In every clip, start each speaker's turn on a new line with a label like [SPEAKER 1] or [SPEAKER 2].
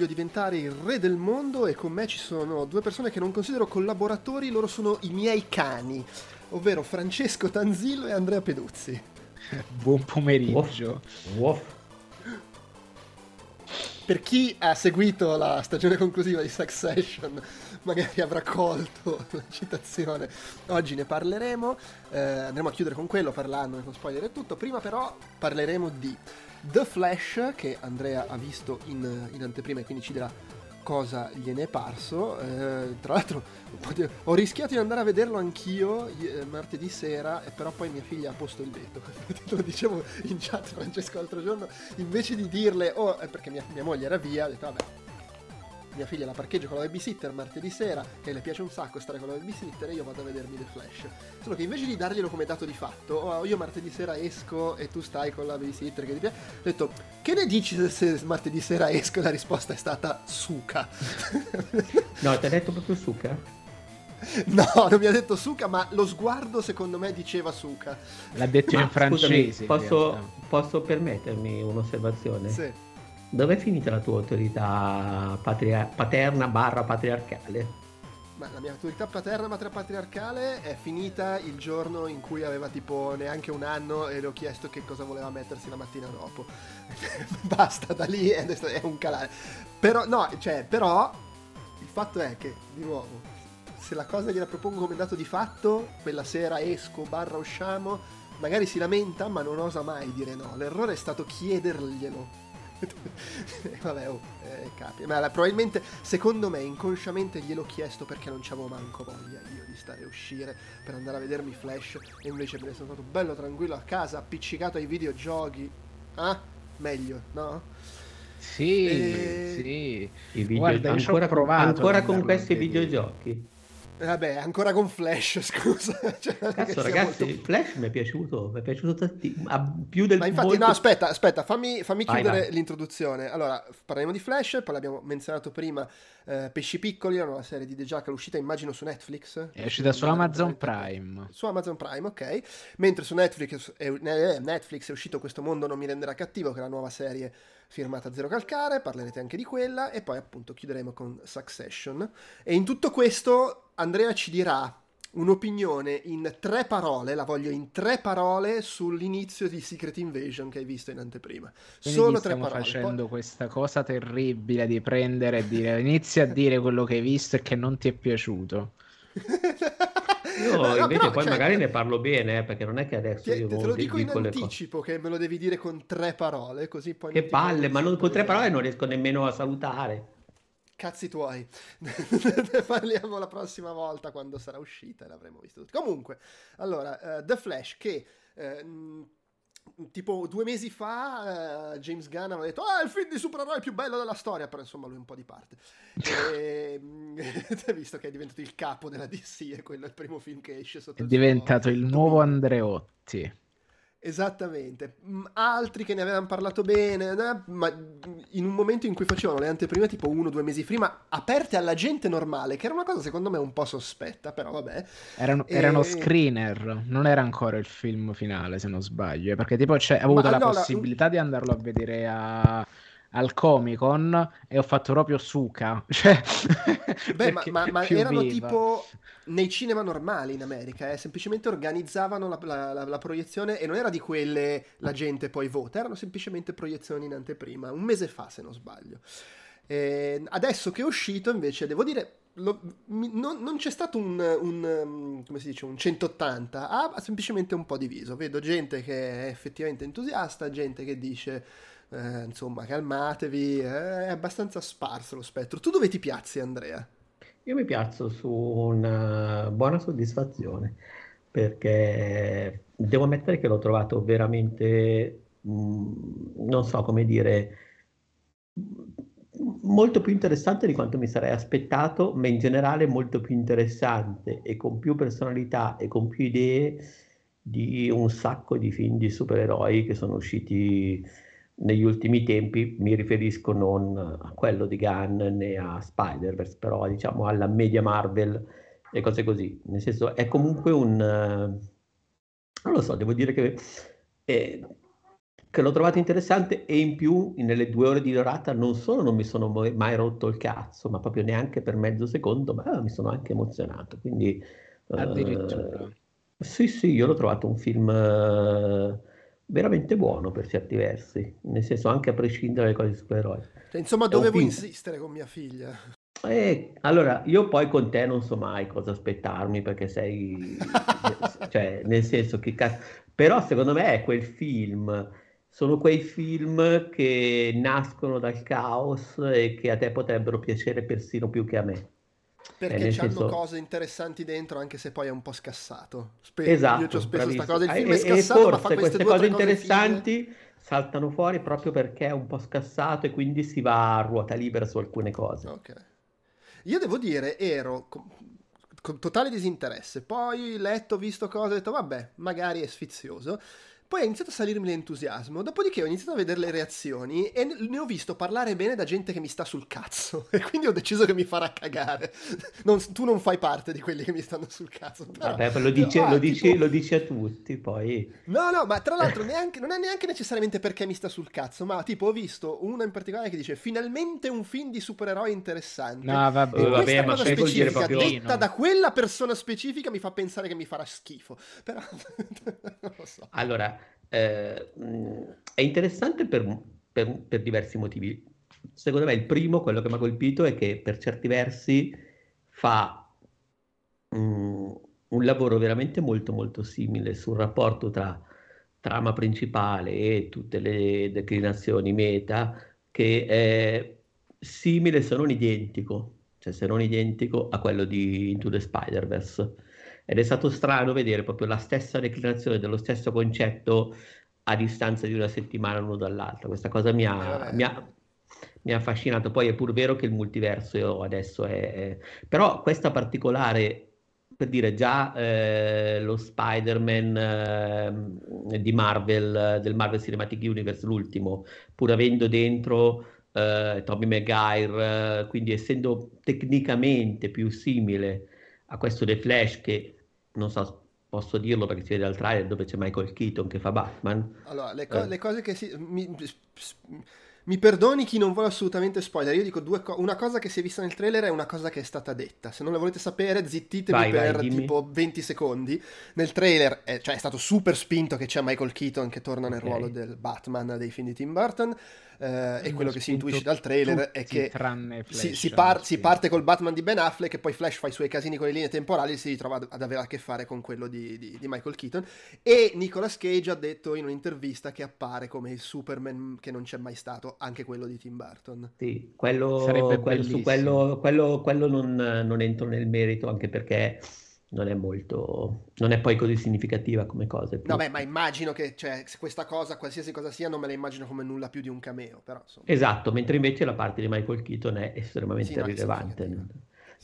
[SPEAKER 1] Voglio diventare il re del mondo e con me ci sono due persone che non considero collaboratori, loro sono i miei cani, ovvero Francesco Tanzillo e Andrea Peduzzi.
[SPEAKER 2] Buon pomeriggio.
[SPEAKER 3] Woff.
[SPEAKER 1] Per chi ha seguito la stagione conclusiva di Succession, magari avrà colto la citazione. Oggi ne parleremo, eh, andremo a chiudere con quello, parlando con spoiler e tutto. Prima però parleremo di The Flash, che Andrea ha visto in, in anteprima e quindi ci dirà cosa gliene è parso. Eh, tra l'altro ho rischiato di andare a vederlo anch'io eh, martedì sera, e però poi mia figlia ha posto il veto. Lo dicevo in chat Francesco l'altro giorno, invece di dirle, oh, eh, perché mia, mia moglie era via, ho detto vabbè. Mia figlia la parcheggio con la babysitter martedì sera e le piace un sacco stare con la babysitter e io vado a vedermi The Flash. Solo che invece di darglielo come dato di fatto, oh, io martedì sera esco e tu stai con la babysitter che ti piace, ho detto che ne dici se, se martedì sera esco? E la risposta è stata suca.
[SPEAKER 3] No, ti ha detto proprio Suka?
[SPEAKER 1] No, non mi ha detto Suka, ma lo sguardo secondo me diceva Suka.
[SPEAKER 2] L'ha detto
[SPEAKER 3] Ma
[SPEAKER 2] in francese.
[SPEAKER 3] scusami, posso, posso permettermi un'osservazione?
[SPEAKER 1] Sì.
[SPEAKER 3] Dove è finita la tua autorità patria- paterna barra patriarcale?
[SPEAKER 1] Ma la mia autorità paterna mater- patriarcale è finita il giorno in cui aveva tipo neanche un anno e le ho chiesto che cosa voleva mettersi la mattina dopo. Basta, da lì è, è un calare. Però, no, cioè, però il fatto è che, di nuovo, se la cosa gliela propongo come dato di fatto, quella sera esco, barra usciamo, magari si lamenta ma non osa mai dire no. L'errore è stato chiederglielo. Vabbè, oh, eh, capi. Ma probabilmente, secondo me, inconsciamente gliel'ho chiesto perché non c'avevo manco voglia io di stare a uscire per andare a vedermi Flash. E invece me ne sono stato bello tranquillo a casa, appiccicato ai videogiochi. Ah, meglio, no?
[SPEAKER 2] Sì,
[SPEAKER 1] Eh,
[SPEAKER 2] sì.
[SPEAKER 3] I video-
[SPEAKER 2] Guarda,
[SPEAKER 3] ancora,
[SPEAKER 2] provato
[SPEAKER 3] ancora con questi videogiochi.
[SPEAKER 1] Eh, Vabbè, ancora con Flash, scusa. Cioè,
[SPEAKER 3] Cazzo, ragazzi,
[SPEAKER 1] molto-
[SPEAKER 3] Flash mi è piaciuto, mi è piaciuto tantissimo. più del
[SPEAKER 1] Ma infatti,
[SPEAKER 3] molto-
[SPEAKER 1] no, aspetta, aspetta, fammi, fammi
[SPEAKER 3] Vai,
[SPEAKER 1] chiudere
[SPEAKER 3] vai.
[SPEAKER 1] l'introduzione. Allora, parleremo di Flash, poi l'abbiamo menzionato prima, eh, Pesci Piccoli, la nuova serie di The Jackal, uscita immagino su Netflix.
[SPEAKER 2] È uscita su Amazon Prime.
[SPEAKER 1] Su Amazon Prime, ok. Mentre su Netflix è, eh, Netflix è uscito Questo mondo non mi renderà cattivo, che è la nuova serie firmata Zero Calcare, parlerete anche di quella, e poi appunto chiuderemo con Succession. E in tutto questo Andrea ci dirà un'opinione in tre parole, la voglio in tre parole, sull'inizio di Secret Invasion che hai visto in anteprima.
[SPEAKER 2] Quindi
[SPEAKER 1] Solo tre
[SPEAKER 2] stiamo
[SPEAKER 1] parole.
[SPEAKER 2] facendo questa cosa terribile di prendere e dire inizia a dire quello che hai visto e che non ti è piaciuto.
[SPEAKER 3] Io
[SPEAKER 1] No,
[SPEAKER 3] invece
[SPEAKER 1] però,
[SPEAKER 3] poi
[SPEAKER 1] cioè,
[SPEAKER 3] magari ne parlo bene, eh, perché non è che adesso
[SPEAKER 1] Ti-
[SPEAKER 3] io
[SPEAKER 1] te lo dico in
[SPEAKER 3] dico cose.
[SPEAKER 1] anticipo che me lo devi dire con tre parole, così poi...
[SPEAKER 3] Che palle, ma non, con tre parole non riesco nemmeno a salutare.
[SPEAKER 1] Cazzi tuoi. ne parliamo la prossima volta quando sarà uscita e l'avremo visto tutti. Comunque, allora, eh, The Flash che... mh, Tipo due mesi fa eh, James Gunn aveva detto Ah, è il film di supereroi più bello della storia Però insomma lui un po' di parte e, Visto che è diventato il capo della DC E quello è il primo film che esce sotto
[SPEAKER 2] È diventato il nuovo Andreotti.
[SPEAKER 1] Esattamente, altri che ne avevano parlato bene, eh, ma in un momento in cui facevano le anteprime tipo uno o due mesi prima, aperte alla gente normale, che era una cosa secondo me un po' sospetta, però vabbè.
[SPEAKER 2] Erano, e... erano screener, non era ancora il film finale se non sbaglio, perché tipo c'è, ho avuto ma, la no, possibilità la... di andarlo a vedere a al Comic Con e ho fatto proprio suca. Cioè,
[SPEAKER 1] Beh, ma, ma, ma erano viva. tipo nei cinema normali in America, eh? semplicemente organizzavano la, la, la, la, proiezione e non era di quelle la gente poi vota, erano semplicemente proiezioni in anteprima, un mese fa se non sbaglio. E adesso che è uscito invece devo dire lo, mi, non, non, c'è stato un, un, come si dice, un 180, ha semplicemente un po' diviso. Vedo gente che è effettivamente entusiasta, gente che dice eh, insomma, calmatevi, eh, è abbastanza sparso lo spettro. Tu dove ti piazzi, Andrea?
[SPEAKER 3] Io mi piazzo su una buona soddisfazione perché devo ammettere che l'ho trovato veramente, mm, non so come dire, molto più interessante di quanto mi sarei aspettato, ma in generale molto più interessante e con più personalità e con più idee di un sacco di film di supereroi che sono usciti negli ultimi tempi mi riferisco non a quello di Gunn né a Spider-Verse, però diciamo alla media Marvel e cose così. Nel senso, è comunque un... non lo so, devo dire che, eh, che l'ho trovato interessante e in più nelle due ore di durata non solo non mi sono mai rotto il cazzo, ma proprio neanche per mezzo secondo, ma mi sono anche emozionato. Quindi...
[SPEAKER 2] Addirittura. Uh,
[SPEAKER 3] sì, sì, io l'ho trovato un film... Uh, veramente buono per certi versi, nel senso anche a prescindere dalle cose supereroi.
[SPEAKER 1] Cioè, insomma, dovevo film... insistere con mia figlia.
[SPEAKER 3] Eh, allora, io poi con te non so mai cosa aspettarmi perché sei, cioè, nel senso che cazzo, però secondo me è quel film, sono quei film che nascono dal caos e che a te potrebbero piacere persino più che a me.
[SPEAKER 1] Perché eh, senso... hanno cose interessanti dentro, anche se poi è un po' scassato. Spe- esatto, io ci ho speso questa cosa, il film e, è scassato,
[SPEAKER 3] e forse queste, queste cose interessanti cose saltano fuori proprio perché è un po' scassato e quindi si va a ruota libera su alcune cose.
[SPEAKER 1] Ok. Io devo dire, ero con, con totale disinteresse, poi letto, visto cose, ho detto vabbè, magari è sfizioso. Poi ha iniziato a salirmi l'entusiasmo, dopodiché ho iniziato a vedere le reazioni e ne ho visto parlare bene da gente che mi sta sul cazzo e quindi ho deciso che mi farà cagare. Non, tu non fai parte di quelli che mi stanno sul cazzo.
[SPEAKER 3] Però, Vabbè, lo dici, ah, lo, dici, tipo... lo dici, a tutti poi.
[SPEAKER 1] No, no, ma tra l'altro neanche, non è neanche necessariamente perché mi sta sul cazzo, ma tipo ho visto uno in particolare che dice finalmente un film di supereroi interessante.
[SPEAKER 2] No, vabbè,
[SPEAKER 1] e
[SPEAKER 2] vabbè
[SPEAKER 1] ma cosa specifica detta da quella persona specifica mi fa pensare che mi farà schifo. Però
[SPEAKER 3] non lo so. Allora, eh, è interessante per, per, per, diversi motivi. Secondo me il primo, quello che mi ha colpito, è che per certi versi fa um, un lavoro veramente molto molto simile sul rapporto tra trama principale e tutte le declinazioni meta, che è simile se non identico, cioè se non identico a quello di Into the Spider-Verse ed è stato strano vedere proprio la stessa declinazione dello stesso concetto a distanza di una settimana l'uno dall'altro. Questa cosa mi ha, eh, mi ha, mi ha affascinato. Poi è pur vero che il multiverso adesso è... è... Però questa particolare per dire già eh, lo Spider-Man eh, di Marvel, del Marvel Cinematic Universe, l'ultimo, pur avendo dentro eh, Tommy Maguire, quindi essendo tecnicamente più simile a questo The Flash che non so, posso dirlo perché si vede al trailer dove c'è Michael Keaton che fa Batman.
[SPEAKER 1] Allora, le, co- eh. le cose che si... Mi, mi perdoni chi non vuole assolutamente spoiler. Io dico due co- una cosa che si è vista nel trailer è una cosa che è stata detta. Se non la volete sapere, zittitevi vai, per vai, tipo 20 secondi. Nel trailer è, cioè, è stato super spinto che c'è Michael Keaton che torna nel okay. ruolo del Batman dei film di Tim Burton eh, e quello che si intuisce dal trailer è che si, si, par- si, parte col Batman di Ben Affleck e poi Flash fa i suoi casini con le linee temporali e si ritrova ad, ad avere a che fare con quello di, di, di, Michael Keaton e Nicolas Cage ha detto in un'intervista che appare come il Superman che non c'è mai stato anche quello di Tim Burton
[SPEAKER 3] sì, quello, quello su quello, quello, quello non, non entro nel merito anche perché non è molto non è poi così significativa come cosa
[SPEAKER 1] no beh ma immagino che cioè, questa cosa qualsiasi cosa sia non me la immagino come nulla più di un cameo però insomma.
[SPEAKER 3] esatto mentre invece la parte di Michael Keaton è estremamente sì, no, rilevante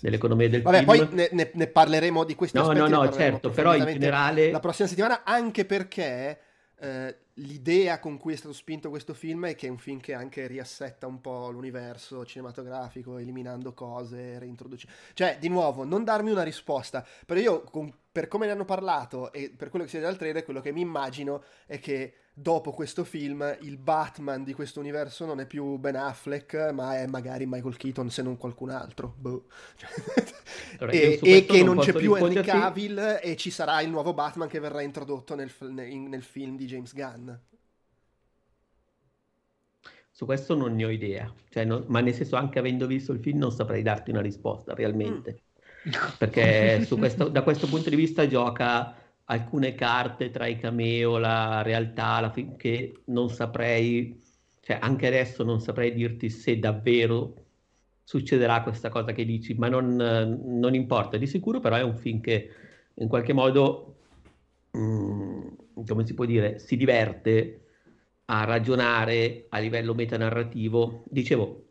[SPEAKER 3] nell'economia del
[SPEAKER 1] Vabbè,
[SPEAKER 3] film.
[SPEAKER 1] poi ne, ne, ne, parleremo di questi
[SPEAKER 3] no. No, no, certo, però in generale...
[SPEAKER 1] La prossima settimana, anche perché eh, l'idea con cui è stato spinto questo film è che è un film che anche riassetta un po' l'universo cinematografico, eliminando cose, reintroducendo... Cioè, di nuovo, non darmi una risposta, però io con, per come ne hanno parlato e per quello che si vede dal trailer, quello che mi immagino è che dopo questo film il Batman di questo universo non è più Ben Affleck, ma è magari Michael Keaton se non qualcun altro. Boh. Allora, e, e che non, non c'è più Henry Cavill e ci sarà il nuovo Batman che verrà introdotto nel, nel, nel film di James Gunn.
[SPEAKER 3] Su questo non ne ho idea, cioè, non, ma nel senso anche avendo visto il film non saprei darti una risposta realmente, mm. perché questo, da questo punto di vista gioca alcune carte tra i cameo, la realtà, la fi- che non saprei, cioè anche adesso non saprei dirti se davvero succederà questa cosa che dici, ma non, non importa, di sicuro però è un film che in qualche modo, mh, mm, come si può dire, si diverte a ragionare a livello metanarrativo, dicevo,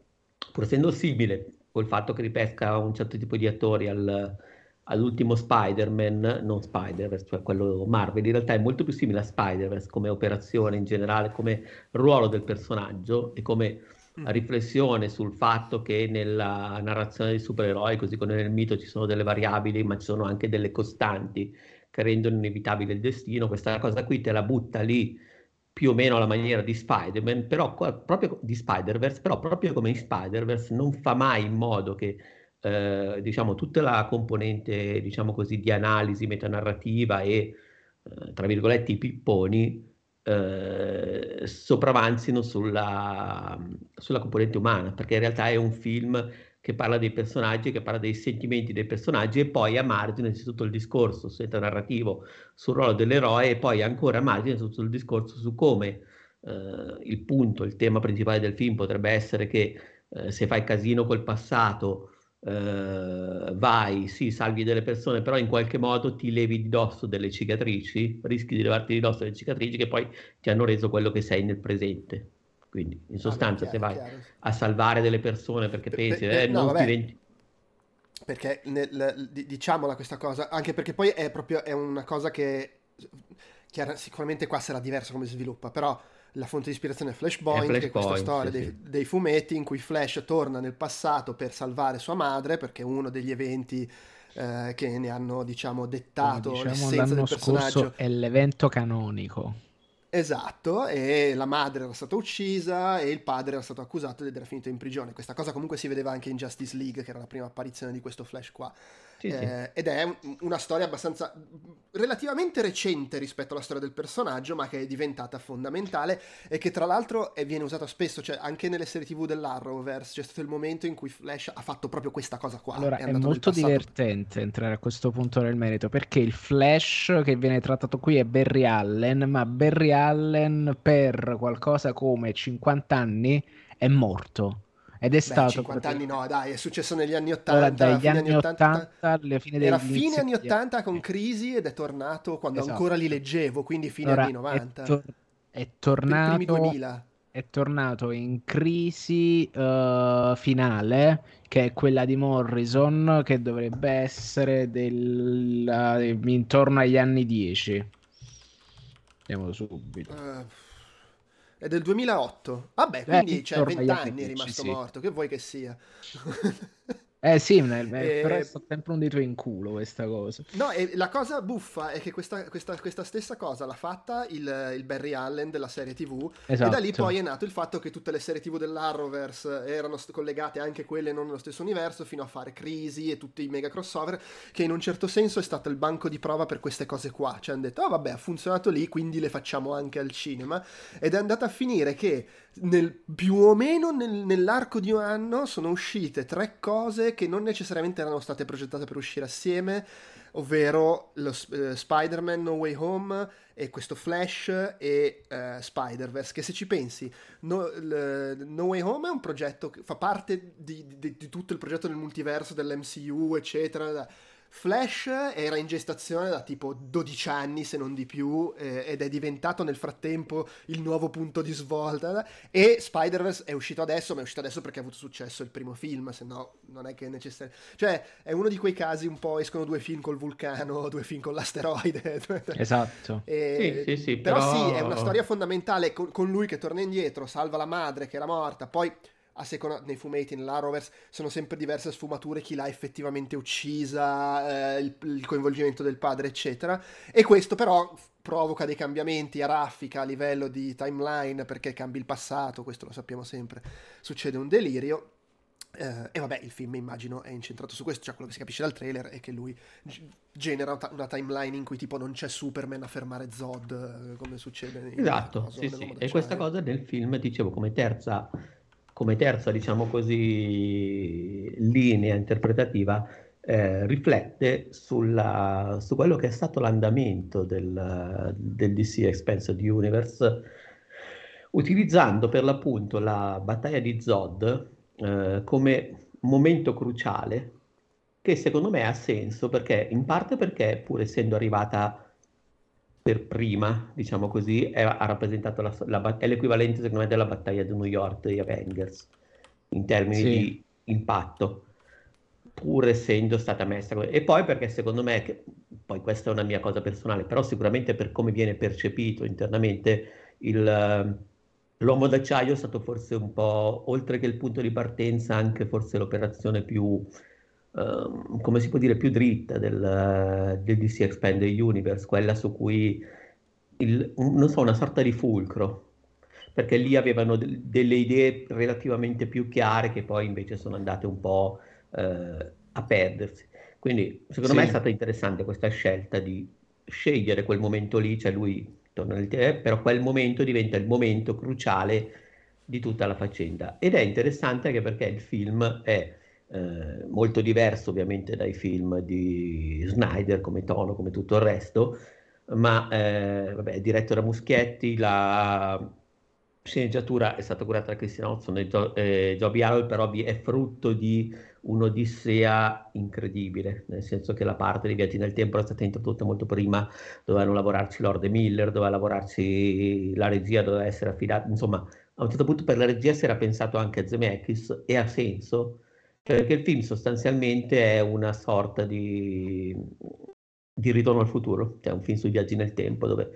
[SPEAKER 3] pur essendo simile col fatto che ripesca un certo tipo di attori al, all'ultimo Spider-Man, non Spider-Verse, cioè quello Marvel, in realtà è molto più simile a Spider-Verse come operazione in generale, come ruolo del personaggio e come mm. riflessione sul fatto che nella narrazione dei supereroi, così come nel mito, ci sono delle variabili, ma ci sono anche delle costanti che rendono inevitabile il destino. Questa cosa qui te la butta lì più o meno alla maniera di Spider-Man, però proprio di Spider-Verse, però proprio come in Spider-Verse non fa mai in modo che eh, diciamo, tutta la componente, diciamo così, di analisi metanarrativa e, eh, tra virgolette, i pipponi eh, sopravanzino sulla, sulla componente umana, perché in realtà è un film che parla dei personaggi, che parla dei sentimenti dei personaggi e poi a margine c'è tutto il discorso narrativo sul ruolo dell'eroe e poi ancora a margine tutto il discorso su come eh, il punto, il tema principale del film potrebbe essere che eh, se fai casino col passato eh, vai, sì, salvi delle persone, però in qualche modo ti levi di dosso delle cicatrici, rischi di levarti di dosso delle cicatrici che poi ti hanno reso quello che sei nel presente. Quindi, in sostanza, ah, chiaro, se vai chiaro. a salvare delle persone perché per, pensi, per, eh, no, non vabbè. diventi
[SPEAKER 1] perché nel, diciamola questa cosa, anche perché poi è proprio è una cosa che chiaro, sicuramente qua sarà diverso come si sviluppa, però la fonte di ispirazione è Flashpoint, è Flashpoint, che è questa storia sì, dei, sì. dei, fumetti in cui Flash torna nel passato per salvare sua madre, perché è uno degli eventi eh, che ne hanno, diciamo, dettato Come diciamo, l'essenza del personaggio.
[SPEAKER 2] è l'evento canonico.
[SPEAKER 1] Esatto, e la madre era stata uccisa e il padre era stato accusato ed era finito in prigione. Questa cosa comunque si vedeva anche in Justice League, che era la prima apparizione di questo Flash qua. Sì, eh, sì. Ed è un, una storia abbastanza relativamente recente rispetto alla storia del personaggio, ma che è diventata fondamentale e che tra l'altro è, viene usata spesso, cioè anche nelle serie TV dell'Arrowverse c'è stato il momento in cui Flash ha fatto proprio questa cosa qua.
[SPEAKER 2] Allora, è, è molto divertente entrare a questo punto nel merito, perché il Flash che viene trattato qui è Barry Allen, ma Barry Allen per qualcosa come 50 anni è morto ed è Beh, stato
[SPEAKER 1] 50 anni no, dai, è successo negli anni 80, Ora,
[SPEAKER 2] dagli anni 80, 80 alla fine
[SPEAKER 1] degli Era fine anni 80 con Crisi ed è tornato quando esatto. ancora li leggevo, quindi fine Ora, anni 90.
[SPEAKER 2] È, tor- è tornato è tornato in crisi uh, finale, che è quella di Morrison, che dovrebbe essere del, uh, intorno agli anni 10. Andiamo subito. Uh,
[SPEAKER 1] è del 2008. Vabbè, quindi eh, cioè, 20 anni è rimasto sì. morto. Che vuoi che sia?
[SPEAKER 2] Eh sì, eh, però è sempre un dito in culo questa cosa.
[SPEAKER 1] No, e la cosa buffa è che questa, questa, questa stessa cosa l'ha fatta il, il, Barry Allen della serie TV esatto. e da lì esatto. poi è nato il fatto che tutte le serie TV dell'Arrowverse erano collegate anche quelle non nello stesso universo fino a fare Crisi e tutti i mega crossover che in un certo senso è stato il banco di prova per queste cose qua. Cioè hanno detto, oh vabbè, ha funzionato lì, quindi le facciamo anche al cinema ed è andata a finire che nel, più o meno nel, nell'arco di un anno sono uscite tre cose che non necessariamente erano state progettate per uscire assieme, ovvero lo, uh, Spider-Man No Way Home e questo Flash e uh, Spider-Verse, che se ci pensi, no, l, no, Way Home è un progetto che fa parte di, di, di tutto il progetto del multiverso dell'MCU, eccetera Flash era in gestazione da tipo 12 anni, se non di più, eh, ed è diventato nel frattempo il nuovo punto di svolta. E Spider-Verse è uscito adesso, ma è uscito adesso perché ha avuto successo il primo film, se no non è che è necessario. Cioè, è uno di quei casi un po' escono due film col vulcano, due film con l'asteroide.
[SPEAKER 2] Esatto.
[SPEAKER 1] E, sì, sì, sì, però, però, sì, è una storia fondamentale con, con lui che torna indietro, salva la madre che era morta, poi a seconda nei fumetti, nell'Arrowverse, sono sempre diverse sfumature, chi l'ha effettivamente uccisa, eh, il, il, coinvolgimento del padre, eccetera. E questo però provoca dei cambiamenti a raffica a livello di timeline, perché cambi il passato, questo lo sappiamo sempre, succede un delirio. Uh, e vabbè, il film immagino è incentrato su questo, cioè quello che si capisce dal trailer è che lui g- genera una timeline in cui tipo non c'è Superman a fermare Zod, uh, come succede
[SPEAKER 3] in Esatto, sì, sì. E questa cosa nel film, dicevo, come terza come terza, diciamo così, linea interpretativa, eh, riflette sulla, su quello che è stato l'andamento del, del DC Expansive Universe, utilizzando per l'appunto la battaglia di Zod eh, come momento cruciale, che secondo me ha senso, perché in parte perché pur essendo arrivata per prima, diciamo così, è, ha rappresentato la, la, è l'equivalente secondo me della battaglia di New York degli Avengers in termini sì. di impatto pur essendo stata messa e poi perché secondo me che, poi questa è una mia cosa personale però sicuramente per come viene percepito internamente il, l'uomo d'acciaio è stato forse un po' oltre che il punto di partenza anche forse l'operazione più Ehm, come si può dire, più dritta del, del DC Expanded Universe, quella su cui, il, non so, una sorta di fulcro, perché lì avevano de- delle idee relativamente più chiare che poi invece sono andate un po' uh, a perdersi. Quindi secondo sì. me è stata interessante questa scelta di scegliere quel momento lì, cioè lui torna nel TV, però quel momento diventa il momento cruciale di tutta la faccenda. Ed è interessante anche perché il film è eh, molto diverso ovviamente dai film di Snyder come tono, come tutto il resto, ma eh, vabbè, diretto da Muschietti, la sceneggiatura è stata curata da Christian Hodgson e, Gio- eh, Joby però è frutto di un'odissea incredibile, nel senso che la parte dei viaggi nel tempo era stata introdotta molto prima, dovevano lavorarci Lord e Miller, doveva lavorarci la regia, doveva essere affidata, insomma, a un certo punto per la regia si era pensato anche a Zemeckis e ha senso, perché il film sostanzialmente è una sorta di, di ritorno al futuro, cioè un film sui viaggi nel tempo dove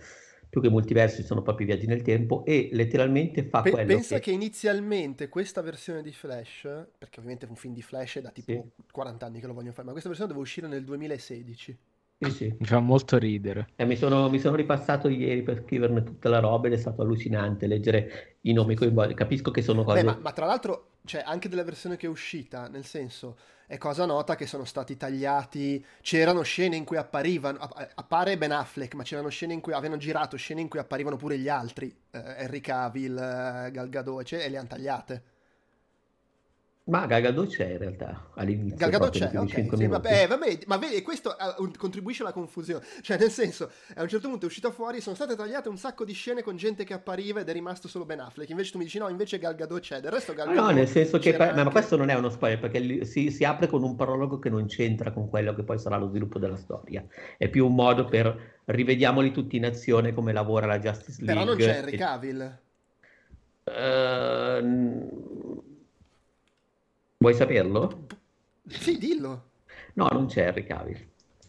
[SPEAKER 3] più che multiversi sono proprio i viaggi nel tempo e letteralmente fa Pe- quello
[SPEAKER 1] pensa
[SPEAKER 3] che...
[SPEAKER 1] che... inizialmente questa versione di Flash perché ovviamente un film di Flash è da tipo sì. 40 anni che lo vogliono fare ma questa versione deve uscire nel 2016
[SPEAKER 2] sì, sì. Mi fa molto ridere.
[SPEAKER 3] Eh, mi, sono, mi, sono, ripassato ieri per scriverne tutta la roba ed è stato allucinante leggere i nomi coinvolti. Capisco che sono cose.
[SPEAKER 1] Beh, ma, ma, tra l'altro, cioè, anche della versione che è uscita, nel senso, è cosa nota che sono stati tagliati. C'erano scene in cui apparivano. Appare Ben Affleck, ma c'erano scene in cui avevano girato scene in cui apparivano pure gli altri. Eh, Henry Cavill, eh, Gal Gadot, cioè, e le hanno tagliate.
[SPEAKER 3] Ma Gal c'è in realtà all'inizio.
[SPEAKER 1] Gal c'è, ok. Sì, vabbè, vabbè, ma vedi, questo uh, contribuisce alla confusione. Cioè, nel senso, a un certo punto è uscita fuori, sono state tagliate un sacco di scene con gente che appariva ed è rimasto solo Ben Affleck. Invece tu mi dici no, invece Gal c'è. Del resto Gal
[SPEAKER 3] Gadot No, nel senso che... Per, anche... Ma questo non è uno spoiler, perché si, si, apre con un prologo che non c'entra con quello che poi sarà lo sviluppo della storia. È più un modo per rivediamoli tutti in azione come lavora la Justice League.
[SPEAKER 1] Però non c'è Henry Cavill.
[SPEAKER 3] Uh, Vuoi saperlo?
[SPEAKER 1] Sì, dillo.
[SPEAKER 3] No, non c'è Henry Cavill.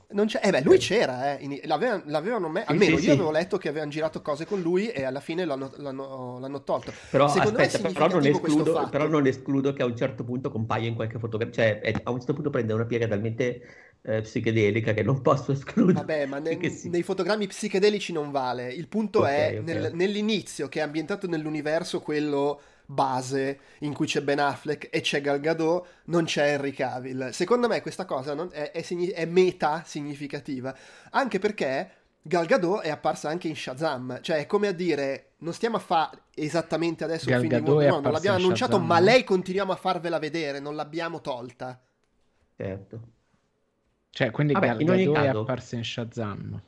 [SPEAKER 1] Non c'è, eh beh, lui c'era, eh. In, l'avevano, l'avevano me- sì, almeno sì, io sì. avevo letto che avevano girato cose con lui e alla fine l'hanno, l'hanno, l'hanno tolto.
[SPEAKER 3] Però Secondo aspetta, però non, escludo, però non, escludo, che a un certo punto compaia in qualche fotografia, cioè è, a un certo punto prende una piega talmente eh, psichedelica che non posso escludere.
[SPEAKER 1] Vabbè, ma ne, nei fotogrammi psichedelici non vale. Il punto okay, è okay. Nel, nell'inizio che è ambientato nell'universo quello base in cui c'è Ben Affleck e c'è Gal Gadot, non c'è Henry Cavill. Secondo me questa cosa è, è, è, meta significativa, anche perché Gal Gadot è apparsa anche in Shazam, cioè è come a dire non stiamo a fare esattamente adesso
[SPEAKER 2] Gal un film Gadot di Wonder
[SPEAKER 1] non l'abbiamo annunciato, Shazam. ma lei continuiamo a farvela vedere, non l'abbiamo tolta.
[SPEAKER 3] Certo.
[SPEAKER 2] Cioè, quindi Vabbè, Gal Gadot è apparsa in Shazam.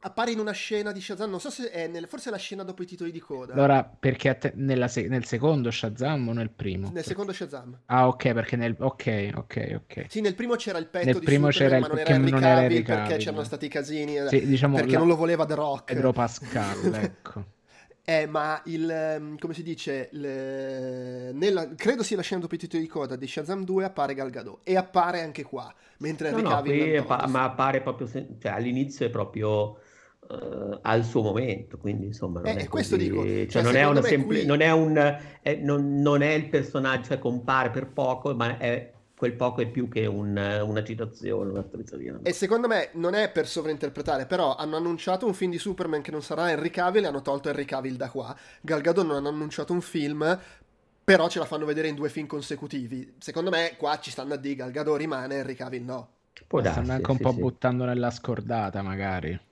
[SPEAKER 1] Appare in una scena di Shazam, non so se è nel, forse è la scena dopo i titoli di coda.
[SPEAKER 2] Allora, perché te, se, nel secondo Shazam o nel primo?
[SPEAKER 1] Nel secondo Shazam.
[SPEAKER 2] Ah, ok, perché nel ok, ok, ok.
[SPEAKER 1] Sì, nel primo c'era il petto
[SPEAKER 2] nel
[SPEAKER 1] di
[SPEAKER 2] primo
[SPEAKER 1] Superman,
[SPEAKER 2] c'era
[SPEAKER 1] il, ma non
[SPEAKER 2] era
[SPEAKER 1] Henry
[SPEAKER 2] non era
[SPEAKER 1] Cavill perché c'erano stati i casini
[SPEAKER 2] sì, diciamo,
[SPEAKER 1] perché
[SPEAKER 2] la...
[SPEAKER 1] non lo voleva The Rock.
[SPEAKER 2] Pedro Pascal, ecco.
[SPEAKER 1] Eh, ma il, ehm, come si dice, le, nella, credo sia la scena dopo i titoli di coda di Shazam 2 appare Gal Gadot e appare anche qua, mentre
[SPEAKER 3] no,
[SPEAKER 1] Henry
[SPEAKER 3] no,
[SPEAKER 1] Cavill
[SPEAKER 3] pa- ma appare proprio, se- cioè all'inizio è proprio uh, al suo momento, quindi insomma non
[SPEAKER 1] eh,
[SPEAKER 3] è
[SPEAKER 1] questo
[SPEAKER 3] così,
[SPEAKER 1] dico,
[SPEAKER 3] cioè,
[SPEAKER 1] cioè,
[SPEAKER 3] non, è una sempli-
[SPEAKER 1] qui...
[SPEAKER 3] non è un, è, non, non è il personaggio che compare per poco, ma è quel poco è più che un, una citazione, una strizzatina.
[SPEAKER 1] E secondo me non è per sovrainterpretare, però hanno annunciato un film di Superman che non sarà Henry Cavill e hanno tolto Henry Cavill da qua. Gal Gadot non hanno annunciato un film, però ce la fanno vedere in due film consecutivi. Secondo me qua ci stanno a dire Gal Gadot rimane, Henry Cavill no.
[SPEAKER 2] Può darsi, stanno anche un sì, po' sì. buttando nella scordata magari.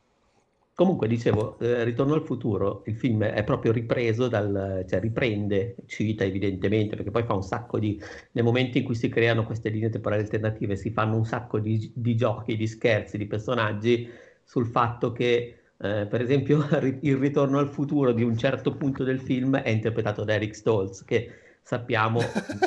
[SPEAKER 3] Comunque dicevo, eh, Ritorno al futuro, il film è proprio ripreso dal, cioè riprende, cita evidentemente, perché poi fa un sacco di, nel momento in cui si creano queste linee temporali alternative, si fanno un sacco di, di giochi, di scherzi, di personaggi sul fatto che, eh, per esempio, il ritorno al futuro di un certo punto del film è interpretato da Eric Stoltz, che sappiamo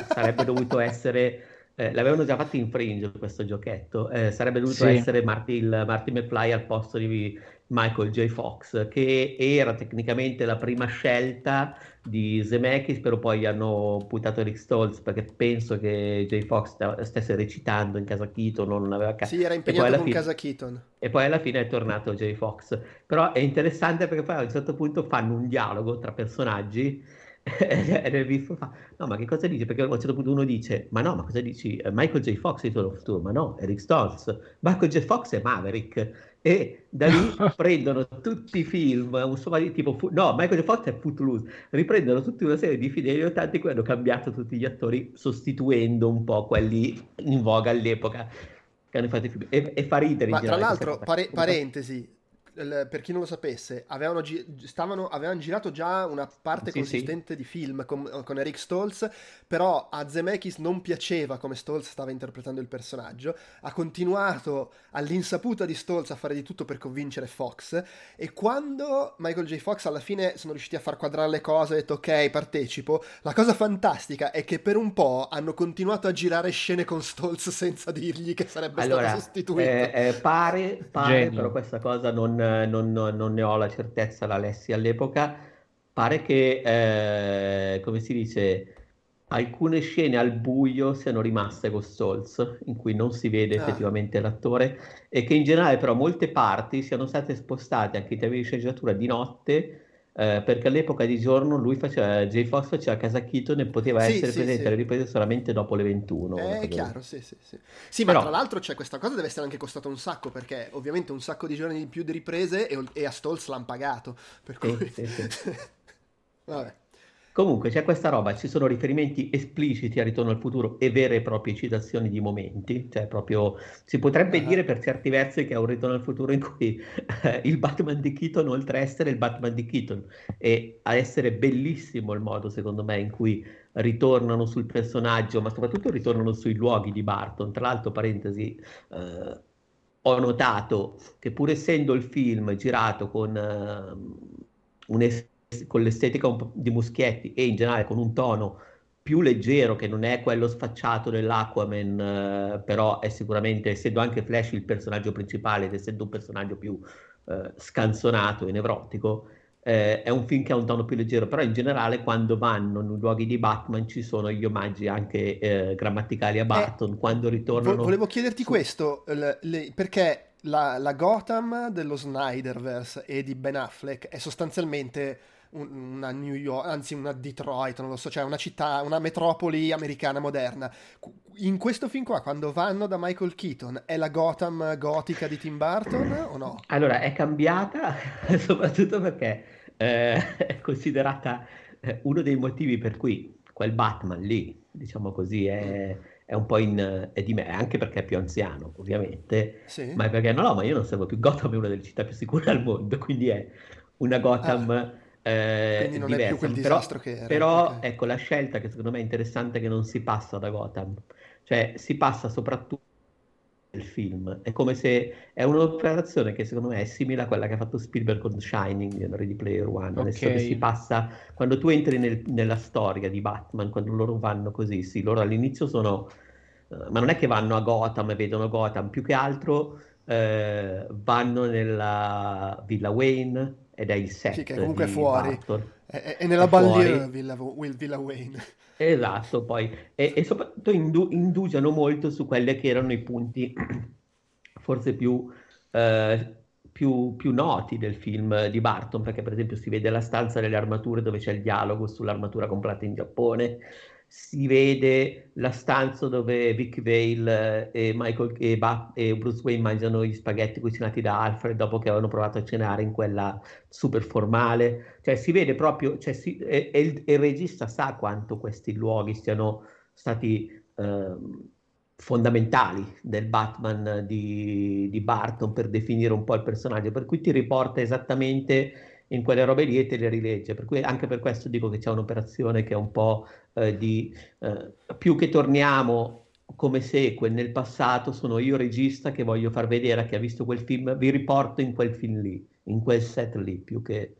[SPEAKER 3] sarebbe dovuto essere eh, l'avevano già fatto in Fringe questo giochetto, eh, sarebbe dovuto sì. essere Marty, Marty McFly al posto di Michael J. Fox, che era tecnicamente la prima scelta di Zemeckis, però poi hanno buttato Rick Stoltz perché penso che J. Fox stesse recitando in casa Keaton, non aveva
[SPEAKER 1] ca- Sì, era impegnato con fine... casa Keaton.
[SPEAKER 3] E poi alla fine è tornato J. Fox. Però è interessante perché poi a un certo punto fanno un dialogo tra personaggi e nel video fa, no ma che cosa dici? Perché a un certo punto uno dice, ma no, ma cosa dici? Eh, Michael J. Fox è of Tour, ma no, Eric Stoltz. Michael J. Fox è Maverick. E da lì prendono tutti i film, un di tipo, no, Michael J. Fox è Footloose, riprendono tutta una serie di film degli 80 in cui hanno cambiato tutti gli attori, sostituendo un po' quelli in voga all'epoca che hanno fatto i film. E, e fa ridere.
[SPEAKER 1] Ma tra l'altro, pare- parentesi, per chi non lo sapesse, avevano, gi- stavano, avevano girato già una parte sì, consistente sì. di film con, con, Eric Stoltz, però a Zemeckis non piaceva come Stoltz stava interpretando il personaggio, ha continuato all'insaputa di Stoltz a fare di tutto per convincere Fox e quando Michael J. Fox alla fine sono riusciti a far quadrare le cose ha detto ok partecipo, la cosa fantastica è che per un po' hanno continuato a girare scene con Stoltz senza dirgli che sarebbe
[SPEAKER 3] allora,
[SPEAKER 1] stato sostituito.
[SPEAKER 3] Eh, eh, pare, pare però questa cosa non non, non, ne ho la certezza, la lessi all'epoca, pare che, eh, come si dice, alcune scene al buio siano rimaste con Stolz, in cui non si vede ah. effettivamente l'attore, e che in generale però molte parti siano state spostate anche in termini di sceneggiatura di notte, eh, perché all'epoca di giorno lui faceva, J. Fox faceva casa Keaton e poteva sì, essere sì, presente sì. alle riprese solamente dopo le 21.
[SPEAKER 1] Eh, è chiaro, sì, sì, sì. Sì, ma Però... tra l'altro c'è questa cosa deve essere anche costata un sacco, perché ovviamente un sacco di giorni di più di riprese e, e a Stolz l'hanno pagato. Per cui...
[SPEAKER 3] Vabbè. Comunque c'è questa roba, ci sono riferimenti espliciti a Ritorno al futuro e vere e proprie citazioni di momenti, cioè proprio si potrebbe uh-huh. dire per certi versi che è un Ritorno al futuro in cui eh, il Batman di Keaton, oltre a essere il Batman di Keaton e a essere bellissimo il modo secondo me in cui ritornano sul personaggio, ma soprattutto ritornano sui luoghi di Barton. Tra l'altro, parentesi, eh, ho notato che pur essendo il film girato con uh, un es- con l'estetica di Muschietti e in generale con un tono più leggero che non è quello sfacciato dell'Aquaman, eh, però è sicuramente, essendo anche Flash il personaggio principale ed essendo un personaggio più eh, scanzonato e nevrotico, eh, è un film che ha un tono più leggero, però in generale quando vanno nei luoghi di Batman ci sono gli omaggi anche eh, grammaticali a Barton, quando ritornano...
[SPEAKER 1] Volevo chiederti su... questo, le, le, perché la, la Gotham dello Snyderverse e di Ben Affleck è sostanzialmente una New York, anzi una Detroit, non lo so, cioè una città, una metropoli americana moderna. In questo film qua, quando vanno da Michael Keaton, è la Gotham gotica di Tim Burton o no?
[SPEAKER 3] Allora, è cambiata soprattutto perché eh, è considerata eh, uno dei motivi per cui quel Batman lì, diciamo così, è, è un po' in, è di me, anche perché è più anziano, ovviamente, sì. ma è perché no, no, ma io non servo più Gotham, è una delle città più sicure al mondo, quindi è una Gotham... Ah eh, Quindi non diversa. è più quel disastro però, che era. Però okay. ecco la scelta che secondo me è interessante che non si passa da Gotham, cioè si passa soprattutto del film. È come se è un'operazione che secondo me è simile a quella che ha fatto Spielberg con Shining in Ready Player One. Okay. Adesso che si passa, quando tu entri nel, nella storia di Batman, quando loro vanno così, sì, loro all'inizio sono... Uh, ma non è che vanno a Gotham e vedono Gotham, più che altro uh, vanno nella Villa Wayne ed è il set.
[SPEAKER 1] Sì, che comunque è fuori. È, è, nella banlieue Villa, Villa Wayne.
[SPEAKER 3] Esatto, poi, e, e soprattutto indu- indugiano molto su quelli che erano i punti forse più, eh, più, più, noti del film di Barton, perché per esempio si vede la stanza delle armature dove c'è il dialogo sull'armatura comprata in Giappone, si vede la stanza dove Vic Vale e, Michael, e, ba- e Bruce Wayne mangiano gli spaghetti cucinati da Alfred dopo che avevano provato a cenare in quella super formale. Cioè si vede proprio, cioè si, e, e, il, e, il, regista sa quanto questi luoghi siano stati eh, fondamentali del Batman di, di Barton per definire un po' il personaggio, per cui ti riporta esattamente in quelle robe lì e te le rilegge. Per cui anche per questo dico che c'è un'operazione che è un po' eh, di eh, più che torniamo come seque nel passato, sono io regista che voglio far vedere a chi ha visto quel film, vi riporto in quel film lì, in quel set lì, più che,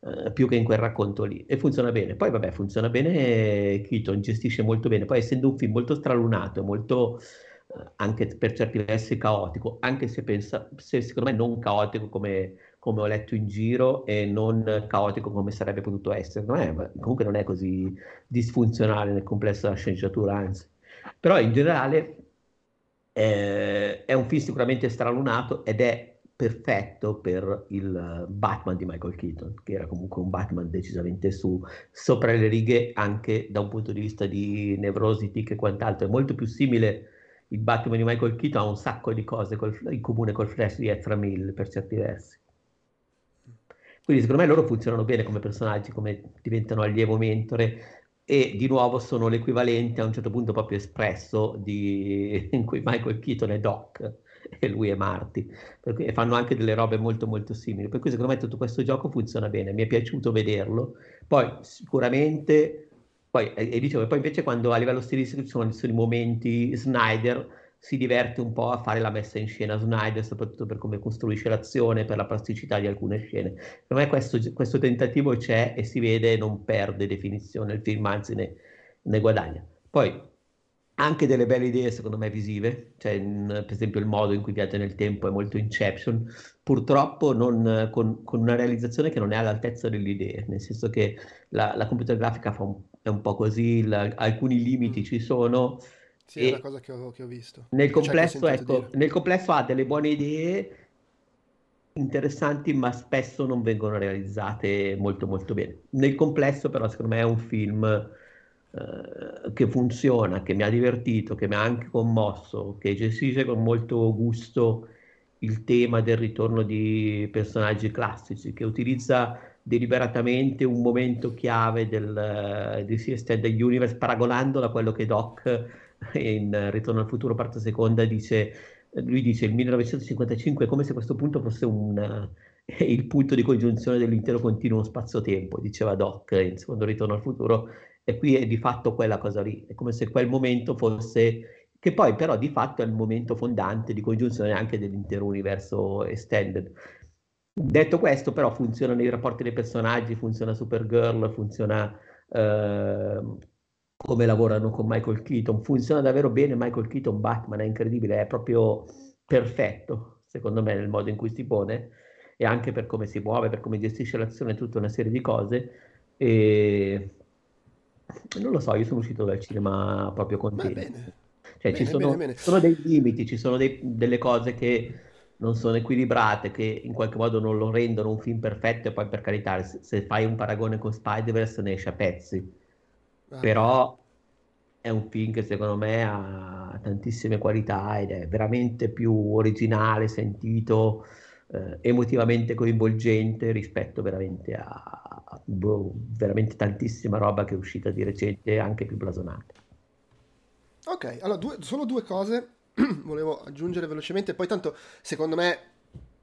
[SPEAKER 3] eh, più che in quel racconto lì. E funziona bene. Poi vabbè, funziona bene, Keaton gestisce molto bene. Poi essendo un film molto stralunato, molto eh, anche per certi versi caotico, anche se, pensa, se secondo me non caotico come come ho letto in giro e non caotico come sarebbe potuto essere. Non comunque non è così disfunzionale nel complesso della sceneggiatura, anzi. Però in generale eh, è un film sicuramente stralunato ed è perfetto per il Batman di Michael Keaton, che era comunque un Batman decisamente su, sopra le righe anche da un punto di vista di nevrosi, tic e quant'altro. È molto più simile il Batman di Michael Keaton ha un sacco di cose col, in comune col Flash di Ezra Mill per certi versi. Quindi secondo me loro funzionano bene come personaggi, come diventano allievo mentore e di nuovo sono l'equivalente a un certo punto proprio espresso di, in cui Michael Keaton è Doc e lui è Marty. Cui, e fanno anche delle robe molto molto simili. Per cui secondo me tutto questo gioco funziona bene. Mi è piaciuto vederlo. Poi sicuramente poi, e, e dicevo, poi invece quando a livello stilistico ci sono, ci sono i momenti Snyder si diverte un po' a fare la messa in scena Snyder, soprattutto per come costruisce l'azione, per la plasticità di alcune scene. Per me questo, questo tentativo c'è e si vede, non perde definizione il film, anzi ne, ne guadagna. Poi anche delle belle idee, secondo me, visive, cioè, in, per esempio il modo in cui viaggia nel tempo è molto Inception, purtroppo non, con, con, una realizzazione che non è all'altezza delle idee, nel senso che la, la computer grafica un, è un po' così, la, alcuni limiti ci sono,
[SPEAKER 1] sì, è una cosa che ho, che ho visto.
[SPEAKER 3] Nel complesso, ecco, nel complesso ha delle buone idee interessanti, ma spesso non vengono realizzate molto molto bene. Nel complesso, però, secondo me è un film eh, che funziona, che mi ha divertito, che mi ha anche commosso, che gestisce con molto gusto il tema del ritorno di personaggi classici, che utilizza deliberatamente un momento chiave del, uh, di C Extended Universe paragonandolo a quello che Doc in Ritorno al futuro parte seconda dice, lui dice il 1955 è come se questo punto fosse un, il punto di congiunzione dell'intero continuo spazio-tempo, diceva Doc in secondo Ritorno al futuro, e qui è di fatto quella cosa lì, è come se quel momento fosse, che poi però di fatto è il momento fondante di congiunzione anche dell'intero universo extended. Detto questo, però, funzionano i rapporti dei personaggi, funziona Supergirl, funziona eh, come lavorano con Michael Keaton. Funziona davvero bene Michael Keaton, Batman è incredibile, è proprio perfetto, secondo me, nel modo in cui si pone e anche per come si muove, per come gestisce l'azione, tutta una serie di cose. E non lo so, io sono uscito dal cinema proprio contento. Cioè, bene, ci sono, bene, bene. sono, dei limiti, ci sono dei, delle cose che non sono equilibrate, che in qualche modo non lo rendono un film perfetto e poi per carità, se, se fai un paragone con Spider-Verse ne esce a pezzi Ah. Però è un film che secondo me ha tantissime qualità ed è veramente più originale, sentito, eh, emotivamente coinvolgente rispetto veramente a, a boh, veramente tantissima roba che è uscita di recente, anche più blasonata.
[SPEAKER 1] Ok, allora due, solo due cose volevo aggiungere velocemente, poi tanto secondo me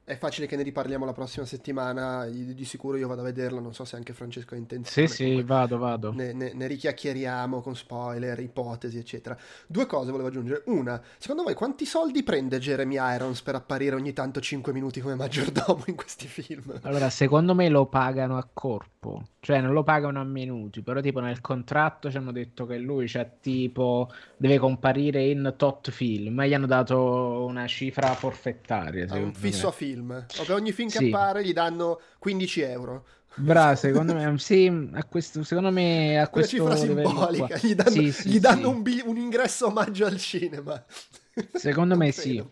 [SPEAKER 1] è facile che ne riparliamo la prossima settimana, di, sicuro io vado a vederla, non so se anche Francesco ha intenzione.
[SPEAKER 2] Sì, sì, vado, vado.
[SPEAKER 1] Ne, ne, ne, richiacchieriamo con spoiler, ipotesi, eccetera. Due cose volevo aggiungere. Una, secondo voi quanti soldi prende Jeremy Irons per apparire ogni tanto 5 minuti come maggiordomo in questi film?
[SPEAKER 2] Allora, secondo me lo pagano a corpo, cioè non lo pagano a minuti, però tipo nel contratto ci hanno detto che lui c'ha tipo, deve comparire in tot film, e gli hanno dato una cifra forfettaria.
[SPEAKER 1] Un fisso a film film. Per ogni film che sì. appare gli danno 15 euro.
[SPEAKER 2] Bravo, secondo me, sì, a questo, secondo me a questo
[SPEAKER 1] cifra simbolica, gli danno, sì, sì, gli danno un, bi- un, ingresso omaggio al cinema.
[SPEAKER 2] Secondo me sì.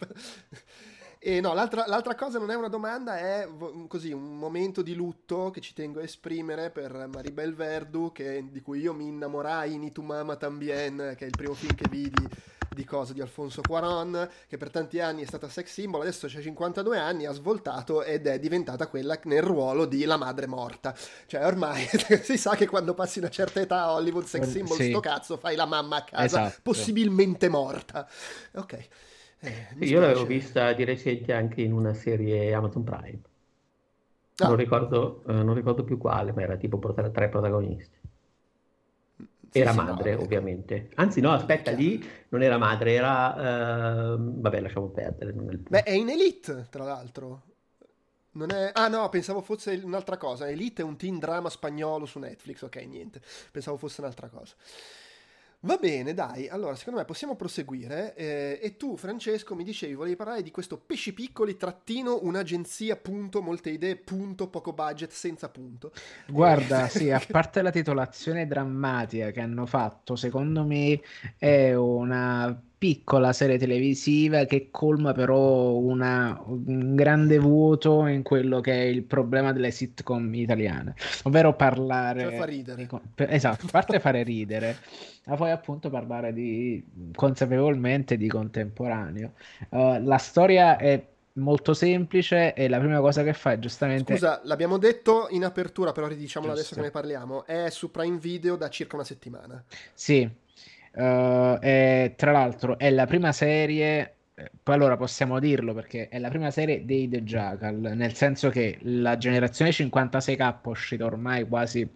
[SPEAKER 1] E no, l'altra, l'altra, cosa non è una domanda, è così un momento di lutto che ci tengo a esprimere per Maribel Verdu, che, di cui io mi innamorai in Itumama Tambien, che è il primo film che vidi di cosa di Alfonso Cuaron, che per tanti anni è stata sex symbol, adesso c'ha 52 anni, ha svoltato ed è diventata quella nel ruolo di la madre morta. Cioè ormai si sa che quando passi una certa età a Hollywood sex symbol, sì. sto cazzo, fai la mamma a casa, esatto. possibilmente morta. Ok.
[SPEAKER 3] Eh, Io l'avevo vista di recente anche in una serie Amazon Prime. Ah. Non, ricordo, eh, non ricordo più quale, ma era tipo tre protagonisti. Sì, era sì, madre, no, ovviamente. Anzi, no, aspetta, lì non era madre, era. Uh, vabbè, lasciamo perdere. È
[SPEAKER 1] Beh, è in Elite, tra l'altro. Non è... Ah no, pensavo fosse un'altra cosa. Elite è un teen drama spagnolo su Netflix. Ok, niente. Pensavo fosse un'altra cosa. Va bene, dai, allora secondo me possiamo proseguire eh, e tu Francesco mi dicevi, volevi parlare di questo pesci piccoli trattino un'agenzia punto, molte idee punto, poco budget senza punto.
[SPEAKER 2] Guarda, eh, sì, a parte la titolazione drammatica che hanno fatto, secondo me è una piccola serie televisiva che colma però una, un grande vuoto in quello che è il problema delle sitcom italiane, ovvero parlare...
[SPEAKER 1] Cioè fa ridere.
[SPEAKER 2] Di, esatto, a parte fare ridere, ma poi appunto parlare di, consapevolmente di contemporaneo. Uh, la storia è molto semplice e la prima cosa che fa è giustamente...
[SPEAKER 1] Scusa, l'abbiamo detto in apertura, però ridiciamolo adesso che ne parliamo, è su Prime Video da circa una settimana.
[SPEAKER 2] Sì, Uh, e, tra l'altro è la prima serie, eh, poi allora possiamo dirlo perché è la prima serie dei The Jackal, nel senso che la generazione 56K è uscita ormai quasi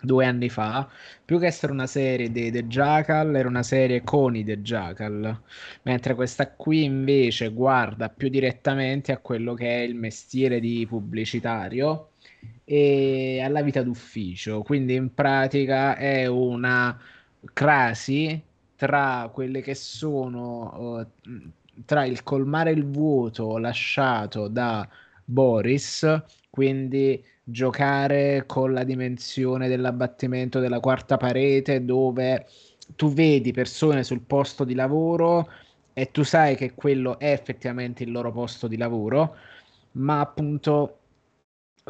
[SPEAKER 2] due anni fa, più che essere una serie dei The Jackal, era una serie con i The Jackal, mentre questa qui invece guarda più direttamente a quello che è il mestiere di pubblicitario e alla vita d'ufficio, quindi in pratica è una crasi tra quelle che sono uh, tra il colmare il vuoto lasciato da Boris, quindi giocare con la dimensione dell'abbattimento della quarta parete dove tu vedi persone sul posto di lavoro e tu sai che quello è effettivamente il loro posto di lavoro, ma appunto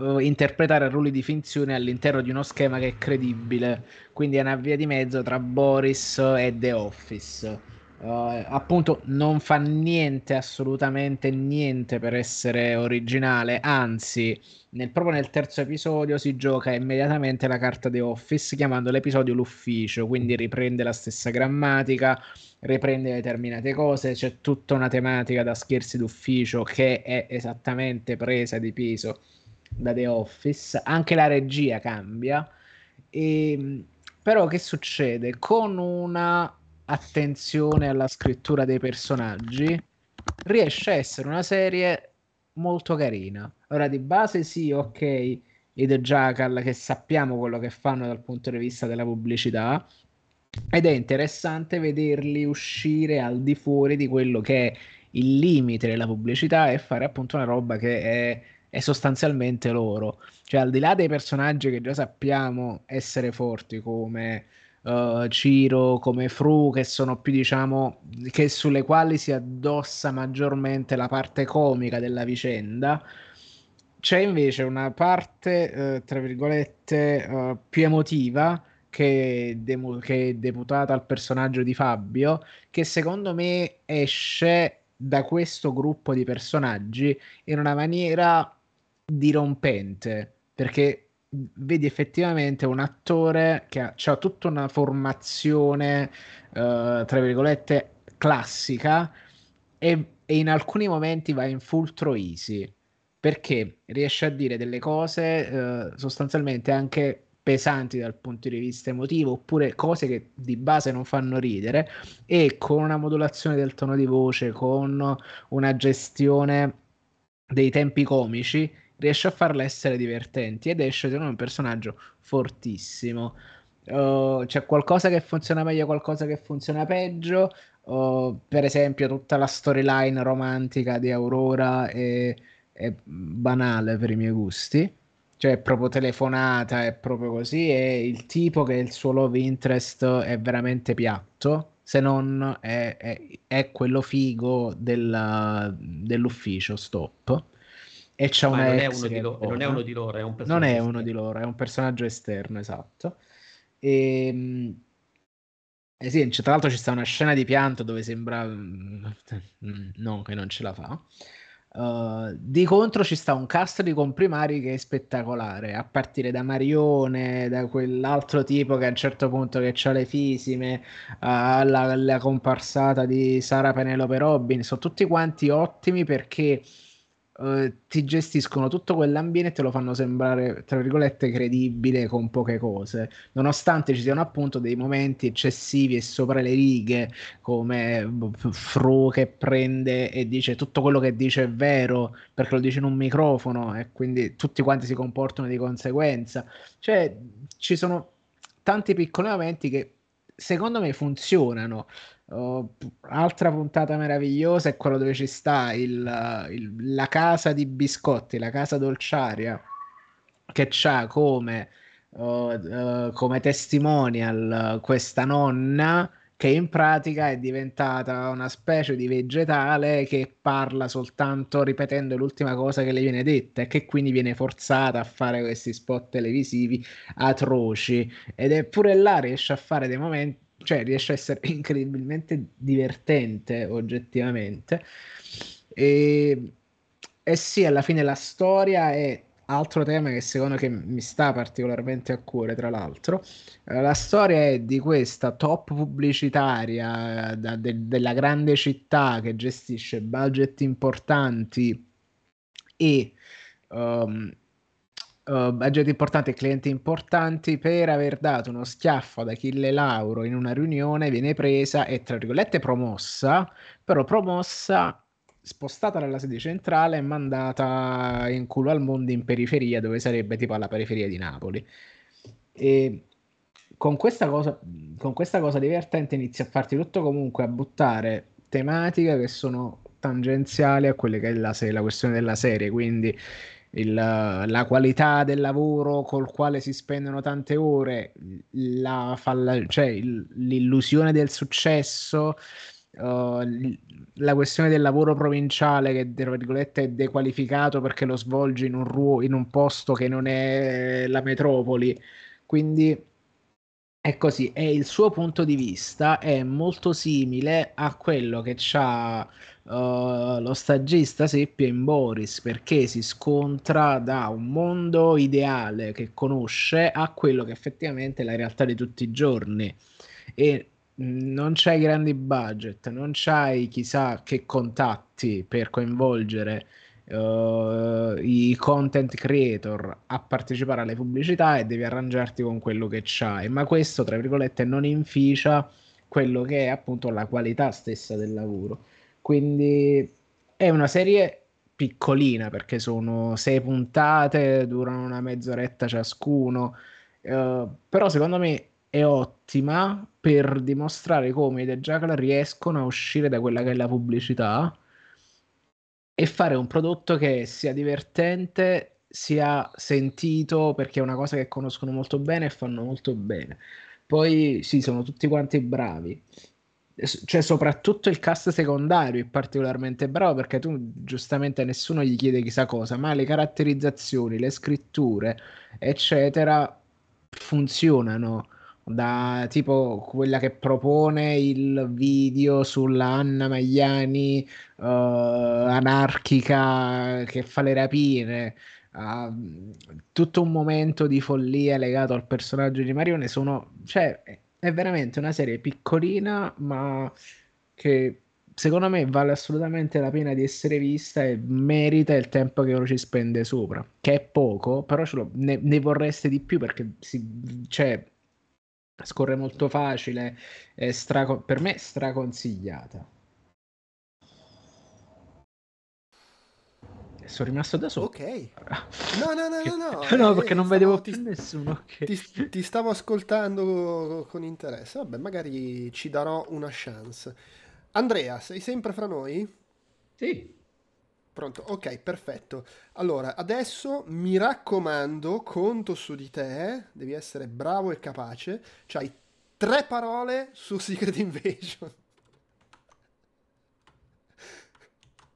[SPEAKER 2] uh, interpretare ruoli di finzione all'interno di uno schema che è credibile. Quindi è una via di mezzo tra Boris e The Office. Uh, appunto non fa niente, assolutamente niente per essere originale, anzi, nel, proprio nel terzo episodio si gioca immediatamente la carta The Office chiamando l'episodio l'ufficio, quindi riprende la stessa grammatica, riprende determinate cose, c'è tutta una tematica da scherzi d'ufficio che è esattamente presa di peso da The Office, anche la regia cambia. E, ehm, però che succede? Con una attenzione alla scrittura dei personaggi, riesce a essere una serie molto carina. Ora di base sì, ok, i The Jackal che sappiamo quello che fanno dal punto di vista della pubblicità ed è interessante vederli uscire al di fuori di quello che è il limite della pubblicità e fare appunto una roba che è è sostanzialmente loro. Cioè, al di là dei personaggi che già sappiamo essere forti, come uh, Ciro, come Fru, che sono più, diciamo, che sulle quali si addossa maggiormente la parte comica della vicenda. C'è invece una parte, uh, tra virgolette, uh, più emotiva che, de- che è deputata al personaggio di Fabio, che secondo me esce da questo gruppo di personaggi in una maniera dirompente perché vedi effettivamente un attore che ha, ha tutta una formazione, uh, tra virgolette, classica e, e, in alcuni momenti va in full troisi. perché riesce a dire delle cose eh, sostanzialmente anche pesanti dal punto di vista emotivo oppure cose che di base non fanno ridere e con una modulazione del tono di voce, con una gestione dei tempi comici riesce a farle essere divertenti ed esce secondo me un personaggio fortissimo. Uh, c'è qualcosa che funziona meglio, qualcosa che funziona peggio. Uh, per esempio, tutta la storyline romantica di Aurora è, è, banale per i miei gusti. Cioè, è proprio telefonata, è proprio così. E il tipo che il suo love interest è veramente piatto. Se non è, è, è quello figo della, dell'ufficio, stop e c'è una
[SPEAKER 3] non, è uno di lo- non è uno di loro, è un
[SPEAKER 2] personaggio. Non è uno di loro, è un personaggio esterno, esatto. E, ehm, eh sì, tra l'altro ci sta una scena di pianto dove sembra mm, no, che non ce la fa. Uh, di contro ci sta un cast di comprimari che è spettacolare, a partire da Marione, da quell'altro tipo che a un certo punto che ha le fisime, alla, alla comparsata di Sara Penelope Robin, sono tutti quanti ottimi perché uh, ti gestiscono tutto quell'ambiente e te lo fanno sembrare, tra virgolette, credibile con poche cose, nonostante ci siano appunto dei momenti eccessivi e sopra le righe, come Fru che prende e dice tutto quello che dice è vero perché lo dice in un microfono e quindi tutti quanti si comportano di conseguenza. Cioè, ci sono tanti piccoli momenti che secondo me funzionano. Oh, altra puntata meravigliosa è quella dove ci sta il, il, la casa di biscotti, la casa dolciaria, che c'ha come, uh, uh, come testimonial questa nonna che in pratica è diventata una specie di vegetale che parla soltanto ripetendo l'ultima cosa che le viene detta e che quindi viene forzata a fare questi spot televisivi atroci ed eppure là riesce a fare dei momenti cioè riesce a essere incredibilmente divertente oggettivamente. E, e sì, alla fine la storia è altro tema che secondo me mi sta particolarmente a cuore, tra l'altro. Eh, la storia è di questa top pubblicitaria da, de, della grande città che gestisce budget importanti e um, uh, budget importanti e clienti importanti per aver dato uno schiaffo ad Achille Lauro in una riunione viene presa e tra virgolette promossa, però promossa spostata dalla sede centrale e mandata in culo al mondo in periferia dove sarebbe tipo alla periferia di Napoli. E con questa cosa, con questa cosa divertente inizia a farti tutto comunque a buttare tematiche che sono tangenziali a quelle che è la, la questione della serie, quindi il, la qualità del lavoro col quale si spendono tante ore, la falla, cioè il, l'illusione del successo, uh, la questione del lavoro provinciale che tra virgolette è dequalificato perché lo svolge in un, ruo- in un posto che non è la metropoli. Quindi è così, e il suo punto di vista è molto simile a quello che ha uh, lo stagista Seppia in Boris, perché si scontra da un mondo ideale che conosce a quello che effettivamente è la realtà di tutti i giorni. E non c'hai grandi budget, non c'hai chissà che contatti per coinvolgere uh, i content creator a partecipare alle pubblicità e devi arrangiarti con quello che c'hai, ma questo tra virgolette non inficia quello che è appunto la qualità stessa del lavoro. Quindi è una serie piccolina perché sono sei puntate, durano una mezz'oretta ciascuno, uh, però secondo me è ottima per dimostrare come i The Jackal riescono a uscire da quella che è la pubblicità e fare un prodotto che sia divertente, sia sentito, perché è una cosa che conoscono molto bene e fanno molto bene. Poi sì, sono tutti quanti bravi. Cioè, soprattutto il cast secondario è particolarmente bravo perché tu giustamente nessuno gli chiede chissà cosa, ma le caratterizzazioni, le scritture, eccetera, funzionano da tipo quella che propone il video sulla Anna Magliani uh, anarchica che fa le rapine. Uh, tutto un momento di follia legato al personaggio di Marione sono cioè è veramente una serie piccolina ma che secondo me vale assolutamente la pena di essere vista e merita il tempo che uno ci spende sopra, che è poco, però lo, ne, ne, vorreste di più perché si, cioè, scorre molto facile, straco- per me straconsigliata. sono rimasto da solo.
[SPEAKER 1] Ok. No, no, no, no,
[SPEAKER 2] no. no, perché eh, non vedevo più ti, nessuno.
[SPEAKER 1] Che... Ti, ti, stavo ascoltando con interesse. Vabbè, magari ci darò una chance. Andrea, sei sempre fra noi?
[SPEAKER 3] Sì.
[SPEAKER 1] Pronto? Ok, perfetto. Allora, adesso mi raccomando, conto su di te, devi essere bravo e capace. C'hai tre parole su Secret Invasion.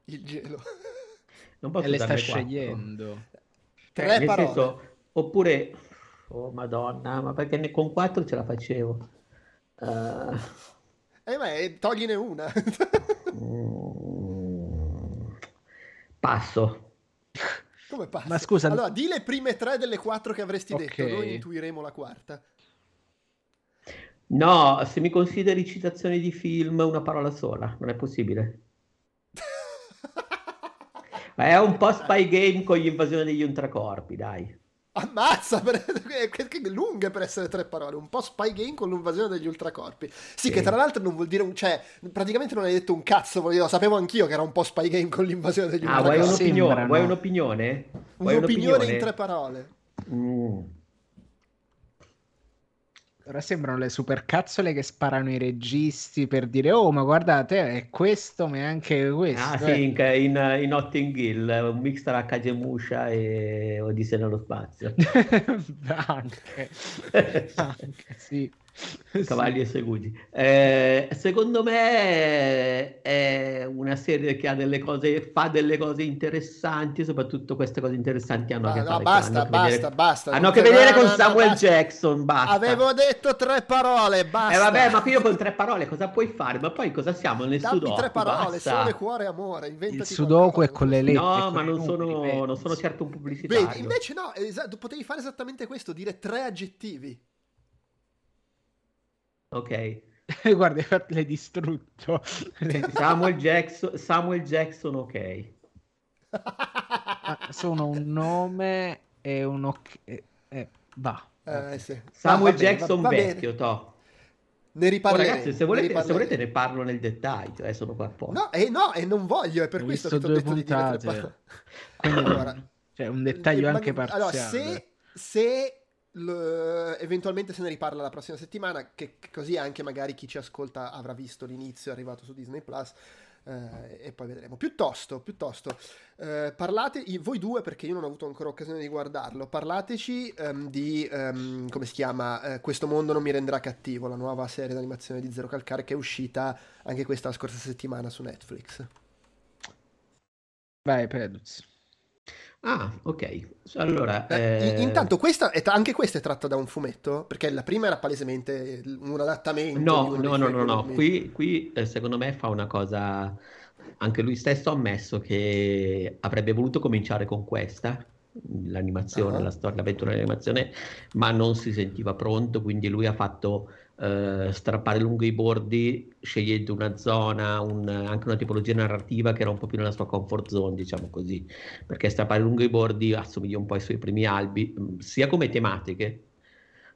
[SPEAKER 1] Il gelo.
[SPEAKER 2] Non posso e le sta scegliendo.
[SPEAKER 3] Tre eh, parole. Senso, oppure, oh madonna, ma perché con quattro ce la facevo. Uh...
[SPEAKER 1] Eh beh, togline una.
[SPEAKER 3] mm... Passo.
[SPEAKER 1] Come passo?
[SPEAKER 2] Ma scusa.
[SPEAKER 1] Allora, di le prime tre delle quattro che avresti okay. detto, noi intuiremo la quarta.
[SPEAKER 3] No, se mi consideri citazioni di film, una parola sola, non è possibile. Ma è un po' spy game con l'invasione degli ultracorpi, dai.
[SPEAKER 1] Ammazza, per... lunghe per essere tre parole. Un po' spy game con l'invasione degli ultracorpi. Sì, sì, che tra l'altro non vuol dire un. cioè, praticamente non hai detto un cazzo. Lo sapevo anch'io che era un po' spy game con l'invasione degli ah, ultracorpi.
[SPEAKER 3] Ah, vuoi un'opinione? Vuoi un'opinione?
[SPEAKER 1] Vuoi un'opinione? un'opinione in tre parole. Mm.
[SPEAKER 2] Ora sembrano le supercazzole che sparano i registi per dire oh ma guardate è questo ma è anche questo.
[SPEAKER 3] Ah eh. sì, in, in, in Notting Hill, un mix tra Kagemusha e Odissea nello spazio.
[SPEAKER 2] anche, anche, sì.
[SPEAKER 3] Cavalli e segugi. Eh, secondo me è una serie che ha delle cose, fa delle cose interessanti, soprattutto queste cose interessanti hanno
[SPEAKER 1] a
[SPEAKER 3] che
[SPEAKER 1] fare basta, basta, vedere, basta.
[SPEAKER 3] Hanno a che vedere con Samuel basta. Jackson, basta.
[SPEAKER 1] Avevo detto tre parole, basta.
[SPEAKER 3] Eh vabbè, ma io con tre parole cosa puoi fare? Ma poi cosa siamo nel
[SPEAKER 1] Dammi
[SPEAKER 3] sudoku?
[SPEAKER 1] tre parole, basta. sole, cuore, amore,
[SPEAKER 2] inventati Il sudoku è con le lettere.
[SPEAKER 3] No, ma non sono, non sono certo un pubblicitario.
[SPEAKER 1] Vedi, invece no, esatto, potevi fare esattamente questo, dire tre aggettivi.
[SPEAKER 3] Ok.
[SPEAKER 2] Guarda, l'hai distrutto.
[SPEAKER 3] Samuel Jackson, Samuel Jackson ok.
[SPEAKER 2] Sono un nome e un ok. Eh, eh, va.
[SPEAKER 1] Eh, sì.
[SPEAKER 3] Samuel va, va Jackson va, vecchio, to.
[SPEAKER 1] Ne riparleremo.
[SPEAKER 3] Oh, ragazzi, se volete, ne se volete, ne parlo nel dettaglio, eh, sono qua apposta.
[SPEAKER 1] No, e eh, no, e non voglio, è per Ho questo che ti ho detto puntate. di dire
[SPEAKER 2] Quindi, allora, cioè, un dettaglio anche parziale. Allora,
[SPEAKER 1] se, se eventualmente se ne riparla la prossima settimana, che così anche magari chi ci ascolta avrà visto l'inizio, arrivato su Disney Plus. Eh, e poi vedremo. Piuttosto, piuttosto eh, parlate voi due, perché io non ho avuto ancora occasione di guardarlo. Parlateci um, di um, come si chiama? Uh, Questo mondo non mi renderà cattivo, la nuova serie d'animazione di Zero Calcare che è uscita anche questa la scorsa settimana su Netflix.
[SPEAKER 2] Vai, Peduz.
[SPEAKER 3] Ah, ok. Allora,
[SPEAKER 1] eh, eh... intanto questa è, anche questa è tratta da un fumetto, perché la prima era palesemente un adattamento.
[SPEAKER 3] No, no, no, no, no, qui, qui eh, secondo me fa una cosa, anche lui stesso ha ammesso che avrebbe voluto cominciare con questa, l'animazione, uh-huh. la storia, l'avventura dell'animazione, ma non si sentiva pronto, quindi lui ha fatto eh, strappare lungo i bordi scegliendo una zona, un, anche una tipologia narrativa che era un po' più nella sua comfort zone, diciamo così, perché strappare lungo i bordi assomiglia un po' ai suoi primi albi, mm, sia come tematiche,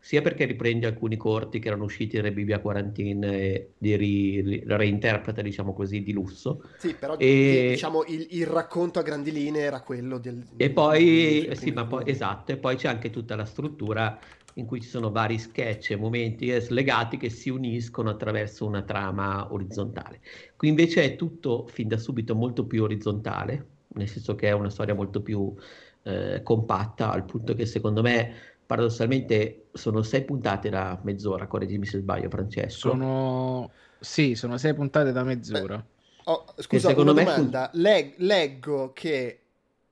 [SPEAKER 3] sia perché riprende alcuni corti che erano usciti nelle Bibbia Quarantine e li, ri, li reinterpreta, diciamo così, di lusso.
[SPEAKER 1] Sì, però e... diciamo il, il, racconto a grandi linee era quello del...
[SPEAKER 3] E poi, sì, ma poi, esatto, e poi c'è anche tutta la struttura in cui ci sono vari sketch e momenti slegati che si uniscono attraverso una trama orizzontale. Qui invece è tutto fin da subito molto più orizzontale, nel senso che è una storia molto più eh, compatta, al punto che secondo me paradossalmente sono sei puntate da mezz'ora, correggimi se sbaglio Francesco.
[SPEAKER 2] Sono... Sì, sono sei puntate da mezz'ora. Beh,
[SPEAKER 1] oh, scusa, una domanda. Fun... Leg- leggo che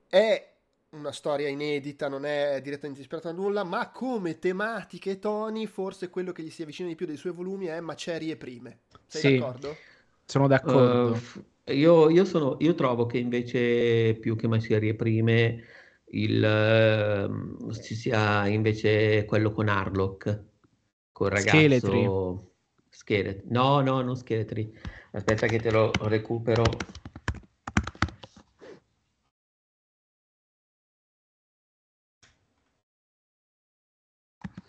[SPEAKER 1] è una storia inedita, non è direttamente ispirata a nulla, ma come tematiche e toni, forse quello che gli si avvicina di più dei suoi volumi è macerie prime. Sei sì, d'accordo?
[SPEAKER 2] Sono d'accordo.
[SPEAKER 3] Uh, io, io, sono, io, trovo che invece più che macerie prime il, uh, ci sia invece quello con Harlock, col ragazzo...
[SPEAKER 2] Scheletri.
[SPEAKER 3] Scheletri. No, no, non Scheletri. Aspetta che te lo recupero.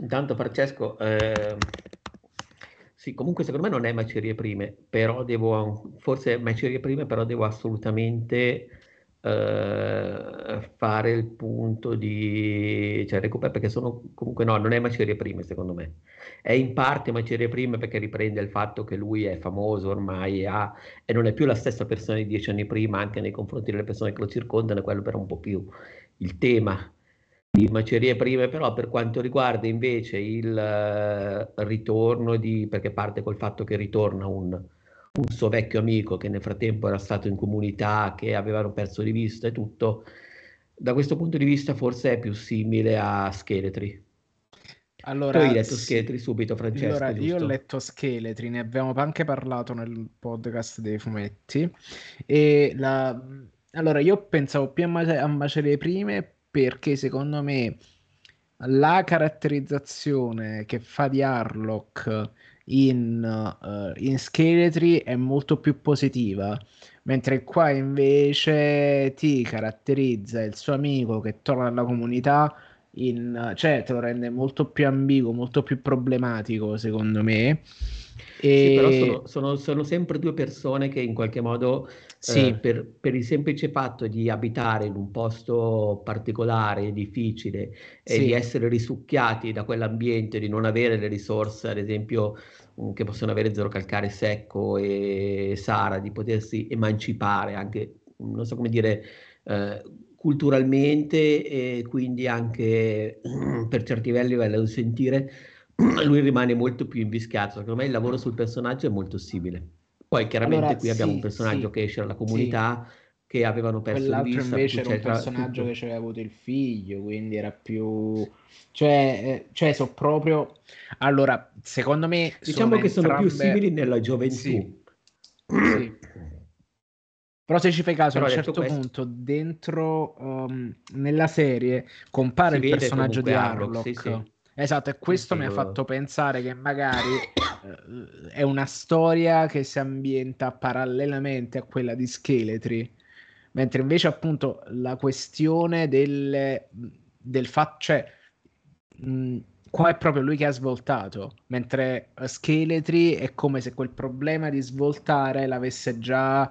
[SPEAKER 3] Intanto Francesco, eh, sì, comunque secondo me non è macerie prime, però devo, forse macerie prime, però devo assolutamente eh, fare il punto di, cioè recuperare perché sono comunque no, non è macerie prime secondo me, è in parte macerie prime perché riprende il fatto che lui è famoso ormai ha, e non è più la stessa persona di dieci anni prima anche nei confronti delle persone che lo circondano, quello però un po' più il tema di macerie prime, però per quanto riguarda invece il uh, ritorno di, perché parte col fatto che ritorna un, un, suo vecchio amico che nel frattempo era stato in comunità, che avevano perso di vista e tutto, da questo punto di vista forse è più simile a Scheletri. Allora, tu hai letto Scheletri subito, Francesco? Allora,
[SPEAKER 2] io ho letto Scheletri, ne abbiamo anche parlato nel podcast dei fumetti. E la... Allora, io pensavo più a macerie prime perché secondo me la caratterizzazione che fa di Harlock in, uh, in Scheletri è molto più positiva, mentre qua invece ti caratterizza il suo amico che torna alla comunità, in, cioè te lo rende molto più ambiguo, molto più problematico secondo me.
[SPEAKER 3] E... Sì, però sono, sono, sono, sempre due persone che in qualche modo, sì. eh, per, per, il semplice fatto di abitare in un posto particolare, difficile, sì. e di essere risucchiati da quell'ambiente, di non avere le risorse, ad esempio, mm, che possono avere Zero Calcare Secco e Sara, di potersi emancipare anche, non so come dire, eh, culturalmente e quindi anche per certi livelli a livello di sentire lui rimane molto più invischiato. Secondo me il lavoro sul personaggio è molto simile. Poi chiaramente allora, qui sì, abbiamo un personaggio sì, che esce dalla comunità, sì. che avevano perso
[SPEAKER 2] Quell'altro di vista. invece era un personaggio tutto. che aveva avuto il figlio, quindi era più... Cioè, eh, cioè sono proprio... Allora, secondo me...
[SPEAKER 3] Diciamo sono che sono più simili nella gioventù. Sì. sì.
[SPEAKER 2] Però se ci fai caso, Però a un certo questo... punto, dentro um, nella serie compare si il personaggio di Harlock. Sì, sì. Esatto, e questo mi ha fatto pensare che magari eh, è una storia che si ambienta parallelamente a quella di Scheletri, mentre invece appunto la questione del, del fatto, cioè mh, qua è proprio lui che ha svoltato, mentre Scheletri è come se quel problema di svoltare l'avesse già, uh,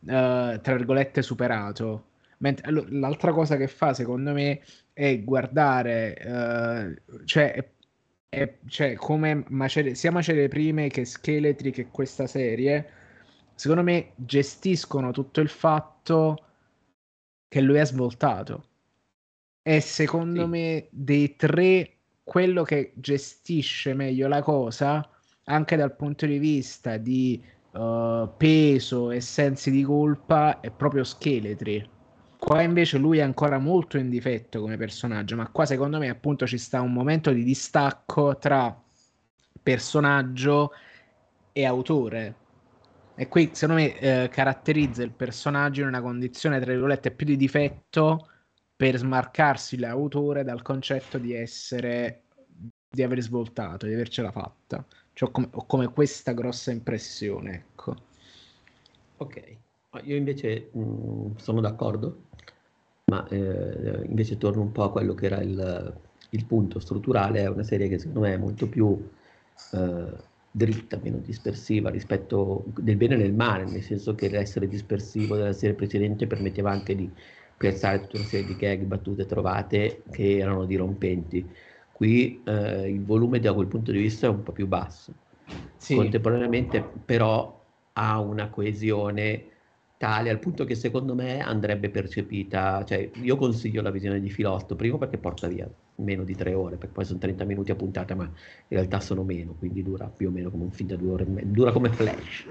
[SPEAKER 2] tra virgolette, superato. Mentre, l'altra cosa che fa, secondo me, è guardare, uh, cioè, è, cioè, come macerie, sia Macerie Prime che Scheletri che questa serie, secondo me gestiscono tutto il fatto che lui è svoltato. E secondo sì. me dei tre, quello che gestisce meglio la cosa, anche dal punto di vista di uh, peso e sensi di colpa, è proprio Scheletri Qua invece lui è ancora molto in difetto come personaggio, ma qua secondo me appunto ci sta un momento di distacco tra personaggio e autore. E qui secondo me eh, caratterizza il personaggio in una condizione, tra virgolette, più di difetto per smarcarsi l'autore dal concetto di essere, di aver svoltato, di avercela fatta. Cioè, ho, come, ho come questa grossa impressione, ecco.
[SPEAKER 3] Ok, io invece mh, mm, sono d'accordo ma eh, invece torno un po' a quello che era il, il, punto strutturale, è una serie che secondo me è molto più eh, dritta, meno dispersiva rispetto del bene e del male, nel senso che l'essere dispersivo della serie precedente permetteva anche di piazzare tutta una serie di gag, battute trovate che erano dirompenti. Qui eh, il volume da quel punto di vista è un po' più basso. Sì. Contemporaneamente però ha una coesione tale al punto che secondo me andrebbe percepita, cioè io consiglio la visione di Filotto, primo perché porta via meno di tre ore, perché poi sono 30 minuti a puntata, ma in realtà sono meno, quindi dura più o meno come un film da due ore e mezza, dura come flash.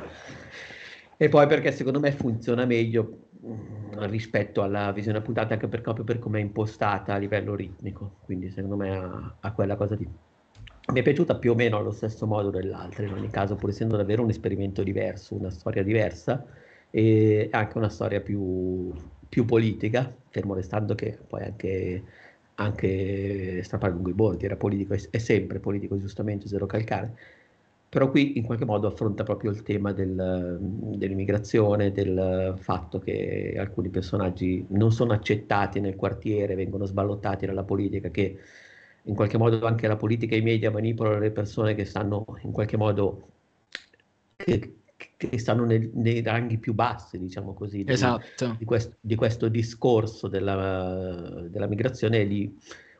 [SPEAKER 3] E poi perché secondo me funziona meglio mm, rispetto alla visione a puntata, anche per, proprio per come è impostata a livello ritmico, quindi secondo me ha, ha quella cosa di mi è piaciuta più o meno allo stesso modo dell'altra, in ogni caso, pur essendo davvero un esperimento diverso, una storia diversa, e anche una storia più, più politica, fermo restando che poi anche, anche strappare lungo i bordi era politico, è, sempre politico giustamente, zero calcare, però qui in qualche modo affronta proprio il tema del, dell'immigrazione, del fatto che alcuni personaggi non sono accettati nel quartiere, vengono sballottati dalla politica, che in qualche modo anche la politica e i media manipolano le persone che stanno in qualche modo che, che stanno nel, nei ranghi più bassi, diciamo così,
[SPEAKER 2] di, esatto.
[SPEAKER 3] di, questo, di questo, discorso della, della migrazione li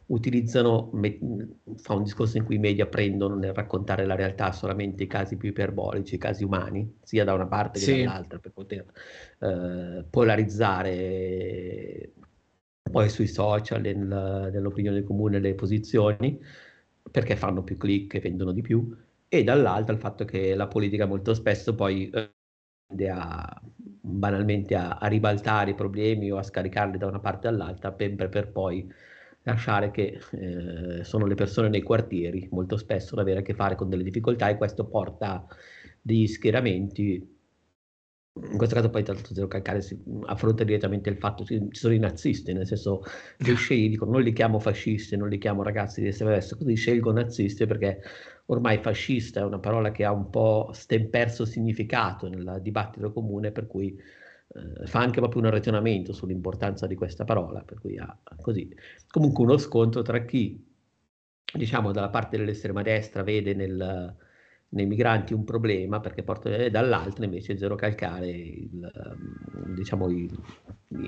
[SPEAKER 3] utilizzano, me, fa un discorso in cui i media prendono nel raccontare la realtà solamente i casi più iperbolici, i casi umani, sia da una parte che sì. dall'altra, per poter eh, polarizzare poi sui social, nel, nell'opinione comune, le posizioni, perché fanno più click e vendono di più, e dall'altra il fatto che la politica molto spesso poi eh, tende a, banalmente a, a, ribaltare i problemi o a scaricarli da una parte all'altra per, per poi lasciare che eh, sono le persone nei quartieri molto spesso ad avere a che fare con delle difficoltà e questo porta degli schieramenti. In questo caso poi tanto Zero Calcare si affronta direttamente il fatto che ci sono i nazisti, nel senso che scegli, dico non li chiamo fascisti, non li chiamo ragazzi di estrema destra, così scelgo nazisti perché ormai fascista è una parola che ha un po' stemperso significato nel dibattito comune, per cui eh, fa anche proprio un ragionamento sull'importanza di questa parola, per cui ha così. Comunque uno scontro tra chi, diciamo, dalla parte dell'estrema destra vede nel, nei migranti un problema perché porta e dall'altra invece zero calcare il, diciamo, i,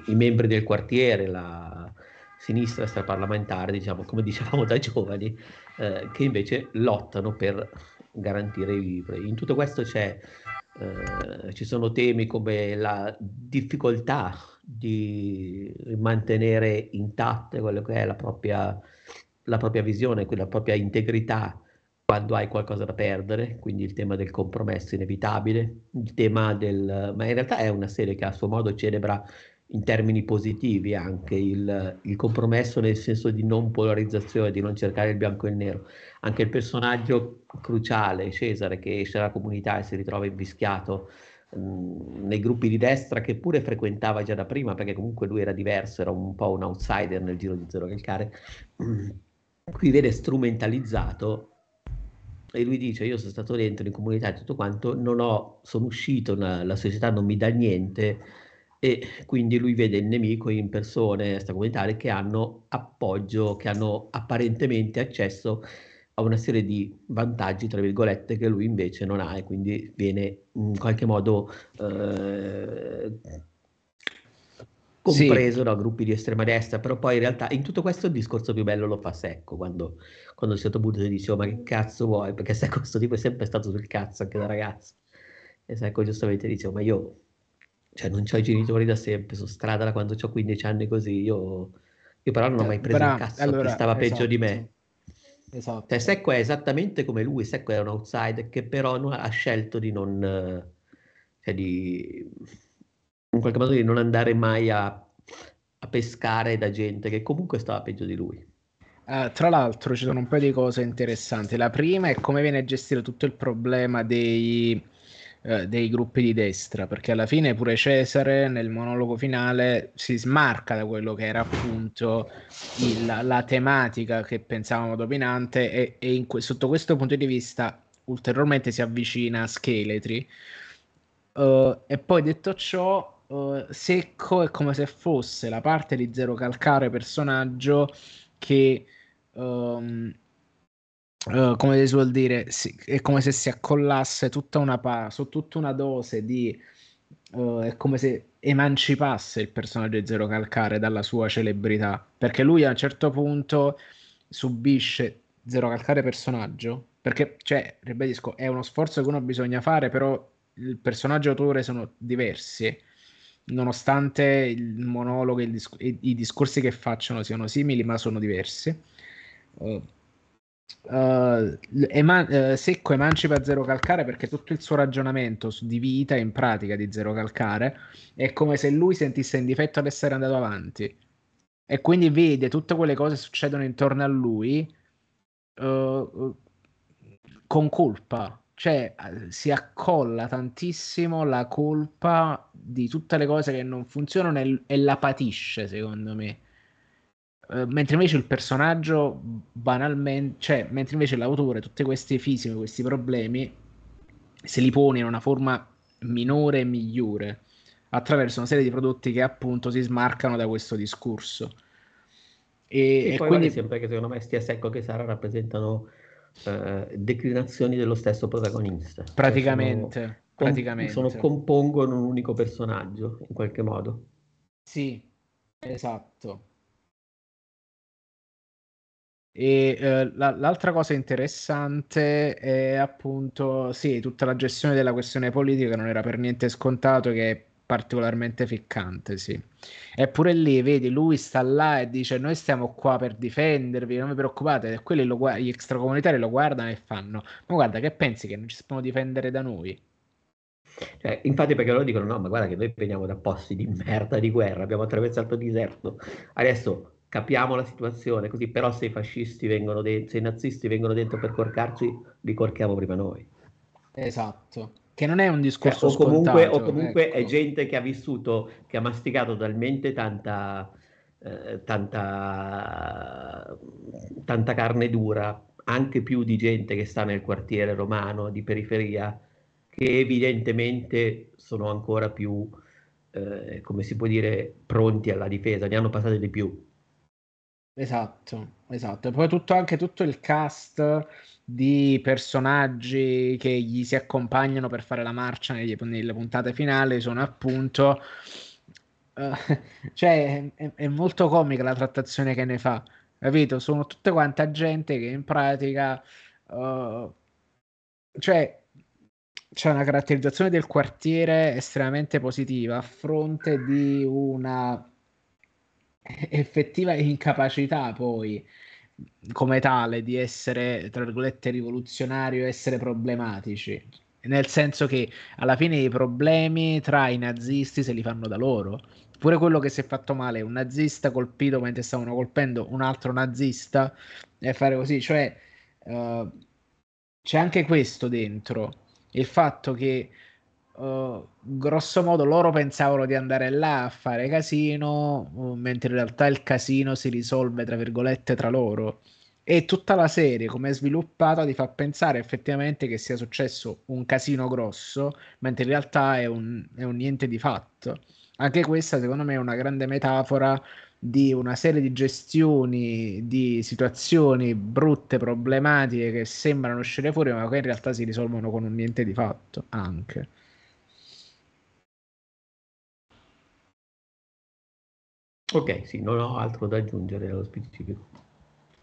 [SPEAKER 3] i, membri del quartiere, la sinistra extraparlamentare, diciamo, come dicevamo da giovani, eh, che invece lottano per garantire i libri. In tutto questo eh, ci sono temi come la difficoltà di mantenere intatte quello che è la propria, la propria visione, la propria integrità quando hai qualcosa da perdere, quindi il tema del compromesso inevitabile, il tema del... ma in realtà è una serie che a suo modo celebra in termini positivi anche il, il, compromesso nel senso di non polarizzazione, di non cercare il bianco e il nero. Anche il personaggio cruciale, Cesare, che esce dalla comunità e si ritrova invischiato mh, nei gruppi di destra che pure frequentava già da prima, perché comunque lui era diverso, era un po' un outsider nel giro di Zero Calcare, qui viene strumentalizzato e lui dice io sono stato dentro in comunità e tutto quanto, non ho, sono uscito, la, la società non mi dà niente, e quindi lui vede il nemico in persone extracomunitarie che hanno appoggio, che hanno apparentemente accesso a una serie di vantaggi, tra virgolette, che lui invece non ha e quindi viene in qualche modo eh, compreso sì. da gruppi di estrema destra, però poi in realtà in tutto questo il discorso più bello lo fa Secco, quando, quando a un certo punto ti dice oh, ma che cazzo vuoi, perché Secco questo tipo è sempre stato sul cazzo anche da ragazzo, e Secco giustamente dice oh, ma io cioè non ho i genitori da sempre, sono strada da quando ho 15 anni così, io, io però non ho mai preso Bra- il cazzo, allora, stava esatto. peggio di me. Esatto. Cioè, Secco è esattamente come lui, Secco è un outsider che però ha scelto di non, cioè di, in qualche modo di non andare mai a, a pescare da gente che comunque stava peggio di lui.
[SPEAKER 2] Uh, tra l'altro ci sono un paio di cose interessanti. La prima è come viene gestito tutto il problema dei, eh, dei gruppi di destra, perché alla fine pure Cesare nel monologo finale si smarca da quello che era appunto il, la tematica che pensavamo dominante e, e que- sotto questo punto di vista ulteriormente si avvicina a Scheletri. Uh, e poi detto ciò, uh, Secco è come se fosse la parte di Zero Calcare personaggio che um, Uh, come si suol dire, si, è come se si accollasse tutta una, pa- su tutta una dose di... Uh, è come se emancipasse il personaggio di Zero Calcare dalla sua celebrità, perché lui a un certo punto subisce Zero Calcare personaggio, perché, cioè, ribadisco, è uno sforzo che uno bisogna fare, però il personaggio e autore sono diversi, nonostante il monologo il disc- i, i, discorsi che facciano siano simili, ma sono diversi. Uh, Uh, eman- uh, secco emancipa Zero Calcare perché tutto il suo ragionamento di vita in pratica di Zero Calcare è come se lui sentisse in difetto ad essere andato avanti. E quindi vede tutte quelle cose che succedono intorno a lui uh, con colpa. Cioè si accolla tantissimo la colpa di tutte le cose che non funzionano e, e la patisce secondo me Uh, mentre invece il personaggio banalmente, cioè, mentre invece l'autore, tutti questi fisimi, questi problemi, se li pone in una forma minore e migliore attraverso una serie di prodotti che appunto si smarcano da questo discorso.
[SPEAKER 3] E, e, e quindi sempre che secondo me stia secco che Sara rappresentano eh, declinazioni dello stesso protagonista.
[SPEAKER 2] Cioè, praticamente,
[SPEAKER 3] sono,
[SPEAKER 2] praticamente.
[SPEAKER 3] Sono, compongono un unico personaggio in qualche modo.
[SPEAKER 2] Sì, esatto. E eh, la, l'altra cosa interessante è appunto, sì, tutta la gestione della questione politica non era per niente scontato che è particolarmente ficcante, sì. Eppure lì, vedi, lui sta là e dice noi stiamo qua per difendervi, non vi preoccupate, quelli lo, gli extracomunitari lo guardano e fanno, ma guarda che pensi che non ci possiamo difendere da noi?
[SPEAKER 3] Cioè, infatti perché loro dicono no, ma guarda che noi veniamo da posti di merda di guerra, abbiamo attraversato il deserto, adesso capiamo la situazione, così però se i fascisti vengono dentro, se i nazisti vengono dentro per corcarci, li corchiamo prima noi.
[SPEAKER 2] Esatto, che non è un discorso
[SPEAKER 3] cioè, o comunque, o comunque ecco. è gente che ha vissuto, che ha masticato talmente tanta, eh, tanta, tanta carne dura, anche più di gente che sta nel quartiere romano di periferia, che evidentemente sono ancora più, eh, come si può dire, pronti alla difesa, ne hanno passate di più.
[SPEAKER 2] Esatto, esatto. E poi tutto, anche tutto il cast di personaggi che gli si accompagnano per fare la marcia nelle, nelle puntate finali sono appunto... Uh, cioè, è, è, molto comica la trattazione che ne fa, capito? Sono tutte quanta gente che in pratica... Uh, cioè, c'è una caratterizzazione del quartiere estremamente positiva a fronte di una effettiva incapacità poi come tale di essere, tra virgolette, rivoluzionario, essere problematici. Nel senso che alla fine i problemi tra i nazisti se li fanno da loro. Pure quello che si è fatto male, un nazista colpito mentre stavano colpendo un altro nazista, e fare così, cioè uh, c'è anche questo dentro. Il fatto che uh, grosso modo loro pensavano di andare là a fare casino, uh, mentre in realtà il casino si risolve tra virgolette tra loro. E tutta la serie, come è sviluppata, ti fa pensare effettivamente che sia successo un casino grosso, mentre in realtà è un, è un niente di fatto. Anche questa, secondo me, è una grande metafora di una serie di gestioni di situazioni brutte, problematiche che sembrano uscire fuori, ma che in realtà si risolvono con un niente di fatto anche.
[SPEAKER 3] Ok, sì, non ho altro da aggiungere nello specifico.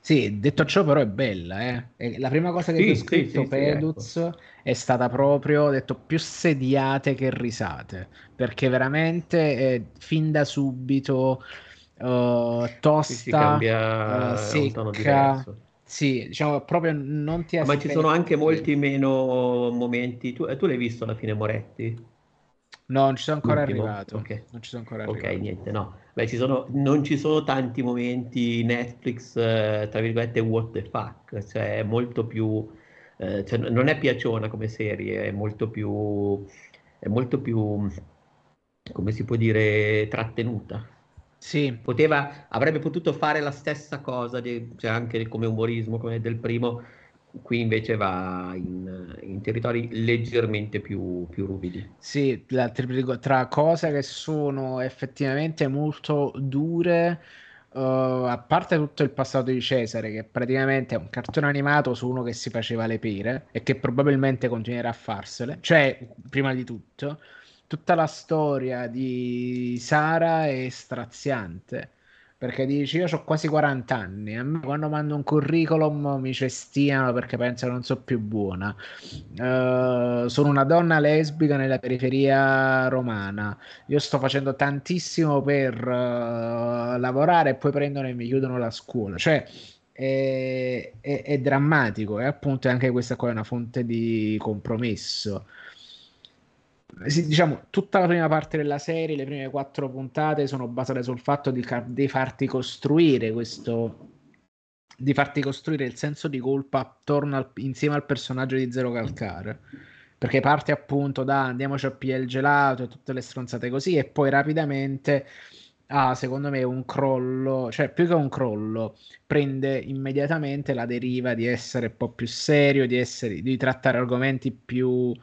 [SPEAKER 2] Sì, detto ciò però è bella, eh. la prima cosa che sì, ho scritto sì, Peduz sì, ecco. è stata proprio, ho detto, più sediate che risate, perché veramente eh, fin da subito uh, tosta, si
[SPEAKER 3] cambia uh, secca,
[SPEAKER 2] sì, diciamo proprio non ti
[SPEAKER 3] aspetti. Ma ci sono anche molti meno momenti, tu, tu l'hai visto alla fine Moretti?
[SPEAKER 2] No, non ci sono ancora L'ultimo? arrivato.
[SPEAKER 3] Ok,
[SPEAKER 2] non ci sono ancora
[SPEAKER 3] Ok, niente, no. Beh, ci sono, non ci sono tanti momenti Netflix, eh, tra virgolette, what the fuck, cioè è molto più... Eh, cioè, non è piaciona come serie, è molto più... è molto più, come si può dire, trattenuta.
[SPEAKER 2] Sì.
[SPEAKER 3] Poteva, avrebbe potuto fare la stessa cosa, di, cioè anche come umorismo, come del primo, qui invece va in, in territori leggermente più, più ruvidi.
[SPEAKER 2] Sì, la, tra cose che sono effettivamente molto dure, uh, a parte tutto il passato di Cesare, che praticamente è un cartone animato su uno che si faceva le pere e che probabilmente continuerà a farsele, cioè, prima di tutto, tutta la storia di Sara è straziante perché dici io ho quasi 40 anni, a me quando mando un curriculum mi cestinano perché pensano non so più buona. Uh, sono una donna lesbica nella periferia romana, io sto facendo tantissimo per uh, lavorare e poi prendono e mi chiudono la scuola. Cioè, è, è, è drammatico e appunto anche questa qua è una fonte di compromesso sì, diciamo, tutta la prima parte della serie, le prime quattro puntate sono basate sul fatto di, di farti costruire questo di farti costruire il senso di colpa attorno al, insieme al personaggio di Zero Calcare. Perché parte appunto da andiamoci a il gelato e tutte le stronzate così e poi rapidamente ha secondo me un crollo cioè più che un crollo prende immediatamente la deriva di essere un po' più serio di, essere, di trattare argomenti più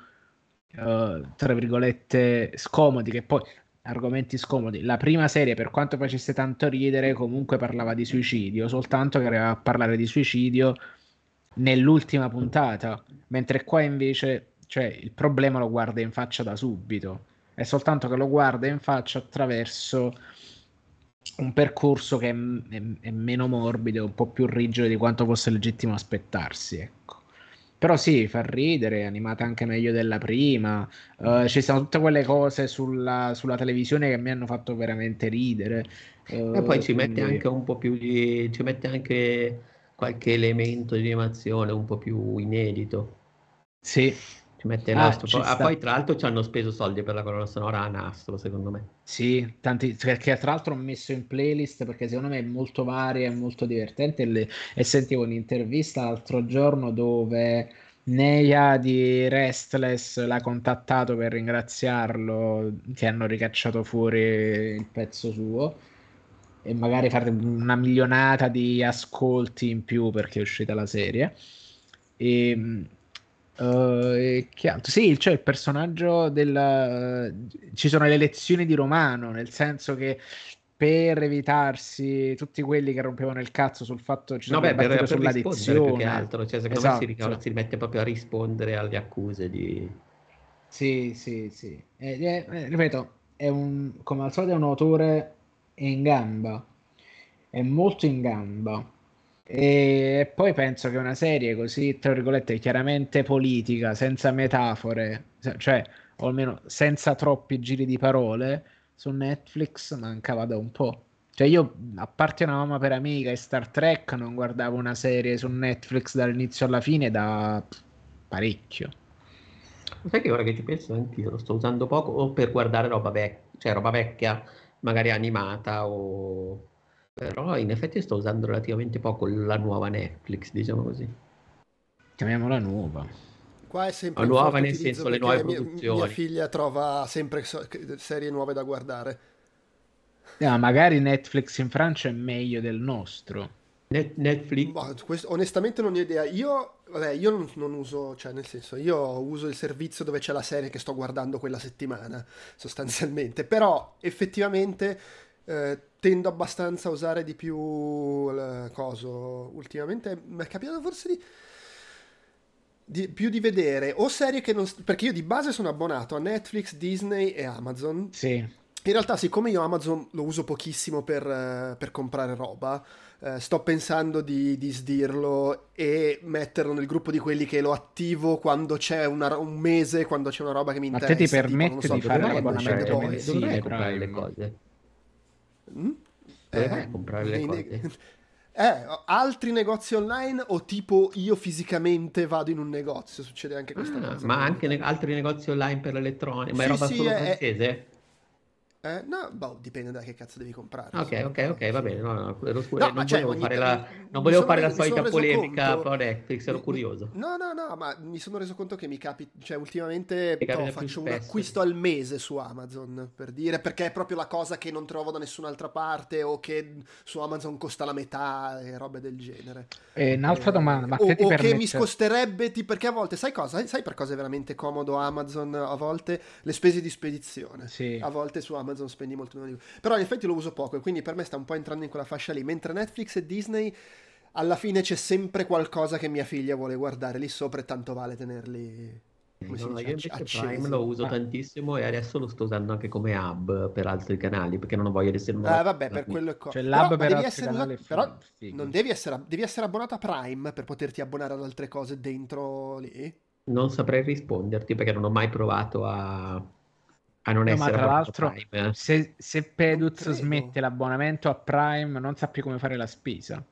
[SPEAKER 2] uh, tra virgolette, scomodi, che poi argomenti scomodi. La prima serie, per quanto facesse tanto ridere, comunque parlava di suicidio, soltanto che arrivava a parlare di suicidio nell'ultima puntata, mentre qua invece, cioè, il problema lo guarda in faccia da subito. È soltanto che lo guarda in faccia attraverso un percorso che è, è, è meno morbido, un po' più rigido di quanto fosse legittimo aspettarsi, ecco. Però sì, fa ridere, è animata anche meglio della prima. Uh, ci sono tutte quelle cose sulla, sulla, televisione che mi hanno fatto veramente ridere.
[SPEAKER 3] Uh, e poi ci quindi... mette anche un po' più di. ci mette anche qualche elemento di animazione un po' più inedito.
[SPEAKER 2] Sì,
[SPEAKER 3] ci mette ah, nastro. Ah, poi tra l'altro ci hanno speso soldi per la colonna sonora a nastro, secondo me.
[SPEAKER 2] Sì, tanti, perché tra l'altro ho messo in playlist perché secondo me è molto varia e molto divertente le, e sentivo un'intervista l'altro giorno dove Neia di Restless l'ha contattato per ringraziarlo che hanno ricacciato fuori il pezzo suo e magari fare una milionata di ascolti in più perché è uscita la serie. E Uh, che altro? Sì, cioè il personaggio del... ci sono le lezioni di Romano, nel senso che per evitarsi tutti quelli che rompevano il cazzo sul fatto ci
[SPEAKER 3] sono no, beh, per, per sulla più che altro, cioè secondo esatto. me si, esatto. ricorda, si rimette proprio a rispondere alle accuse di...
[SPEAKER 2] Sì, sì, sì. Eh, eh, ripeto, è un, come al solito è un autore in gamba, è molto in gamba e poi penso che una serie così, tra virgolette, chiaramente politica, senza metafore, cioè, o almeno senza troppi giri di parole, su Netflix mancava da un po'. Cioè io, a parte una mamma per amica e Star Trek, non guardavo una serie su Netflix dall'inizio alla fine da parecchio.
[SPEAKER 3] Sai che ora che ci penso anch'io lo sto usando poco o per guardare roba vecchia, cioè roba vecchia, magari animata o però in effetti sto usando relativamente poco la nuova Netflix, diciamo così.
[SPEAKER 2] Chiamiamola nuova.
[SPEAKER 1] Qua è sempre
[SPEAKER 3] la nuova nel senso le nuove mia, produzioni.
[SPEAKER 1] Mia figlia trova sempre serie nuove da guardare.
[SPEAKER 2] No, magari Netflix in Francia è meglio del nostro.
[SPEAKER 3] Net, Netflix?
[SPEAKER 1] Boh, questo, onestamente non ho idea. Io, vabbè, io non, non, uso, cioè nel senso, io uso il servizio dove c'è la serie che sto guardando quella settimana, sostanzialmente. Però effettivamente eh, tendo abbastanza a usare di più il coso. Ultimamente mi è capitato forse di, di, più di vedere o serie che non. Perché io di base sono abbonato a Netflix, Disney e Amazon.
[SPEAKER 2] Sì.
[SPEAKER 1] In realtà, siccome io Amazon lo uso pochissimo per, per comprare roba, eh, sto pensando di, di, sdirlo e metterlo nel gruppo di quelli che lo attivo quando c'è una, un mese, quando c'è una roba che mi interessa.
[SPEAKER 2] Ma te ti permette tipo, so, di fare l'abbonamento mensile?
[SPEAKER 3] Dove le cose? Mm? Dove eh, vai a comprare le cose? Ne-
[SPEAKER 1] eh, altri negozi online o tipo io fisicamente vado in un negozio? Succede anche questa ah, cosa.
[SPEAKER 3] Ma anche ne- altri negozi online per l'elettronica? Ma sì, è roba sì, solo è, francese?
[SPEAKER 1] Eh, no, boh, dipende da che cazzo devi comprare.
[SPEAKER 3] Ok, ok, ok, va bene. No, no, ero scuro, no, non, cioè, volevo fare la, non volevo fare la solita polemica conto... Netflix, ero curioso.
[SPEAKER 1] No, no, no, ma mi sono reso conto che mi capita, cioè ultimamente no, faccio un acquisto al mese su Amazon, per dire, perché è proprio la cosa che non trovo da nessun'altra parte o che su Amazon costa la metà e robe del genere.
[SPEAKER 2] E un'altra eh, domanda, ma
[SPEAKER 1] o,
[SPEAKER 2] o
[SPEAKER 1] permette... che mi scosterebbe, ti, perché a volte, sai cosa? Sai per cosa è veramente comodo Amazon a volte? Le spese di spedizione.
[SPEAKER 2] Sì.
[SPEAKER 1] A volte su Amazon Amazon spendi molto meno di Però in effetti lo uso poco e quindi per me sta un po' entrando in quella fascia lì. Mentre Netflix e Disney alla fine c'è sempre qualcosa che mia figlia vuole guardare lì sopra e tanto vale tenerli
[SPEAKER 3] come no, invece accesi. Prime lo uso ah. tantissimo e adesso lo sto usando anche come hub per altri canali perché non voglio essere
[SPEAKER 1] un ah, vabbè per quello è co-
[SPEAKER 2] cioè l'hub per altri essere
[SPEAKER 1] canali usato, però non devi essere, devi essere abbonato a Prime per poterti abbonare ad altre cose dentro lì
[SPEAKER 3] non saprei risponderti perché non ho mai provato a a non no, essere
[SPEAKER 2] ma tra l'altro Prime. Eh. se, se Peduz smette l'abbonamento a Prime non sa più come fare la spesa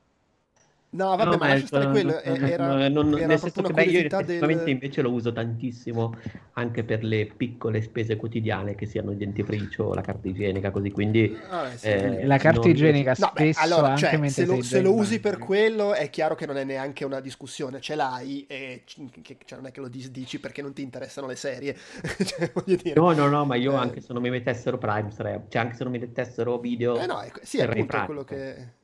[SPEAKER 1] No, vabbè, no, ma lascia stare quello. Era,
[SPEAKER 3] non, era nel senso che beh, io effettivamente del... invece lo uso tantissimo anche per le piccole spese quotidiane, che siano il dentifricio o la carta igienica, così. Quindi
[SPEAKER 2] ah, sì. eh, la carta non... igienica no, spesso beh, allora, cioè,
[SPEAKER 1] se, lo, se lo, usi per quello è chiaro che non è neanche una discussione, ce l'hai e che, cioè, non è che lo disdici perché non ti interessano le serie.
[SPEAKER 3] cioè, no, no, no, ma io eh... anche se non mi mettessero Prime, sarei... cioè anche se non mi mettessero video...
[SPEAKER 1] Eh no, è, sì, è appunto quello che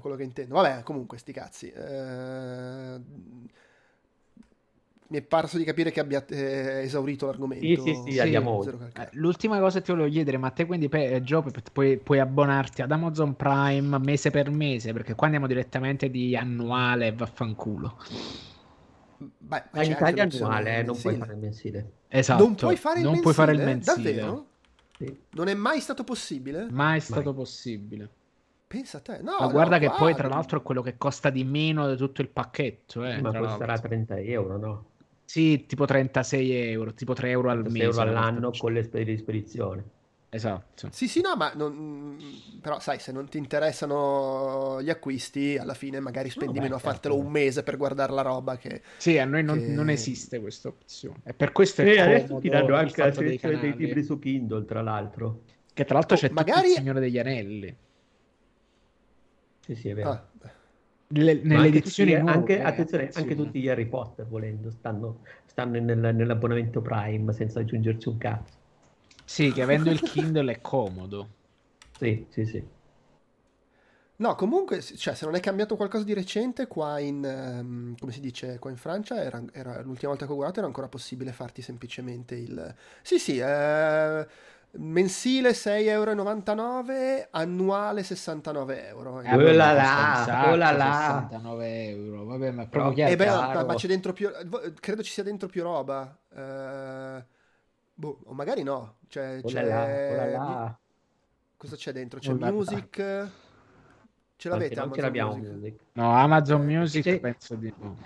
[SPEAKER 1] quello che intendo. Vabbè, comunque, sti cazzi. Eh... mi è parso di capire che abbia eh, esaurito l'argomento.
[SPEAKER 3] Sì, sì, sì, sì. andiamo oltre.
[SPEAKER 2] Eh, l'ultima cosa che ti volevo chiedere, ma te quindi pe- Gio, puoi, puoi, abbonarti ad Amazon Prime mese per mese, perché qua andiamo direttamente di annuale e vaffanculo.
[SPEAKER 3] Beh, ma in Italia è annuale, eh, non puoi fare il mensile.
[SPEAKER 2] Esatto,
[SPEAKER 1] non puoi fare il, non mensile? Puoi fare il mensile.
[SPEAKER 2] Davvero?
[SPEAKER 1] Sì. Non è mai stato possibile?
[SPEAKER 2] Mai stato mai. possibile.
[SPEAKER 1] Pensa a te. No,
[SPEAKER 2] ma guarda no, che guarda. poi tra l'altro è quello che costa di meno di tutto il pacchetto. Eh,
[SPEAKER 3] ma costerà 30 euro, no?
[SPEAKER 2] Sì, tipo 36 euro, tipo 3 euro al mese.
[SPEAKER 3] euro all'anno con le spese di spedizione.
[SPEAKER 2] Esatto.
[SPEAKER 1] Sì, sì, no, ma non... però sai, se non ti interessano gli acquisti, alla fine magari spendi no, meno a fartelo certo. un mese per guardare la roba che...
[SPEAKER 2] Sì, a noi non, che... non esiste questa opzione. E per questo è e
[SPEAKER 3] adesso ti danno anche la selezione dei, dei libri su Kindle, tra l'altro.
[SPEAKER 2] Che tra l'altro oh, c'è magari... il Signore degli Anelli.
[SPEAKER 3] Sì, sì, è vero. Ah,
[SPEAKER 2] le, nelle edizioni
[SPEAKER 3] tutti, nuove, anche, attenzione, anche tutti gli Harry Potter volendo stanno, stanno nel, nell'abbonamento Prime senza aggiungerci un cazzo.
[SPEAKER 2] Sì che avendo il Kindle è comodo.
[SPEAKER 3] Sì sì sì.
[SPEAKER 1] No comunque cioè, se non è cambiato qualcosa di recente qua in um, come si dice qua in Francia era, era, l'ultima volta che ho guardato era ancora possibile farti semplicemente il sì sì eh mensile 6,99 euro, annuale 69 euro.
[SPEAKER 3] Eh, oh là là, oh là là.
[SPEAKER 2] 69 euro, vabbè, ma proprio eh beh,
[SPEAKER 1] ma, ma, c'è dentro più, credo ci sia dentro più roba. Eh, boh, o magari no. Cioè, oh c'è, là, oh là là. Cosa c'è dentro? C'è oh music. Ce l'avete?
[SPEAKER 3] Non ce l'abbiamo music? music?
[SPEAKER 2] No, Amazon Music c'è... penso di no.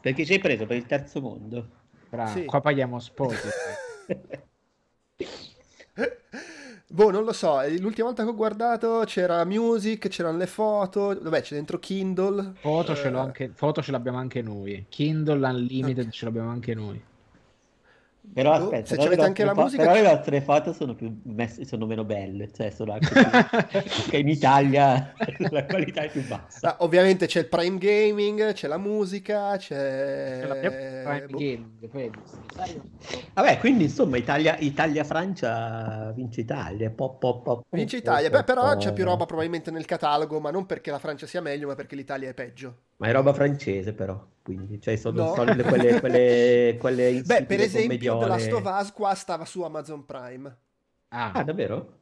[SPEAKER 3] Perché ci hai preso per il terzo mondo?
[SPEAKER 2] Bravo, sì. qua paghiamo Spotify.
[SPEAKER 1] Boh, non lo so, l'ultima volta che ho guardato c'era music, c'erano le foto, vabbè c'è dentro Kindle.
[SPEAKER 2] Foto, eh... ce, anche, foto ce l'abbiamo anche noi, Kindle Unlimited okay. ce l'abbiamo anche noi.
[SPEAKER 3] Però aspetta, se
[SPEAKER 1] c'avete anche la
[SPEAKER 3] fo-
[SPEAKER 1] musica...
[SPEAKER 3] Però le nostre foto sono, più messe, sono meno belle, cioè sono anche più... che in Italia la qualità è più bassa.
[SPEAKER 1] Ah, ovviamente c'è il Prime Gaming, c'è la musica, c'è... c'è la
[SPEAKER 3] Prime boh. Gaming, poi... Vabbè, quindi insomma Italia, Italia-Francia vince Italia, pop, pop, pop,
[SPEAKER 1] Vince Italia, Beh, però c'è più roba probabilmente nel catalogo, ma non perché la Francia sia meglio, ma perché l'Italia è peggio.
[SPEAKER 3] Ma è roba francese però, quindi, cioè sono, no. sono quelle, quelle, quelle
[SPEAKER 1] Beh, per esempio, The Last of Us qua stava su Amazon Prime.
[SPEAKER 3] Ah, ah davvero?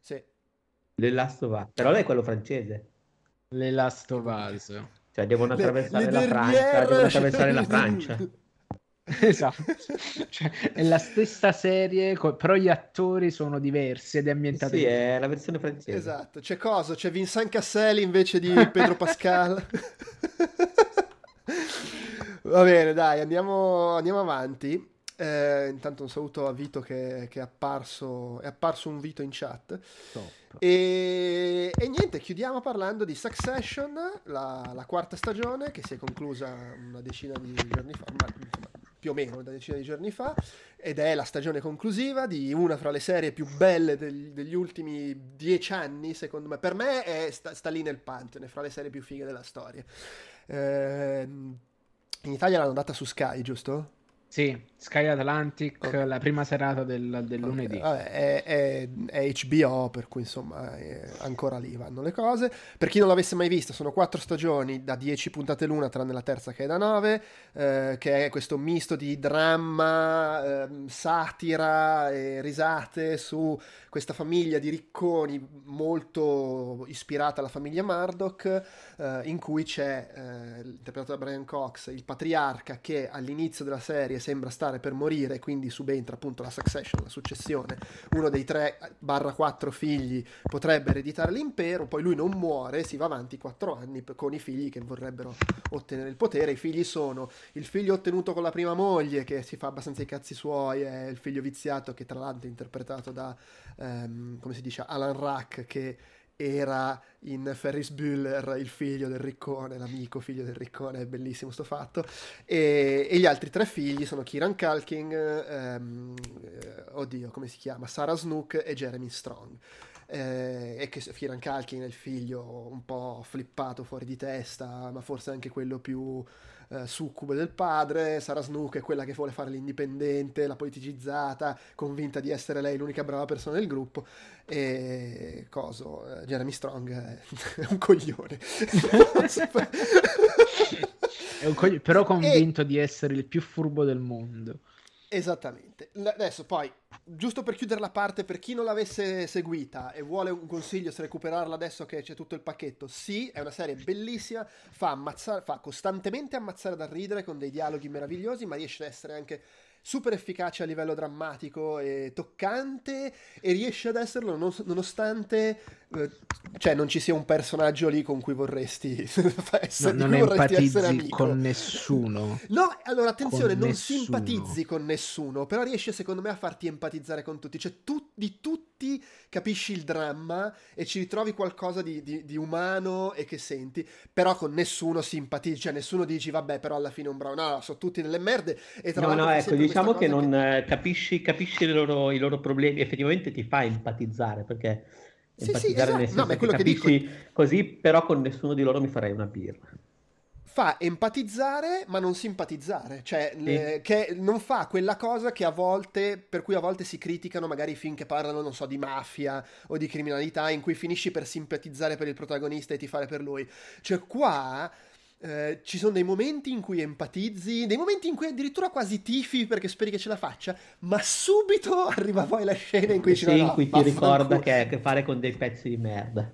[SPEAKER 1] Sì.
[SPEAKER 3] The Last of Us, però lei è quello francese.
[SPEAKER 2] Le Last of Us.
[SPEAKER 3] Cioè devono attraversare le, le la Francia, devono attraversare la Francia.
[SPEAKER 2] esatto, cioè, è la stessa serie, però gli attori sono diversi ed è ambientato.
[SPEAKER 3] Sì, è la versione francese.
[SPEAKER 1] Esatto, c'è cosa? C'è Vincent Cassel invece di Pedro Pascal. Va bene, dai, andiamo, andiamo avanti. Eh, intanto un saluto a Vito che, che, è, apparso, è apparso un Vito in chat. E, e, niente, chiudiamo parlando di Succession, la, la, quarta stagione che si è conclusa una decina di giorni fa, ma, insomma, più o meno una decina di giorni fa, ed è la stagione conclusiva di una fra le serie più belle degli, degli ultimi dieci anni, secondo me. Per me è, sta, sta, lì nel Pantheon, fra le serie più fighe della storia. Eh, in Italia l'hanno data su Sky, giusto?
[SPEAKER 2] Sì, Sky Atlantic, okay. la prima serata del, del lunedì.
[SPEAKER 1] Okay. Vabbè, è, è, è, HBO, per cui insomma ancora lì vanno le cose. Per chi non l'avesse mai vista, sono quattro stagioni da 10 puntate l'una, tranne la terza che è da 9, eh, che è questo misto di dramma, eh, satira e risate su questa famiglia di ricconi molto ispirata alla famiglia Murdoch, eh, in cui c'è, eh, interpretato da Brian Cox, il patriarca che all'inizio della serie sembra stare per morire, quindi subentra appunto la succession, la successione, uno dei 3-4 figli potrebbe ereditare l'impero, poi lui non muore, si va avanti 4 anni con i figli che vorrebbero ottenere il potere, i figli sono il figlio ottenuto con la prima moglie che si fa abbastanza i cazzi suoi, è il figlio viziato che tra l'altro è interpretato da ehm, come si dice, Alan Rack che era in Ferris Bueller il figlio del riccone, l'amico figlio del riccone, è bellissimo sto fatto, e, e gli altri tre figli sono Kieran Culkin, ehm, eh, oddio come si chiama, Sarah Snook e Jeremy Strong. Eh, e che Kieran Culkin è il figlio un po' flippato fuori di testa, ma forse anche quello più eh, succube del padre, Sara Snook è quella che vuole fare l'indipendente, la politicizzata, convinta di essere lei l'unica brava persona del gruppo e coso, eh, Jeremy Strong è, è un coglione.
[SPEAKER 2] co- però convinto e... di essere il più furbo del mondo.
[SPEAKER 1] Esattamente. Adesso poi, giusto per chiudere la parte, per chi non l'avesse seguita e vuole un consiglio se recuperarla adesso che c'è tutto il pacchetto, sì, è una serie bellissima, fa, ammazzare, fa costantemente ammazzare da ridere con dei dialoghi meravigliosi, ma riesce ad essere anche super efficace a livello drammatico e toccante e riesce ad esserlo nonostante eh, cioè non ci sia un personaggio lì con cui vorresti
[SPEAKER 2] essere, no, non vorresti empatizzi con nessuno.
[SPEAKER 1] No allora attenzione con non nessuno. simpatizzi con nessuno però riesce secondo me a farti empatizzare con tutti. Cioè tu, di tutti capisci il dramma e ci ritrovi qualcosa di, di, di umano e che senti però con nessuno simpatizzi cioè nessuno dici vabbè però alla fine un bravo no, sono tutti nelle merde e tra
[SPEAKER 3] no no ecco diciamo che non che... capisci, capisci i, loro, i loro problemi effettivamente ti fa empatizzare perché sì, sì, esatto. nel senso no, che capisci dico... così, però con nessuno di loro mi farei una birra.
[SPEAKER 1] Fa empatizzare, ma non simpatizzare, cioè sì. le, che non fa quella cosa che a volte, per cui a volte si criticano magari i film che parlano, non so, di mafia o di criminalità, in cui finisci per simpatizzare per il protagonista e ti fare per lui. Cioè qua eh, ci sono dei momenti in cui empatizzi, dei momenti in cui addirittura quasi tifi perché speri che ce la faccia, ma subito arriva poi la scena in cui,
[SPEAKER 3] sì, in cui ti ricorda che ha a che fare con dei pezzi di merda.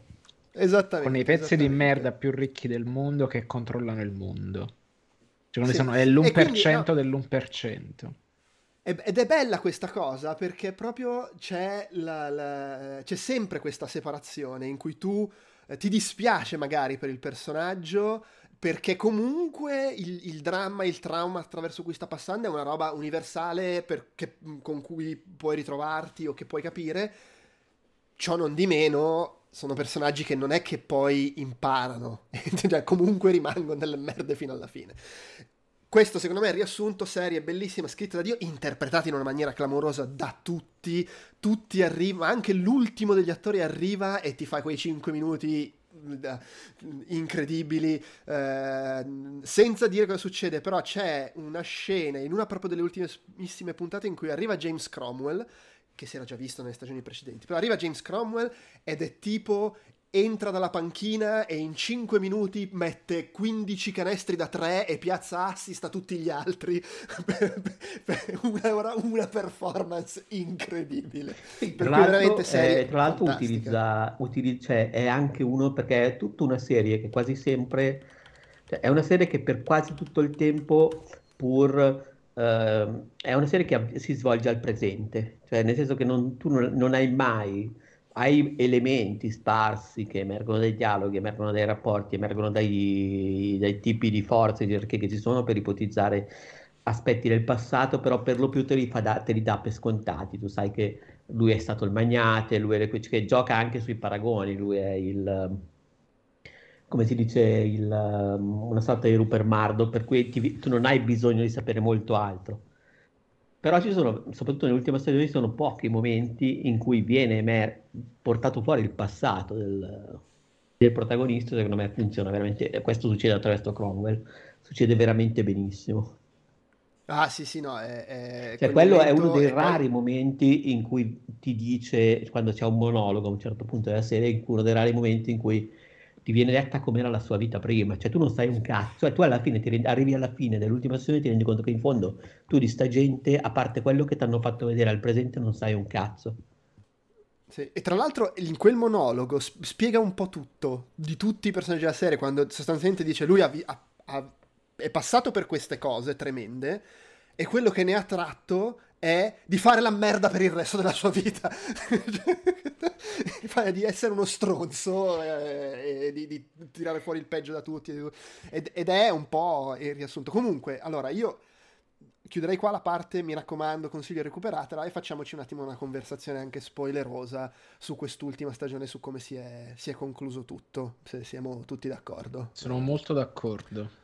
[SPEAKER 1] Esattamente.
[SPEAKER 2] Con i pezzi di merda più ricchi del mondo che controllano il mondo. Secondo sì. me sono, è l'1% quindi, no, dell'1%.
[SPEAKER 1] Ed è bella questa cosa perché proprio c'è, la, la, c'è sempre questa separazione in cui tu eh, ti dispiace magari per il personaggio, perché comunque il, il, dramma, il trauma attraverso cui sta passando è una roba universale perché, con cui puoi ritrovarti o che puoi capire. Ciò non di meno, sono personaggi che non è che poi imparano, cioè comunque rimangono nelle merde fino alla fine. Questo secondo me è riassunto, serie bellissima, scritta da Dio, interpretata in una maniera clamorosa da tutti, tutti arrivano, anche l'ultimo degli attori arriva e ti fa quei 5 minuti incredibili, eh, senza dire cosa succede, però c'è una scena in una proprio delle ultimissime puntate in cui arriva James Cromwell, che si era già visto nelle stagioni precedenti, però arriva James Cromwell ed è tipo entra dalla panchina e in 5 minuti mette 15 canestri da 3 e piazza assist a tutti gli altri. Per, per una, una, performance incredibile.
[SPEAKER 3] Sì, tra, l'altro, eh, tra l'altro utilizza, utilizza cioè è anche uno perché è tutta una serie che quasi sempre cioè è una serie che per quasi tutto il tempo pur Uh, è una serie che si svolge al presente, cioè nel senso che non, tu non, non hai mai hai elementi sparsi che emergono dai dialoghi, emergono dai rapporti, emergono dai, dai tipi di forze di che ci sono per ipotizzare aspetti del passato, però per lo più te li, da, te li dà per scontati. Tu sai che lui è stato il magnate, lui è che gioca anche sui paragoni, lui è il come si dice, il, una sorta di Rupert Mardo, per cui ti, tu non hai bisogno di sapere molto altro. Però ci sono, soprattutto nell'ultima stagione, ci sono pochi momenti in cui viene emer- portato fuori il passato del, del, protagonista, secondo me funziona veramente, questo succede attraverso Cromwell, succede veramente benissimo.
[SPEAKER 1] Ah sì sì no, è,
[SPEAKER 3] è cioè, quello è uno dei rari poi... momenti in cui ti dice, quando c'è un monologo a un certo punto della serie, uno dei rari momenti in cui ti viene detta com'era la sua vita prima, cioè tu non sai un cazzo, cioè tu alla fine rendi, arrivi alla fine dell'ultima stagione e ti rendi conto che in fondo tu di sta gente, a parte quello che ti hanno fatto vedere al presente, non sai un cazzo.
[SPEAKER 1] Sì. E tra l'altro in quel monologo spiega un po' tutto di tutti i personaggi della serie, quando sostanzialmente dice lui ha, ha, ha, è passato per queste cose tremende e quello che ne ha tratto è di fare la merda per il resto della sua vita. di essere uno stronzo eh, e di, di, tirare fuori il peggio da tutti. Ed, ed, è un po' il riassunto. Comunque, allora, io chiuderei qua la parte, mi raccomando, consiglio recuperatela e facciamoci un attimo una conversazione anche spoilerosa su quest'ultima stagione, su come si è, si è concluso tutto, se siamo tutti d'accordo.
[SPEAKER 2] Sono molto d'accordo.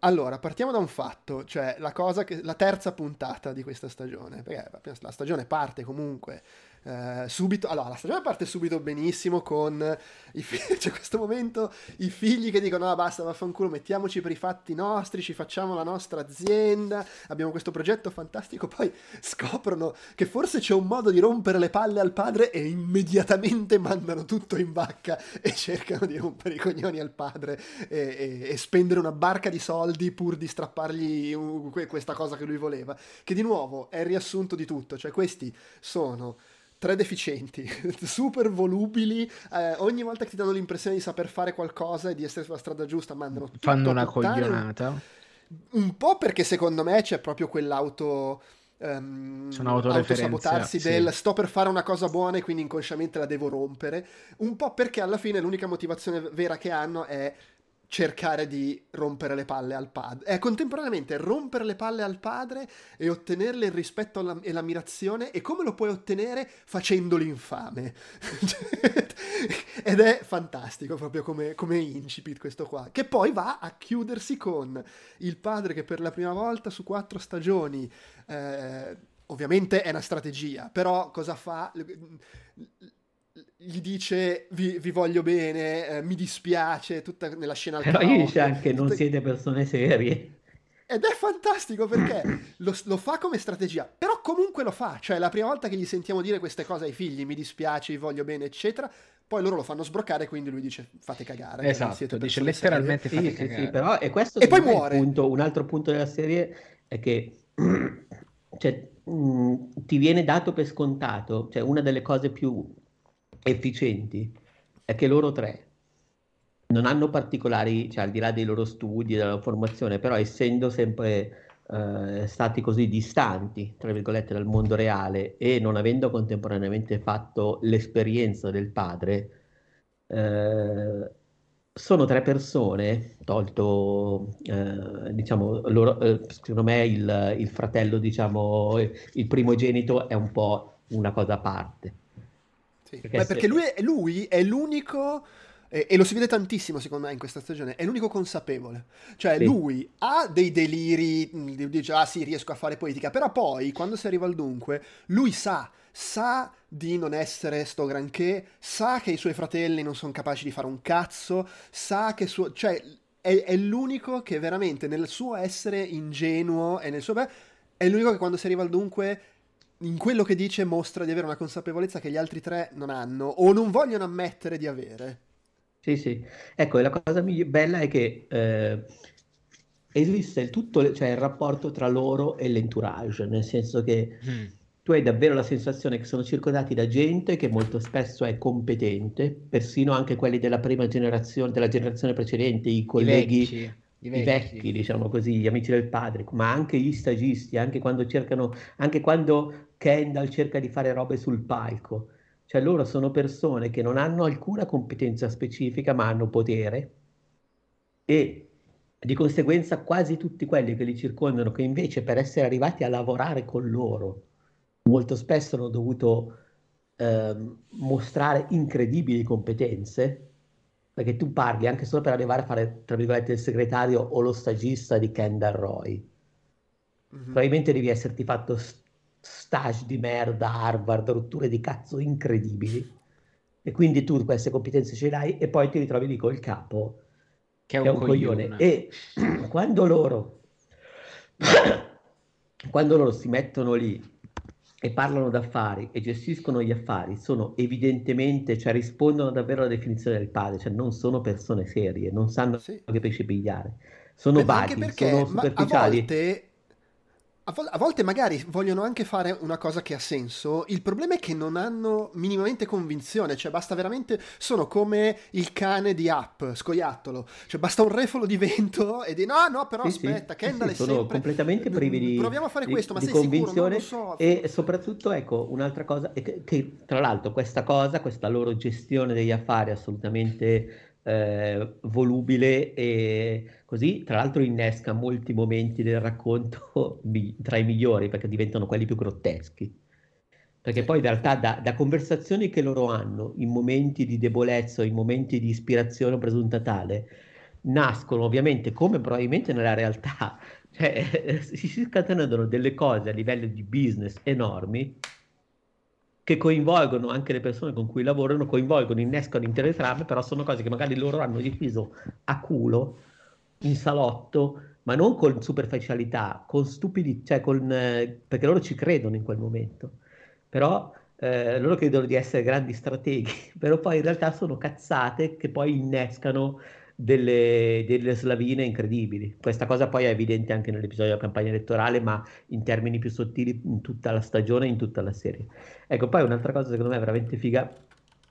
[SPEAKER 1] Allora, partiamo da un fatto, cioè la, cosa che, la terza puntata di questa stagione, perché la stagione parte comunque Uh, subito, allora la stagione parte subito benissimo con i figli, c'è questo momento i figli che dicono ah basta vaffanculo mettiamoci per i fatti nostri ci facciamo la nostra azienda abbiamo questo progetto fantastico. Poi scoprono che forse c'è un modo di rompere le palle al padre e immediatamente mandano tutto in vacca e cercano di rompere i coglioni al padre e, e, e spendere una barca di soldi pur di strappargli un, questa cosa che lui voleva. Che di nuovo è il riassunto di tutto cioè questi sono tre deficienti, super volubili, eh, ogni volta che ti danno l'impressione di saper fare qualcosa e di essere sulla strada giusta, mandano tutto
[SPEAKER 2] Fanno una coglionata.
[SPEAKER 1] Un po' perché secondo me c'è proprio quell'auto... Um,
[SPEAKER 2] Sono autosabotarsi
[SPEAKER 1] sì. del sto per fare una cosa buona e quindi inconsciamente la devo rompere un po' perché alla fine l'unica motivazione vera che hanno è cercare di rompere le palle al padre. È contemporaneamente rompere le palle al padre e ottenerle il rispetto e l'ammirazione. E come lo puoi ottenere? Facendolo infame. Ed è fantastico proprio come, come incipit questo qua. Che poi va a chiudersi con il padre che per la prima volta su quattro stagioni... Eh, ovviamente è una strategia, però cosa fa? Gli dice vi, vi voglio bene, eh, mi dispiace, tutta nella scena al
[SPEAKER 3] Però gli dice anche non siete persone serie.
[SPEAKER 1] Ed è fantastico perché lo, lo, fa come strategia, però comunque lo fa. Cioè, la prima volta che gli sentiamo dire queste cose ai figli, mi dispiace, vi voglio bene, eccetera, poi loro lo fanno sbroccare, quindi lui dice fate cagare.
[SPEAKER 2] Esatto, dice letteralmente
[SPEAKER 3] fate sì, cagare. Sì, sì, però, e questo e poi muore. Punto, un altro punto della serie è che cioè, mh, mm, ti viene dato per scontato, cioè una delle cose più efficienti è che loro tre non hanno particolari, cioè al di là dei loro studi della formazione, però essendo sempre eh, stati così distanti, tra virgolette, dal mondo reale e non avendo contemporaneamente fatto l'esperienza del padre, eh, sono tre persone, tolto, eh, diciamo, loro, eh, secondo me il, il fratello, diciamo, il primogenito è un po' una cosa a parte
[SPEAKER 1] sì. Perché, perché lui, è, lui è l'unico e, lo si vede tantissimo secondo me in questa stagione, è l'unico consapevole. Cioè sì. lui ha dei deliri, mm, dice ah sì riesco a fare politica, però poi quando si arriva al dunque, lui sa, sa di non essere sto granché, sa che i suoi fratelli non sono capaci di fare un cazzo, sa che suo... cioè è, è l'unico che veramente nel suo essere ingenuo e nel suo... È l'unico che quando si arriva al dunque in quello che dice mostra di avere una consapevolezza che gli altri tre non hanno o non vogliono ammettere di avere.
[SPEAKER 3] Sì, sì. Ecco, la cosa bella è che eh, esiste il, tutto, cioè il rapporto tra loro e l'entourage, nel senso che mm. tu hai davvero la sensazione che sono circondati da gente che molto spesso è competente, persino anche quelli della prima generazione, della generazione precedente, i colleghi. I i vecchi. I vecchi, diciamo così, gli amici del padre, ma anche gli stagisti, anche quando cercano, anche quando Kendall cerca di fare robe sul palco. Cioè loro sono persone che non hanno alcuna competenza specifica, ma hanno potere e di conseguenza quasi tutti quelli che li circondano, che invece per essere arrivati a lavorare con loro, molto spesso hanno dovuto eh, mostrare incredibili competenze, perché tu parli anche solo per arrivare a fare, tra virgolette, il segretario o lo stagista di Kendall Roy. Mm-hmm. Probabilmente devi esserti fatto stage di merda, Harvard, rotture di cazzo incredibili. E quindi tu queste competenze ce le hai e poi ti ritrovi lì col capo, che è un, che è un coglione. coglione. E quando loro, quando loro si mettono lì e parlano d'affari e gestiscono gli affari sono evidentemente, cioè rispondono davvero alla definizione del padre, cioè non sono persone serie, non sanno sì. che pesce pigliare, sono vaghi, sono superficiali.
[SPEAKER 1] A volte a, vol- a, volte magari vogliono anche fare una cosa che ha senso, il problema è che non hanno minimamente convinzione, cioè basta veramente, sono come il cane di App, scoiattolo, cioè basta un refolo di vento e di no, no, però sì, aspetta, sì, Kendall sì, è
[SPEAKER 3] sono
[SPEAKER 1] sempre...
[SPEAKER 3] completamente privi di
[SPEAKER 1] Proviamo a fare
[SPEAKER 3] di,
[SPEAKER 1] questo, ma
[SPEAKER 3] di
[SPEAKER 1] sei
[SPEAKER 3] convinzione
[SPEAKER 1] sicuro? So.
[SPEAKER 3] E soprattutto, ecco, un'altra cosa, che, che tra l'altro questa cosa, questa loro gestione degli affari assolutamente eh, volubile e così tra l'altro innesca molti momenti del racconto tra i migliori perché diventano quelli più grotteschi. Perché poi in realtà da, da, conversazioni che loro hanno in momenti di debolezza o in momenti di ispirazione presunta tale nascono ovviamente come probabilmente nella realtà cioè, si scatenano delle cose a livello di business enormi che coinvolgono anche le persone con cui lavorano, coinvolgono, innescano intere trame, però sono cose che magari loro hanno deciso a culo in salotto, ma non con superficialità, con stupidità, cioè con, eh, perché loro ci credono in quel momento. Però eh, loro credono di essere grandi strateghi, però poi in realtà sono cazzate che poi innescano delle, delle, slavine incredibili. Questa cosa poi è evidente anche nell'episodio della campagna elettorale, ma in termini più sottili in tutta la stagione in tutta la serie. Ecco, poi un'altra cosa secondo me veramente figa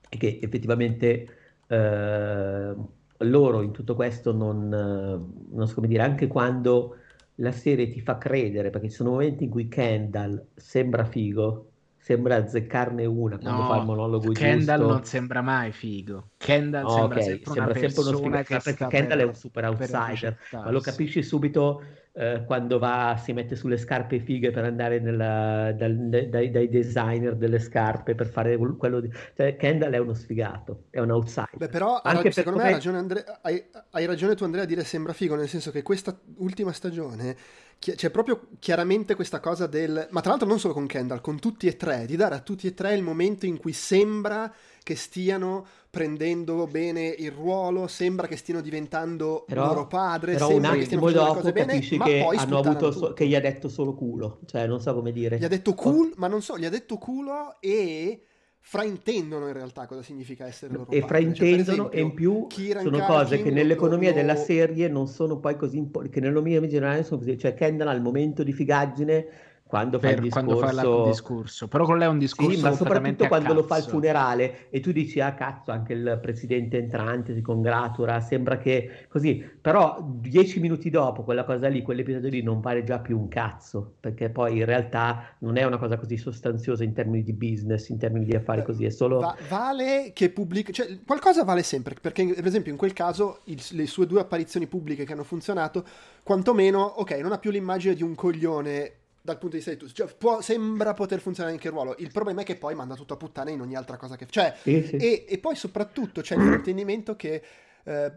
[SPEAKER 3] è che effettivamente eh, loro in tutto questo non, non so come dire, anche quando la serie ti fa credere, perché ci sono momenti in cui Kendall sembra figo, sembra azzeccarne una quando no, fa il monologo
[SPEAKER 2] Kendall
[SPEAKER 3] giusto.
[SPEAKER 2] non sembra mai figo. Kendall oh, sembra okay. sempre sembra sempre uno sfiga- perché
[SPEAKER 3] Kendall per, è un super outsider, ma lo capisci subito eh, quando va, si mette sulle scarpe fighe per andare nella, dal, dai, dai, designer delle scarpe per fare quello di... Cioè, Kendall è uno sfigato, è un outsider.
[SPEAKER 1] Beh, però Anche secondo me hai ragione, Andre... hai, hai ragione tu Andrea a dire sembra figo, nel senso che questa ultima stagione c'è proprio chiaramente questa cosa del... Ma tra l'altro non solo con Kendall, con tutti e tre, di dare a tutti e tre il momento in cui sembra che stiano prendendo bene il ruolo, sembra che stiano diventando però, loro padre,
[SPEAKER 3] però
[SPEAKER 1] sembra
[SPEAKER 3] un
[SPEAKER 1] che
[SPEAKER 3] stiano facendo le cose bene, che, hanno avuto so, che gli ha detto solo culo, cioè non so come dire.
[SPEAKER 1] Gli ha detto cool, oh. ma non so, gli ha detto culo e fraintendono in realtà cosa significa essere loro
[SPEAKER 3] e padre. fraintendono cioè, esempio, e in più Kieran sono Carkin cose che nell'economia della serie non sono poi così importanti che nell'economia generale sono così cioè Kendall al momento di figaggine quando fa il discorso... Quando fa
[SPEAKER 2] il discorso. Però con lei è un discorso
[SPEAKER 3] Sì, ma soprattutto quando lo fa il funerale e tu dici, ah cazzo, anche il presidente entrante si congratula, sembra che così. Però dieci minuti dopo quella cosa lì, quell'episodio lì non vale già più un cazzo, perché poi in realtà non è una cosa così sostanziosa in termini di business, in termini di affari così, è solo... Va-
[SPEAKER 1] vale che pubblica... Cioè, qualcosa vale sempre, perché per esempio in quel caso il, le sue due apparizioni pubbliche che hanno funzionato, quantomeno, ok, non ha più l'immagine di un coglione dal punto di vista di tutti. Cioè, può, sembra poter funzionare anche il ruolo. Il problema è che poi manda tutto a puttane in ogni altra cosa che fa. Cioè, sì, sì. E, e, poi soprattutto c'è il fraintendimento che. Eh,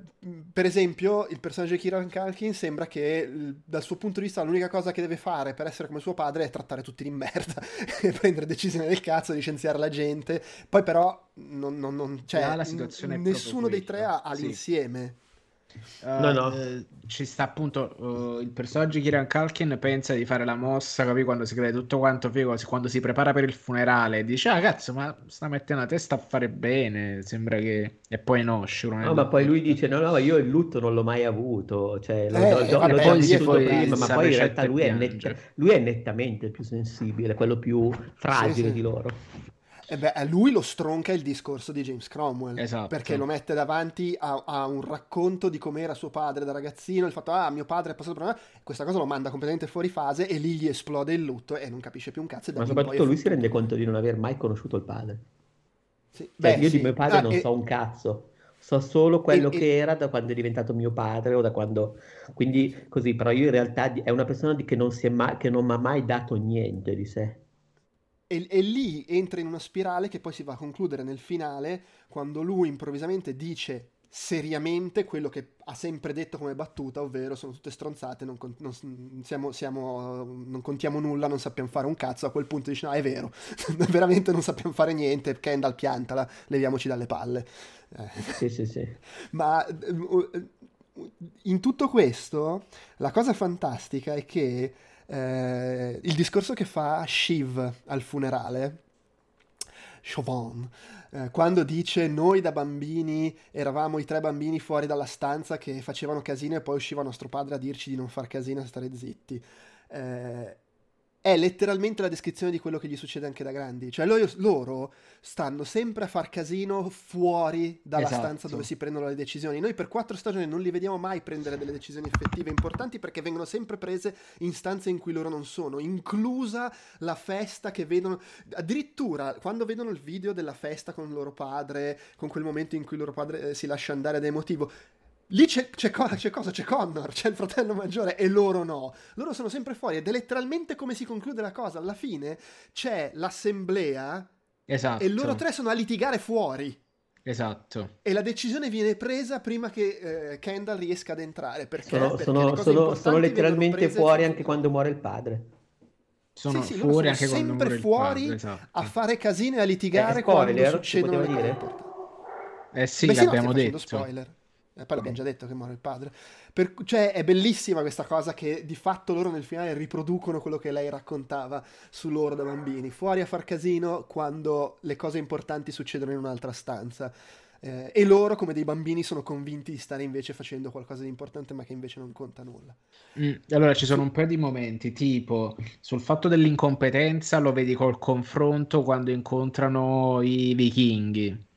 [SPEAKER 1] per esempio, il personaggio di Kieran Culkin sembra che dal suo punto di vista l'unica cosa che deve fare per essere come suo padre è trattare tutti di merda e prendere decisioni del cazzo, licenziare la gente. Poi, però, non, non, non cioè, nessuno dei tre ha, ha l'insieme.
[SPEAKER 2] No, no. Eh, ci sta appunto uh, il personaggio di Kieran Culkin pensa di fare la mossa, capì? Quando si crede tutto quanto figo, quando si prepara per il funerale, dice ah cazzo, ma sta mettendo la testa a fare bene, sembra che... E poi no.
[SPEAKER 3] No, ma poi lui dice no, no, io il lutto non l'ho mai avuto, cioè lo, eh, lo, vabbè, lo vissuto prima, ma poi in realtà lui è, net- lui è, nettamente il più sensibile, quello più fragile sì, sì. di loro.
[SPEAKER 1] E beh, a lui lo stronca il discorso di James Cromwell. Esatto. Perché lo mette davanti a, a un racconto di com'era suo padre da ragazzino. Il fatto, ah, mio padre è passato per me. Questa cosa lo manda completamente fuori fase e lì gli esplode il lutto e non capisce più un cazzo.
[SPEAKER 3] Ma soprattutto lui si rende conto di non aver mai conosciuto il padre. Sì. Cioè, Beh, io sì. di mio padre ah, non e... so un cazzo. So solo quello e, che e... era da quando è diventato mio padre o da quando... Quindi così, però io in realtà è una persona che non, mai, che non mi ha mai dato niente di sé.
[SPEAKER 1] E, e, lì entra in una spirale che poi si va a concludere nel finale quando lui improvvisamente dice seriamente quello che ha sempre detto come battuta, ovvero sono tutte stronzate, non, non, siamo, siamo, non, contiamo nulla, non sappiamo fare un cazzo. A quel punto dice no è vero, veramente non sappiamo fare niente, Kendall piantala, leviamoci dalle palle.
[SPEAKER 3] Eh. Sì, sì, sì.
[SPEAKER 1] Ma eh, in tutto questo la cosa fantastica è che eh, il discorso che fa Shiv al funerale, Chauvin, eh, quando dice noi da bambini eravamo i tre bambini fuori dalla stanza che facevano casino e poi usciva nostro padre a dirci di non far casino e stare zitti. Eh, è letteralmente la descrizione di quello che gli succede anche da grandi. Cioè loro, loro stanno sempre a far casino fuori dalla esatto. stanza dove si prendono le decisioni. Noi per quattro stagioni non li vediamo mai prendere delle decisioni effettive importanti perché vengono sempre prese in stanze in cui loro non sono, inclusa la festa che vedono. Addirittura quando vedono il video della festa con loro padre, con quel momento in cui loro padre eh, si lascia andare da emotivo, Lì c'è, c'è, c'è, cosa? C'è Connor, c'è il fratello maggiore e loro no. Loro sono sempre fuori ed è letteralmente come si conclude la cosa. Alla fine c'è l'assemblea esatto. e loro tre sono a litigare fuori.
[SPEAKER 2] Esatto.
[SPEAKER 1] E la decisione viene presa prima che eh, Kendall riesca ad entrare. Perché?
[SPEAKER 3] Sono,
[SPEAKER 1] perché
[SPEAKER 3] sono, sono, sono letteralmente fuori anche quando muore il padre.
[SPEAKER 2] sono sì, sì, fuori anche
[SPEAKER 1] sono sempre fuori padre, esatto. a fare casino e a litigare eh, spoiler, quando succedono le cose importanti.
[SPEAKER 2] Eh sì, Beh, l'abbiamo detto.
[SPEAKER 1] Spoiler. E poi l'abbiamo già detto che muore il padre. Per, cioè, è bellissima questa cosa che di fatto loro nel finale riproducono quello che lei raccontava su loro da bambini. Fuori a far casino quando le cose importanti succedono in un'altra stanza. Eh, e loro, come dei bambini, sono convinti di stare invece facendo qualcosa di importante, ma che invece non conta nulla.
[SPEAKER 2] Mm, allora ci sono un paio di momenti, tipo sul fatto dell'incompetenza lo vedi col confronto quando incontrano i vichinghi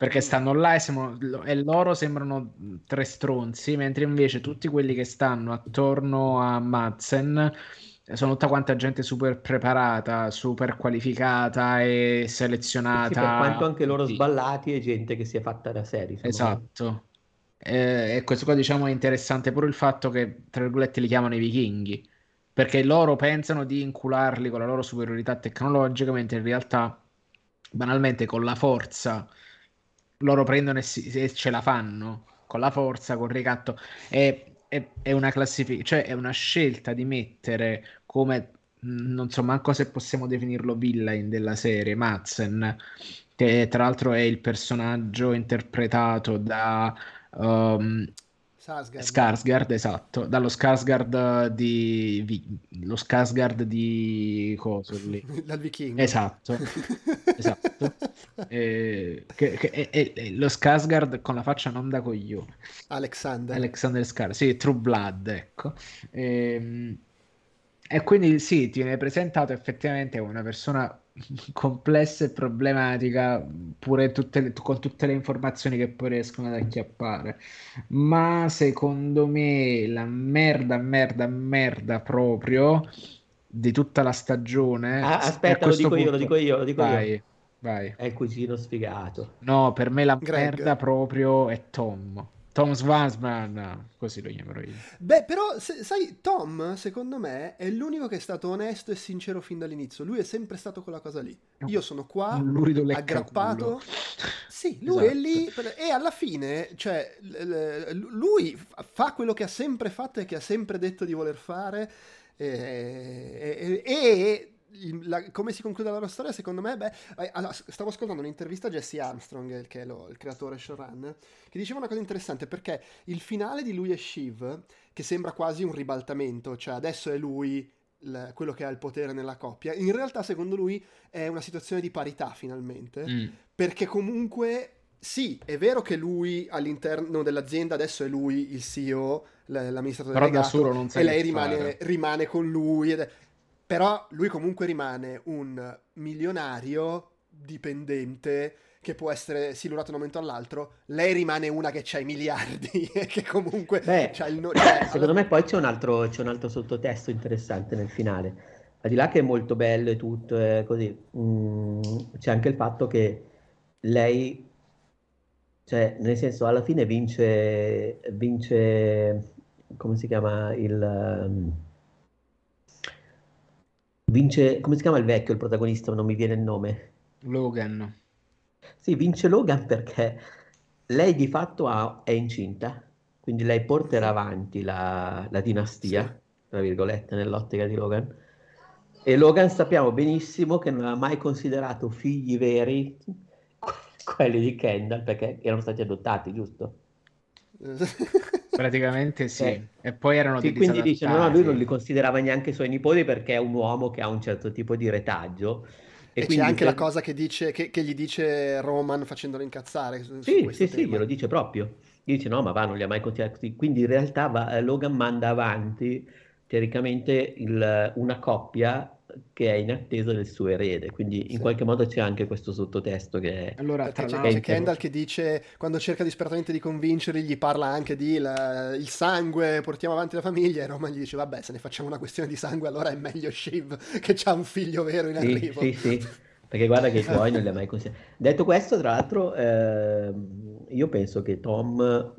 [SPEAKER 2] perché stanno là e, siamo, e, loro sembrano tre stronzi, mentre invece tutti quelli che stanno attorno a Madsen sono tutta quanta gente super preparata, super qualificata e selezionata. Sì,
[SPEAKER 3] per quanto anche loro sballati e gente che si è fatta da serie.
[SPEAKER 2] Esatto. Eh, e questo qua diciamo è interessante pure il fatto che, tra virgolette, li chiamano i vichinghi, perché loro pensano di incularli con la loro superiorità tecnologica, mentre in realtà, banalmente, con la forza loro prendono e, si, e ce la fanno con la forza, con il ricatto. È, è, è una classifica, cioè è una scelta di mettere come non so manco se possiamo definirlo villain della serie Madsen, che tra l'altro è il personaggio interpretato da um, Skarsgård. Skarsgård, esatto, dallo Skarsgård di lo Skarsgård di coso lì.
[SPEAKER 1] Dal vichingo.
[SPEAKER 2] Esatto. esatto. Eh, che, che, è, è, è lo Skarsgård con la faccia non da coglione.
[SPEAKER 1] Alexander.
[SPEAKER 2] Alexander Skarsgård, sì, True Blood, ecco. Ehm e quindi sì, ti viene presentato effettivamente una persona complessa e problematica, pure tutte con tutte le informazioni che poi riescono ad acchiappare. Ma secondo me la merda, merda, merda proprio di tutta la stagione.
[SPEAKER 3] Ah, aspetta, lo dico punto... io, lo dico io, lo dico
[SPEAKER 2] vai,
[SPEAKER 3] io.
[SPEAKER 2] Vai.
[SPEAKER 3] È il cugino sfigato.
[SPEAKER 2] No, per me la Greg. merda proprio è Tom. Tom Swansman, così lo chiamerò io.
[SPEAKER 1] Beh, però, se, sai, Tom, secondo me, è l'unico che è stato onesto e sincero fin dall'inizio. Lui è sempre stato quella cosa lì. Io sono qua, aggrappato. Sì, lui esatto. è lì e alla fine, cioè, lui fa quello che ha sempre fatto e che ha sempre detto di voler fare. E, e, e la, come si conclude la loro storia, secondo me, beh, stavo ascoltando un'intervista a Jesse Armstrong, che è lo, il creatore showrun, che diceva una cosa interessante perché il finale di lui e Shiv, che sembra quasi un ribaltamento, cioè adesso è lui l- quello che ha il potere nella coppia, in realtà secondo lui è una situazione di parità finalmente, mm. perché comunque sì, è vero che lui all'interno dell'azienda adesso è lui il CEO, l'amministratore Però delegato, e lei rimane, rimane, con lui. Ed è, però lui comunque rimane un milionario dipendente che può essere silurato da un momento all'altro, lei rimane una che ha i miliardi e che comunque
[SPEAKER 3] Beh, c'ha il no- cioè, secondo me poi c'è un, altro, c'è un altro sottotesto interessante nel finale. Al di là che è molto bello e tutto, è così, mm, c'è anche il fatto che lei, cioè, nel senso, alla fine vince, vince come si chiama il... Um, Vince, come si chiama il vecchio, il protagonista? Non mi viene il nome.
[SPEAKER 2] Logan.
[SPEAKER 3] Sì, vince Logan perché lei di fatto ha, è incinta, quindi lei porterà avanti la, la dinastia, sì. tra virgolette, nell'ottica di Logan. E Logan sappiamo benissimo che non ha mai considerato figli veri quelli di Kendall perché erano stati adottati, giusto?
[SPEAKER 2] Praticamente sì. Eh. E poi erano
[SPEAKER 3] sì, quindi dice: no, no, lui non li considerava neanche i suoi nipoti perché è un uomo che ha un certo tipo di retaggio.
[SPEAKER 1] E, e c'è anche la cosa che, dice, che, che, gli dice Roman facendolo incazzare.
[SPEAKER 3] Sì, sì, tema. sì, glielo dice proprio. Gli dice: No, ma va, non li ha mai considerati. Quindi in realtà va, Logan manda avanti teoricamente il, una coppia che è in attesa del suo erede, quindi in sì. qualche modo c'è anche questo sottotesto che
[SPEAKER 1] allora tra c'è, c'è Kendall che dice quando cerca disperatamente di convincerli gli parla anche di la, il sangue portiamo avanti la famiglia e Roman gli dice vabbè se ne facciamo una questione di sangue allora è meglio Shiv che ha un figlio vero in
[SPEAKER 3] sì,
[SPEAKER 1] arrivo.
[SPEAKER 3] sì. Sì perché guarda che i tuoi non li ha mai considerati detto questo tra l'altro eh, io penso che Tom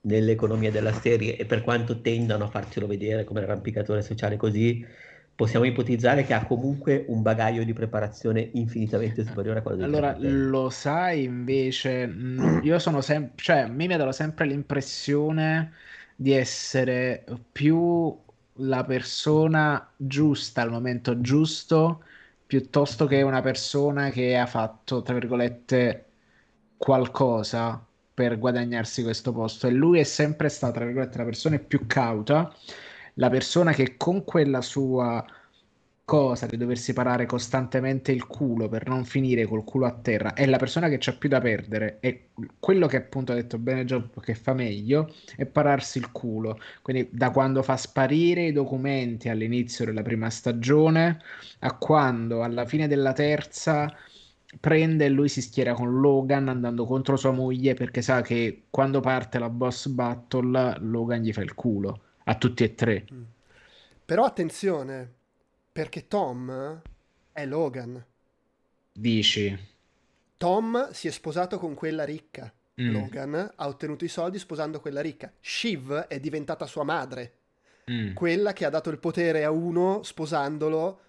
[SPEAKER 3] nell'economia della serie e per quanto tendano a farcelo vedere come arrampicatore sociale così possiamo ipotizzare che ha comunque un bagaglio di preparazione infinitamente superiore a quello
[SPEAKER 2] di Allora, lo sai invece, mm, io sono sempre, cioè, mi dato sempre l'impressione di essere più la persona giusta al momento giusto piuttosto che una persona che ha fatto, tra virgolette, qualcosa per guadagnarsi questo posto. E lui è sempre stata, tra virgolette, la persona più cauta, la persona che con quella sua cosa di doversi parare costantemente il culo per non finire col culo a terra è la persona che c'ha più da perdere e quello che appunto ha detto bene Job che fa meglio è pararsi il culo. Quindi da quando fa sparire i documenti all'inizio della prima stagione a quando alla fine della terza prende e lui si schiera con Logan andando contro sua moglie perché sa che quando parte la boss battle Logan gli fa il culo a tutti e tre mm.
[SPEAKER 1] però attenzione perché Tom è Logan.
[SPEAKER 2] Dici?
[SPEAKER 1] Tom si è sposato con quella ricca. Mm. Logan ha ottenuto i soldi sposando quella ricca. Shiv è diventata sua madre. Mm. Quella che ha dato il potere a uno sposandolo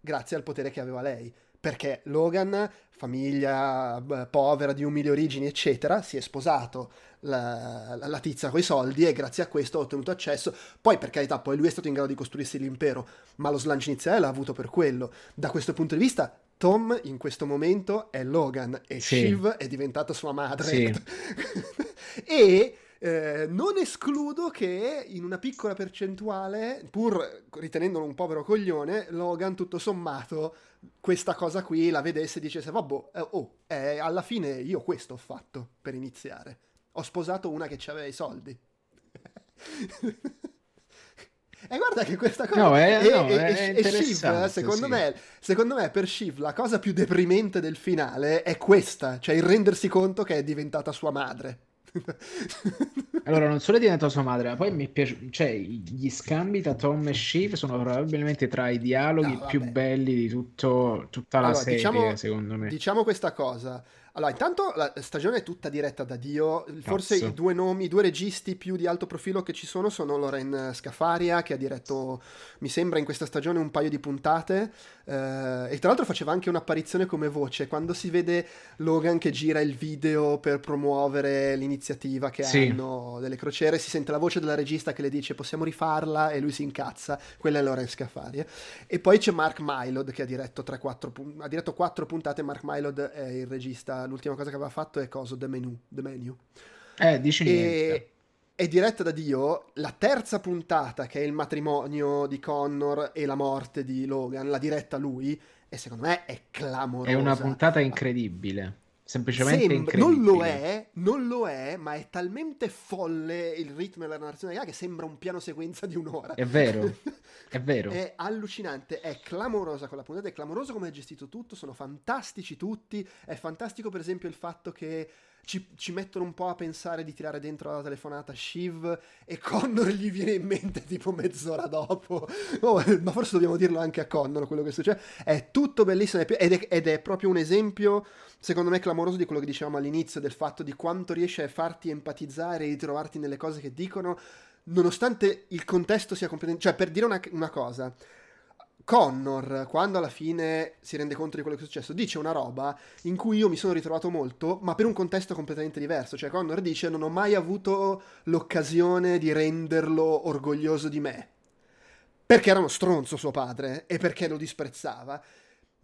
[SPEAKER 1] grazie al potere che aveva lei. Perché Logan, famiglia povera di umili origini, eccetera, si è sposato la, la, la tizia con i soldi e grazie a questo ha ottenuto accesso. Poi, per carità, poi lui è stato in grado di costruirsi l'impero, ma lo slancio iniziale l'ha avuto per quello. Da questo punto di vista, Tom in questo momento è Logan e sì. Shiv è diventata sua madre. Sì. e eh, non escludo che in una piccola percentuale, pur ritenendolo un povero coglione, Logan tutto sommato questa cosa qui la vedesse e dicesse vabbè, eh, oh, eh, alla fine io questo ho fatto per iniziare. Ho sposato una che aveva i soldi. E guarda che questa cosa
[SPEAKER 2] no, è, è, no, è, è Shiv,
[SPEAKER 1] secondo,
[SPEAKER 2] sì.
[SPEAKER 1] me, secondo me per Shiv la cosa più deprimente del finale è questa, cioè il rendersi conto che è diventata sua madre.
[SPEAKER 2] Allora, non solo è diventata sua madre, ma poi mi piace, cioè gli scambi tra Tom e Shiv sono probabilmente tra i dialoghi no, più belli di tutto, tutta la allora, serie, diciamo, secondo me.
[SPEAKER 1] Diciamo questa cosa, allora, intanto la stagione è tutta diretta da Dio. Forse Cazzo. i due nomi, i due registi più di alto profilo che ci sono sono Loren Scafaria, che ha diretto, mi sembra, in questa stagione un paio di puntate. Eh, e tra l'altro faceva anche un'apparizione come voce. Quando si vede Logan che gira il video per promuovere l'iniziativa che sì. hanno delle crociere, si sente la voce della regista che le dice possiamo rifarla e lui si incazza. Quella è Loren Scafaria. E poi c'è Mark Mylod che ha diretto, 3-4, ha diretto 4 puntate. Mark Mylod è il regista l'ultima cosa che aveva fatto è coso, The Menu. The Menu.
[SPEAKER 2] Eh, dici e... niente.
[SPEAKER 1] È diretta da Dio, la terza puntata, che è il matrimonio di Connor e la morte di Logan, la diretta lui, e secondo me è clamorosa.
[SPEAKER 2] È una puntata incredibile semplicemente Sembra,
[SPEAKER 1] non lo è, non lo è, ma è talmente folle il ritmo della narrazione che sembra un piano sequenza di un'ora.
[SPEAKER 2] È vero, è vero.
[SPEAKER 1] è allucinante, è clamorosa quella puntata, è clamoroso come è gestito tutto, sono fantastici tutti, è fantastico per esempio il fatto che ci, ci, mettono un po' a pensare di tirare dentro la telefonata Shiv e Connor gli viene in mente tipo mezz'ora dopo. Oh, ma forse dobbiamo dirlo anche a Connor quello che succede. È tutto bellissimo ed è, ed è proprio un esempio, secondo me, clamoroso di quello che dicevamo all'inizio, del fatto di quanto riesce a farti empatizzare e ritrovarti nelle cose che dicono, nonostante il contesto sia completamente... Cioè, per dire una, una cosa Connor, quando alla fine si rende conto di quello che è successo, dice una roba in cui io mi sono ritrovato molto, ma per un contesto completamente diverso. Cioè, Connor dice: Non ho mai avuto l'occasione di renderlo orgoglioso di me. Perché era uno stronzo suo padre e perché lo disprezzava.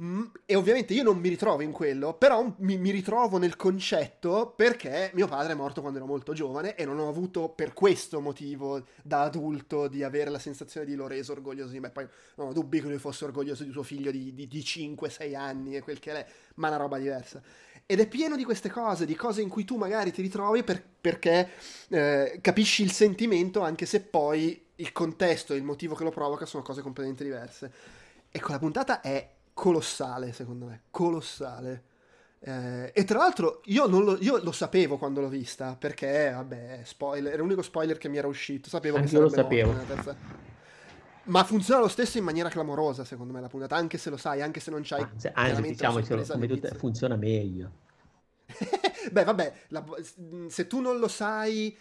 [SPEAKER 1] Mm, e ovviamente io non mi ritrovo in quello, però mi, mi, ritrovo nel concetto perché mio padre è morto quando ero molto giovane e non ho avuto per questo motivo da adulto di avere la sensazione di l'ho reso orgoglioso di me. Poi non ho dubbi che lui fosse orgoglioso di suo figlio di, di, di 5-6 anni e quel che è, ma una roba diversa. Ed è pieno di queste cose, di cose in cui tu magari ti ritrovi per, perché eh, capisci il sentimento anche se poi il contesto e il motivo che lo provoca sono cose completamente diverse. Ecco, la puntata è colossale, secondo me, colossale. Eh, e tra l'altro io, lo, io, lo, sapevo quando l'ho vista, perché, vabbè, spoiler, era l'unico spoiler che mi era uscito, sapevo
[SPEAKER 3] Anche
[SPEAKER 1] che
[SPEAKER 3] lo sapevo.
[SPEAKER 1] Ma funziona lo stesso in maniera clamorosa, secondo me, la puntata, anche se lo sai, anche se non c'hai...
[SPEAKER 3] Anzi, anzi diciamo, come tutte, funziona meglio.
[SPEAKER 1] Beh, vabbè, la, se tu non lo sai,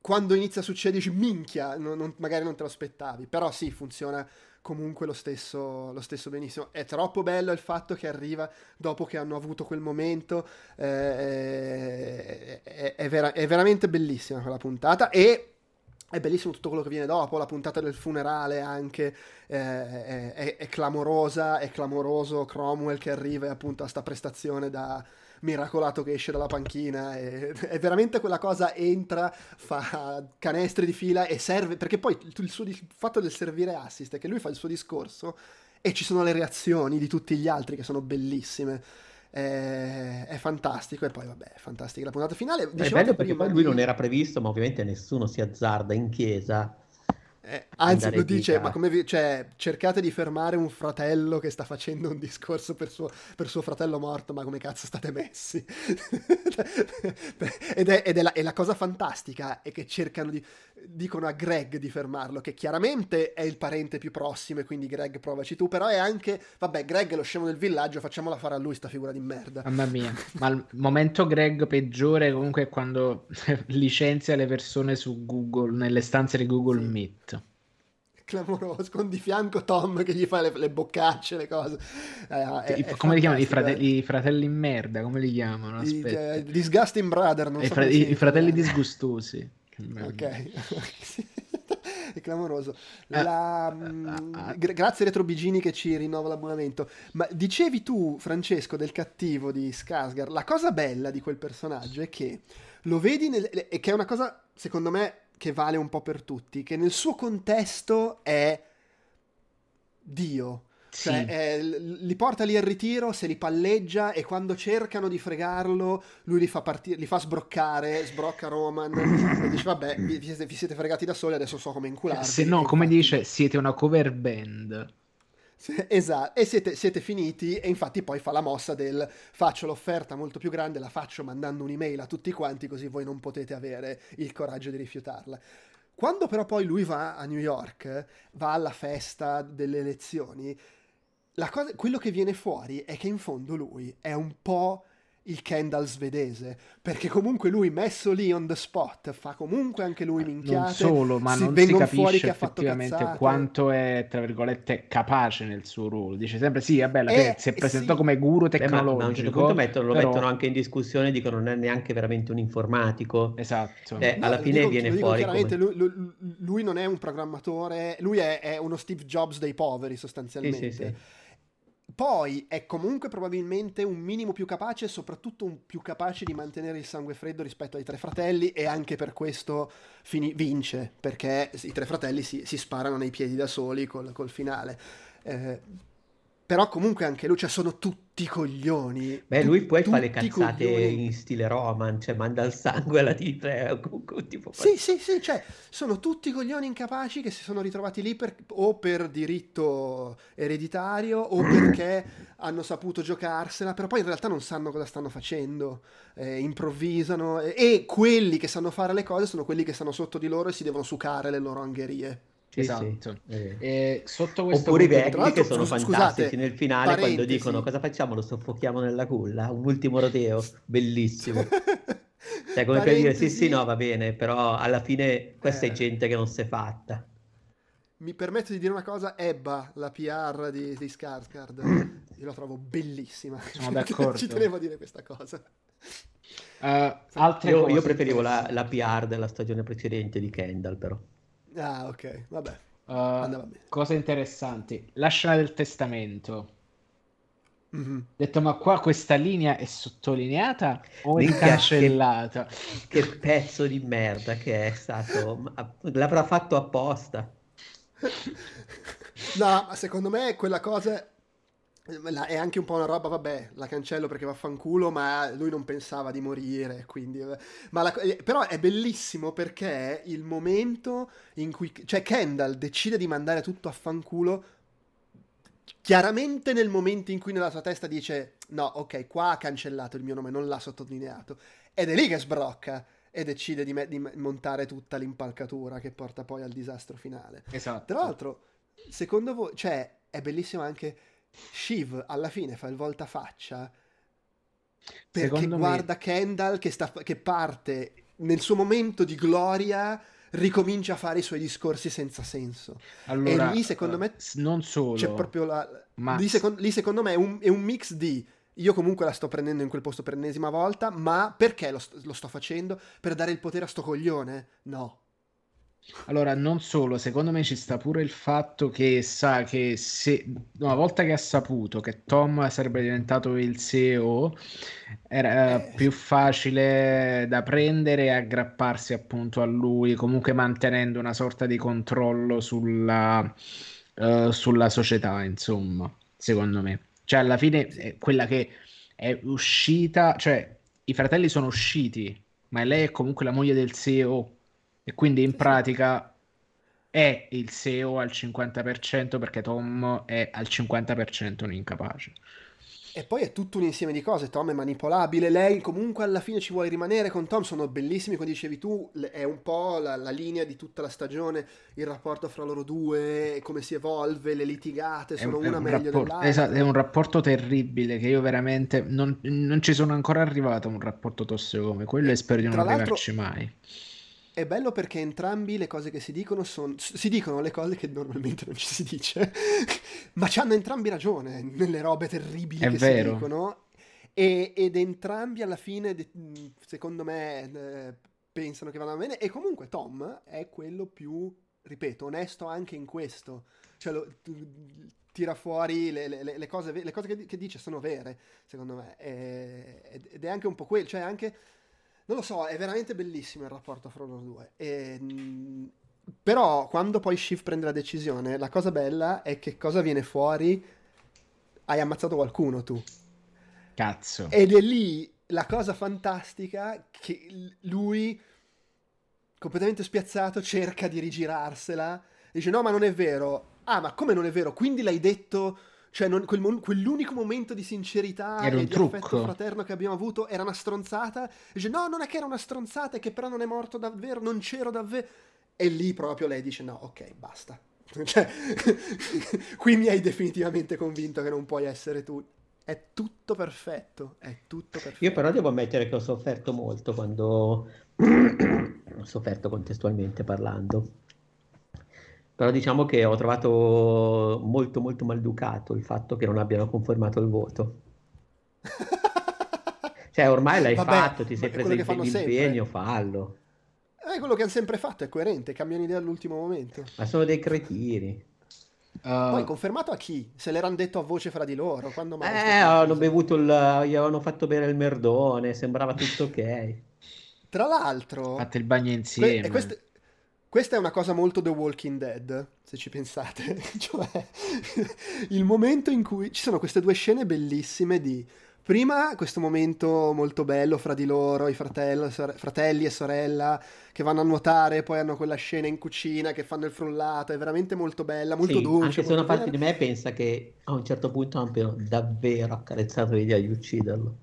[SPEAKER 1] quando inizia a succedere, dici, minchia, non, non, magari non te lo aspettavi, però sì, funziona comunque lo stesso, lo stesso benissimo. È troppo bello il fatto che arriva dopo che hanno avuto quel momento, eh, è, è, vera- è, veramente bellissima quella puntata e è bellissimo tutto quello che viene dopo, la puntata del funerale anche eh, è, è, clamorosa, è clamoroso Cromwell che arriva appunto a sta prestazione da miracolato che esce dalla panchina, e, è veramente quella cosa, entra, fa canestri di fila e serve, perché poi il, suo, il fatto del servire assist è che lui fa il suo discorso e ci sono le reazioni di tutti gli altri che sono bellissime. È, è, fantastico e poi vabbè è fantastica la puntata finale.
[SPEAKER 3] È bello perché poi lui non era previsto ma ovviamente nessuno si azzarda in chiesa
[SPEAKER 1] eh, anzi, lo dice, ma come vi, cioè, cercate di fermare un fratello che sta facendo un discorso per suo, per suo fratello morto, ma come cazzo state messi? ed, è, ed è, la, è, la, cosa fantastica, è che cercano di, dicono a Greg di fermarlo, che chiaramente è il parente più prossimo, e quindi Greg provaci tu, però è anche, vabbè, Greg è lo scemo del villaggio, facciamola fare a lui sta figura di merda.
[SPEAKER 2] Mamma mia, ma il momento Greg peggiore comunque è quando licenzia le persone su Google, nelle stanze di Google sì. Meet
[SPEAKER 1] clamoroso, con di fianco Tom che gli fa le, le boccacce, le cose.
[SPEAKER 2] Eh, è, è come li chiamano? I fratelli, I fratelli, in merda, come li chiamano?
[SPEAKER 1] I, uh, disgusting Brother, non
[SPEAKER 2] I,
[SPEAKER 1] so
[SPEAKER 2] fra- i fratelli disgustosi.
[SPEAKER 1] Ok. è clamoroso. Eh, la, uh, gra- grazie Retrobigini che ci rinnova l'abbonamento. Ma dicevi tu, Francesco, del cattivo di Skarsgård, la cosa bella di quel personaggio è che lo vedi nel, e che è una cosa, secondo me, che vale un po' per tutti, che nel suo contesto è Dio. Cioè, sì. eh, li porta lì al ritiro, se li palleggia e quando cercano di fregarlo, lui li fa, partire, li fa sbroccare, sbrocca Roman e dice vabbè, vi, vi, siete, fregati da soli, adesso so come incularvi.
[SPEAKER 2] Se no, come dice, siete una cover band.
[SPEAKER 1] Esatto, e siete, siete, finiti e infatti poi fa la mossa del faccio l'offerta molto più grande, la faccio mandando un'email a tutti quanti così voi non potete avere il coraggio di rifiutarla. Quando però poi lui va a New York, va alla festa delle elezioni, cosa, quello che viene fuori è che in fondo lui è un po' il Kendall svedese, perché comunque lui messo lì on the spot fa comunque anche lui minchiate.
[SPEAKER 2] Non solo, ma si non si capisce effettivamente quanto è, tra virgolette, capace nel suo ruolo. Dice sempre sì, vabbè, la e, si è presentato sì. come guru tecnologico. ma, a un certo punto
[SPEAKER 3] mettono, lo però... mettono anche in discussione, dicono non è neanche veramente un informatico.
[SPEAKER 2] Esatto.
[SPEAKER 3] Eh, alla no, fine dico, viene fuori
[SPEAKER 1] chiaramente come... lui, lui, lui, non è un programmatore, lui è, è, uno Steve Jobs dei poveri sostanzialmente. Sì, sì, sì poi è comunque probabilmente un minimo più capace soprattutto un più capace di mantenere il sangue freddo rispetto ai tre fratelli e anche per questo fini- vince, perché i tre fratelli si, si sparano nei piedi da soli col, col finale. Eh, però comunque anche lui, cioè sono tutti coglioni.
[SPEAKER 3] Beh, lui poi fa le cazzate coglioni. in stile Roman, cioè manda il sangue alla titre.
[SPEAKER 1] Tipo sì, sì, sì, cioè sono tutti coglioni incapaci che si sono ritrovati lì per, o per diritto ereditario o perché hanno saputo giocarsela, però poi in realtà non sanno cosa stanno facendo, eh, improvvisano e, e quelli che sanno fare le cose sono quelli che stanno sotto di loro e si devono sucare le loro angherie.
[SPEAKER 2] Sì, esatto. Sì.
[SPEAKER 3] Eh. Oppure i vecchi che sono scusate, fantastici nel finale parentesi. quando dicono cosa facciamo? Lo soffochiamo nella culla? Un ultimo rodeo, bellissimo. cioè come per dire sì sì no va bene, però alla fine questa eh. è gente che non si è fatta.
[SPEAKER 1] Mi permetto di dire una cosa, Ebba, la PR di, di Skarsgård, io la trovo bellissima.
[SPEAKER 2] Sono d'accordo.
[SPEAKER 1] Ci tenevo a dire questa cosa.
[SPEAKER 3] Uh, io, io, preferivo la, la PR della stagione precedente di Kendall però.
[SPEAKER 1] Ah, ok, vabbè.
[SPEAKER 2] Uh, cose interessanti. La scena del testamento. Mm-hmm. Detto, ma qua questa linea è sottolineata o è cancellata?
[SPEAKER 3] Che, che pezzo di merda che è stato. L'avrà fatto apposta.
[SPEAKER 1] No, ma secondo me quella cosa è anche un po' una roba, vabbè, la cancello perché vaffanculo, ma lui non pensava di morire, quindi... La, eh, però è bellissimo perché il momento in cui... Cioè Kendall decide di mandare tutto a fanculo chiaramente nel momento in cui nella sua testa dice no, ok, qua ha cancellato il mio nome, non l'ha sottolineato. Ed è lì che sbrocca e decide di, me- di montare tutta l'impalcatura che porta poi al disastro finale.
[SPEAKER 2] Esatto.
[SPEAKER 1] Tra l'altro, secondo voi, cioè, è bellissimo anche Shiv alla fine fa il voltafaccia perché Secondo guarda me... Kendall che, sta, che parte nel suo momento di gloria ricomincia a fare i suoi discorsi senza senso. Allora, e lì secondo me
[SPEAKER 2] non solo,
[SPEAKER 1] c'è proprio la... Ma... Lì, secondo, lì secondo me è un, è un, mix di... Io comunque la sto prendendo in quel posto per l'ennesima volta, ma perché lo, lo sto facendo? Per dare il potere a sto coglione? No.
[SPEAKER 2] Allora, non solo, secondo me ci sta pure il fatto che sa che se una volta che ha saputo che Tom sarebbe diventato il CEO, era eh. più facile da prendere e aggrapparsi appunto a lui, comunque mantenendo una sorta di controllo sulla, uh, sulla società, insomma, secondo me. Cioè, alla fine è quella che è uscita, cioè i fratelli sono usciti, ma lei è comunque la moglie del CEO e quindi in pratica è il SEO al 50% perché Tom è al 50% un incapace.
[SPEAKER 1] E poi è tutto un insieme di cose, Tom è manipolabile, lei comunque alla fine ci vuole rimanere con Tom, sono bellissimi, come dicevi tu, è un po' la, la linea di tutta la stagione, il rapporto fra loro due, come si evolve, le litigate, sono un, una un meglio
[SPEAKER 2] rapport-
[SPEAKER 1] dell'altra.
[SPEAKER 2] Esatto, è un rapporto terribile che io veramente non, non ci sono ancora arrivato a un rapporto tossico come quello e spero di non arrivarci mai
[SPEAKER 1] è bello perché entrambi le cose che si dicono sono, si dicono le cose che normalmente non ci si dice, ma ci hanno entrambi ragione nelle robe terribili è che vero. si dicono. E, ed entrambi alla fine, secondo me, eh, pensano che vanno bene. E comunque Tom è quello più, ripeto, onesto anche in questo. Cioè, lo, tira fuori le, le, le, cose, le cose che, che, dice sono vere, secondo me. E, ed è anche un po' quello, cioè anche non lo so, è veramente bellissimo il rapporto fra loro due. E, mm, però quando poi Shift prende la decisione, la cosa bella è che cosa viene fuori? Hai ammazzato qualcuno tu.
[SPEAKER 2] Cazzo.
[SPEAKER 1] Ed è lì la cosa fantastica che lui, completamente spiazzato, cerca di rigirarsela. Dice no, ma non è vero. Ah, ma come non è vero? Quindi l'hai detto cioè, non, quel, quell'unico momento di sincerità
[SPEAKER 2] era
[SPEAKER 1] e di
[SPEAKER 2] trucco.
[SPEAKER 1] affetto fraterno che abbiamo avuto era una stronzata. E dice, no, non è che era una stronzata, è che però non è morto davvero, non c'ero davvero. E lì proprio lei dice, no, ok, basta. Cioè, qui mi hai definitivamente convinto che non puoi essere tu. È tutto perfetto, è tutto perfetto.
[SPEAKER 3] Io però devo ammettere che ho sofferto molto quando... ho sofferto contestualmente parlando però diciamo che ho trovato molto molto maleducato il fatto che non abbiano confermato il voto. cioè ormai l'hai Vabbè, fatto, ti sei preso l'impegno, fallo.
[SPEAKER 1] È quello che hanno sempre fatto, è coerente, cambiano idea all'ultimo momento.
[SPEAKER 3] Ma sono dei cretini.
[SPEAKER 1] Uh, Poi confermato a chi? Se l'erano detto a voce fra di loro? Quando
[SPEAKER 3] mai eh, hanno bevuto il... gli avevano fatto bere il merdone, sembrava tutto ok.
[SPEAKER 1] Tra l'altro...
[SPEAKER 2] Fate il bagno insieme.
[SPEAKER 1] Que- queste, questa è una cosa molto The Walking Dead, se ci pensate. cioè, il momento in cui ci sono queste due scene bellissime di Prima questo momento molto bello fra di loro, i fratello, sore- fratelli e sorella che vanno a nuotare, poi hanno quella scena in cucina che fanno il frullato, è veramente molto bella, molto sì, dolce.
[SPEAKER 3] Anche se una parte di me pensa che a un certo punto abbiano davvero accarezzato l'idea di ucciderlo.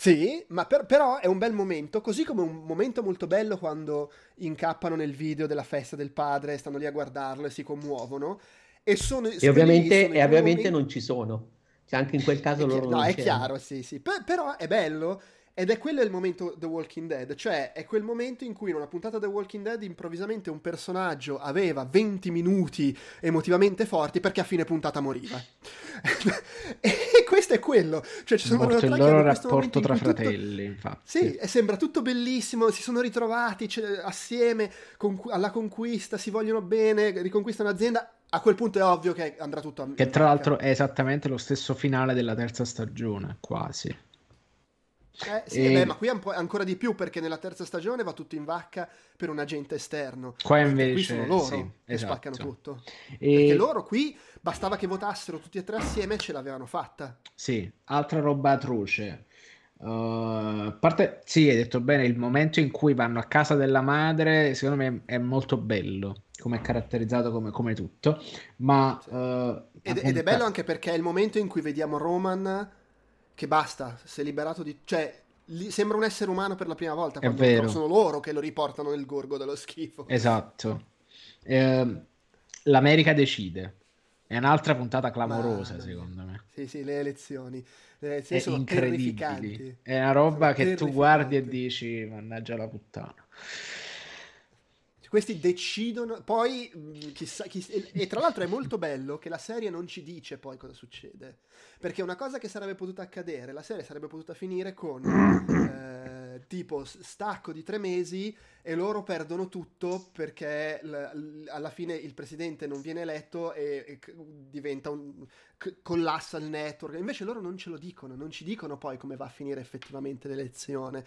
[SPEAKER 1] Sì, ma per, però è un bel momento, così come un momento molto bello quando incappano nel video della festa del padre, stanno lì a guardarlo e si commuovono. E, sono,
[SPEAKER 3] e ovviamente, sono e ovviamente momenti... non ci sono. Cioè anche in quel caso loro
[SPEAKER 1] chi- No, è chiaro, sì, sì. P- però è bello ed è quello il momento The Walking Dead, cioè è quel momento in cui in una puntata The Walking Dead improvvisamente un personaggio aveva 20 minuti emotivamente forti perché a fine puntata moriva. e questo è quello, cioè ci sono
[SPEAKER 2] il loro rapporto tra fratelli, tutto... infatti.
[SPEAKER 1] Sì, e sembra tutto bellissimo, si sono ritrovati cioè, assieme con... alla conquista, si vogliono bene, riconquistano l'azienda, a quel punto è ovvio che andrà tutto a
[SPEAKER 2] Che tra l'altro è esattamente lo stesso finale della terza stagione, quasi.
[SPEAKER 1] Eh, sì, e... beh, ma qui ancora di più perché nella terza stagione va tutto in vacca per un agente esterno.
[SPEAKER 2] Qua invece
[SPEAKER 1] qui sono loro
[SPEAKER 2] sì,
[SPEAKER 1] che esatto. spaccano tutto.
[SPEAKER 2] E...
[SPEAKER 1] Perché loro qui bastava che votassero tutti e tre assieme e ce l'avevano fatta.
[SPEAKER 2] Sì, altra roba atroce. Uh, parte, sì, hai detto bene, il momento in cui vanno a casa della madre, secondo me è molto bello, come è caratterizzato come, come tutto, ma... Sì. Uh,
[SPEAKER 1] ed, ed, è bello anche perché è il momento in cui vediamo Roman che basta, si è liberato di... cioè, li, sembra un essere umano per la prima volta, quando
[SPEAKER 2] vero.
[SPEAKER 1] sono loro che lo riportano nel gorgo dello schifo.
[SPEAKER 2] Esatto. Eh, L'America decide. È un'altra puntata clamorosa, Ma... secondo me.
[SPEAKER 1] Sì, sì, le elezioni. Le elezioni è sono terrificanti.
[SPEAKER 2] È una roba sono che tu guardi e dici, mannaggia la puttana
[SPEAKER 1] questi decidono, poi mm, chissà, chissà, e tra l'altro è molto bello che la serie non ci dice poi cosa succede, perché una cosa che sarebbe potuta accadere, la serie sarebbe potuta finire con eh, tipo stacco di tre mesi e loro perdono tutto perché l- alla fine il presidente non viene eletto e, e diventa un c- collassa il network. Invece loro non ce lo dicono, non ci dicono poi come va a finire effettivamente l'elezione.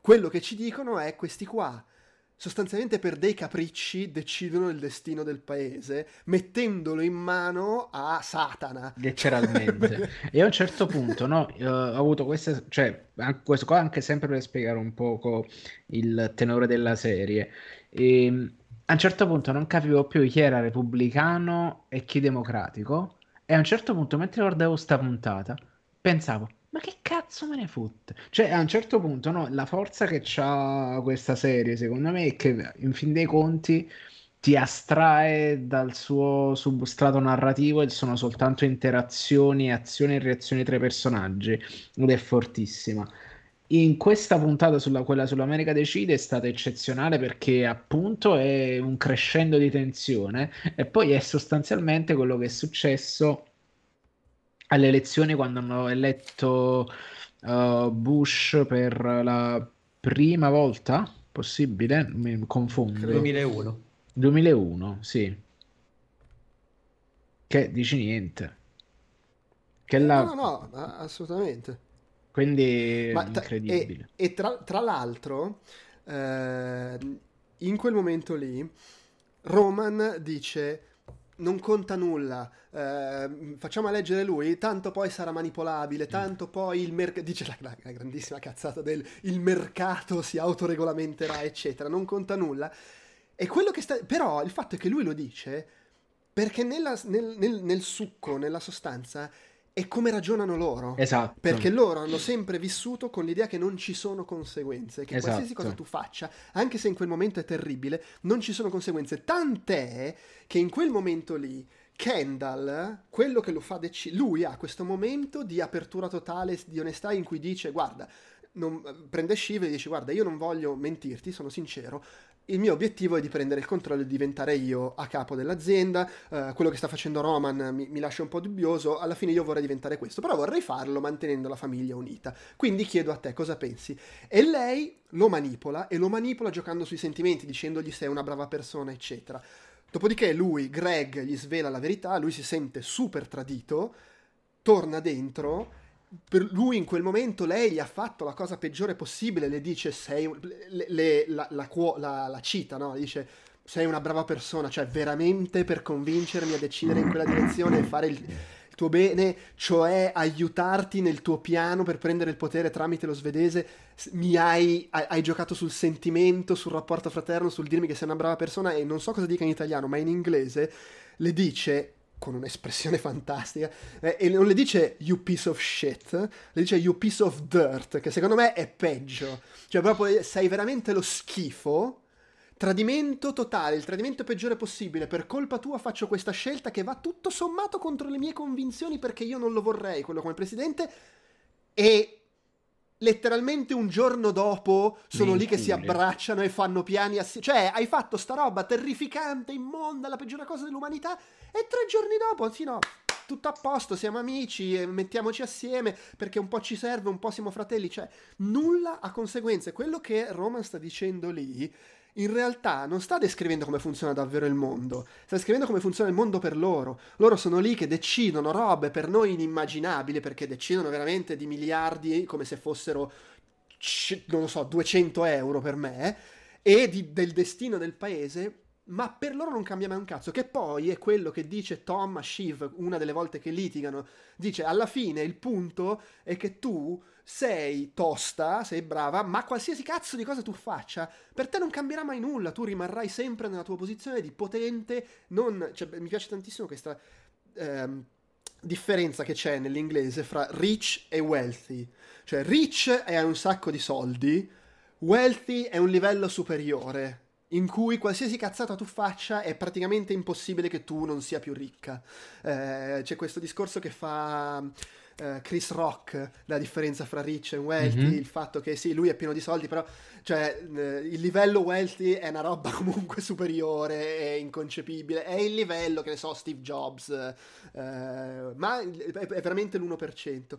[SPEAKER 1] Quello che ci dicono è questi qua sostanzialmente per dei capricci decidono il destino del paese, mettendolo in mano a Satana.
[SPEAKER 2] Letteralmente. e a un certo punto, no, ho avuto queste, cioè, questo qua anche sempre per spiegare un poco il tenore della serie. E, ehm, a un certo punto non capivo più chi era repubblicano e chi democratico. E a un certo punto, mentre guardavo sta puntata, pensavo, ma che cazzo me ne fotte? Cioè, a un certo punto, no, la forza che ha questa serie, secondo me, è che in fin dei conti ti astrae dal suo substrato narrativo e sono soltanto interazioni, azioni e reazioni tra i personaggi ed è fortissima. In questa puntata sulla quella sull'America Decide è stata eccezionale perché appunto è un crescendo di tensione e poi è sostanzialmente quello che è successo alle elezioni quando hanno eletto uh, Bush per la prima volta, possibile? Mi confondo.
[SPEAKER 3] 2001.
[SPEAKER 2] 2001, sì. Che dici niente.
[SPEAKER 1] Che la... No, no, no, assolutamente.
[SPEAKER 2] Quindi Ma incredibile.
[SPEAKER 1] E, e tra, tra, l'altro, eh, in quel momento lì, Roman dice non conta nulla, eh, facciamo leggere lui, tanto poi sarà manipolabile, tanto poi il mercato, dice la, la, la, grandissima cazzata del il mercato si autoregolamenterà, eccetera, non conta nulla. E quello che sta... Però il fatto è che lui lo dice perché nella, nel, nel, nel succo, nella sostanza, è come ragionano loro.
[SPEAKER 2] Esatto.
[SPEAKER 1] Perché loro hanno sempre vissuto con l'idea che non ci sono conseguenze, che esatto. qualsiasi cosa tu faccia, anche se in quel momento è terribile, non ci sono conseguenze. Tant'è che in quel momento lì Kendall, quello che lo fa decidere, lui ha questo momento di apertura totale, di onestà in cui dice guarda, non, prende Shiv e dice guarda io non voglio mentirti, sono sincero, il mio obiettivo è di prendere il controllo e diventare io a capo dell'azienda. Uh, quello che sta facendo Roman mi, mi, lascia un po' dubbioso. Alla fine io vorrei diventare questo, però vorrei farlo mantenendo la famiglia unita. Quindi chiedo a te cosa pensi. E lei lo manipola e lo manipola giocando sui sentimenti, dicendogli sei una brava persona, eccetera. Dopodiché lui, Greg, gli svela la verità, lui si sente super tradito, torna dentro per lui in quel momento lei gli ha fatto la cosa peggiore possibile, le dice sei, le, le, la, la, la, la, cita, no? dice sei una brava persona, cioè veramente per convincermi a decidere in quella direzione e fare il, il tuo bene, cioè aiutarti nel tuo piano per prendere il potere tramite lo svedese, mi hai, hai, hai giocato sul sentimento, sul rapporto fraterno, sul dirmi che sei una brava persona e non so cosa dica in italiano, ma in inglese le dice con un'espressione fantastica, eh, e non le dice you piece of shit, le dice you piece of dirt, che secondo me è peggio. Cioè proprio sei veramente lo schifo, tradimento totale, il tradimento peggiore possibile, per colpa tua faccio questa scelta che va tutto sommato contro le mie convinzioni perché io non lo vorrei, quello come presidente, e letteralmente un giorno dopo sono lì che si abbracciano e fanno piani assieme. Cioè, hai fatto sta roba terrificante, immonda, la peggiore cosa dell'umanità, e tre giorni dopo, sì, no, tutto a posto, siamo amici, mettiamoci assieme perché un po' ci serve, un po' siamo fratelli. Cioè, nulla a conseguenze. Quello che Roman sta dicendo lì in realtà non sta descrivendo come funziona davvero il mondo, sta descrivendo come funziona il mondo per loro. Loro sono lì che decidono robe per noi inimmaginabili, perché decidono veramente di miliardi come se fossero, non lo so, 200 euro per me, e di, del destino del paese ma per loro non cambia mai un cazzo, che poi è quello che dice Tom a Shiv una delle volte che litigano, dice alla fine il punto è che tu sei tosta, sei brava, ma qualsiasi cazzo di cosa tu faccia, per te non cambierà mai nulla, tu rimarrai sempre nella tua posizione di potente, non, cioè, mi piace tantissimo questa ehm, differenza che c'è nell'inglese fra rich e wealthy, cioè rich è un sacco di soldi, wealthy è un livello superiore, in cui qualsiasi cazzata tu faccia è praticamente impossibile che tu non sia più ricca. Eh, c'è questo discorso che fa eh, Chris Rock, la differenza fra rich e wealthy, mm-hmm. il fatto che sì, lui è pieno di soldi, però cioè, eh, il livello wealthy è una roba comunque superiore, è inconcepibile, è il livello, che ne so, Steve Jobs, eh, ma è, è veramente l'1%.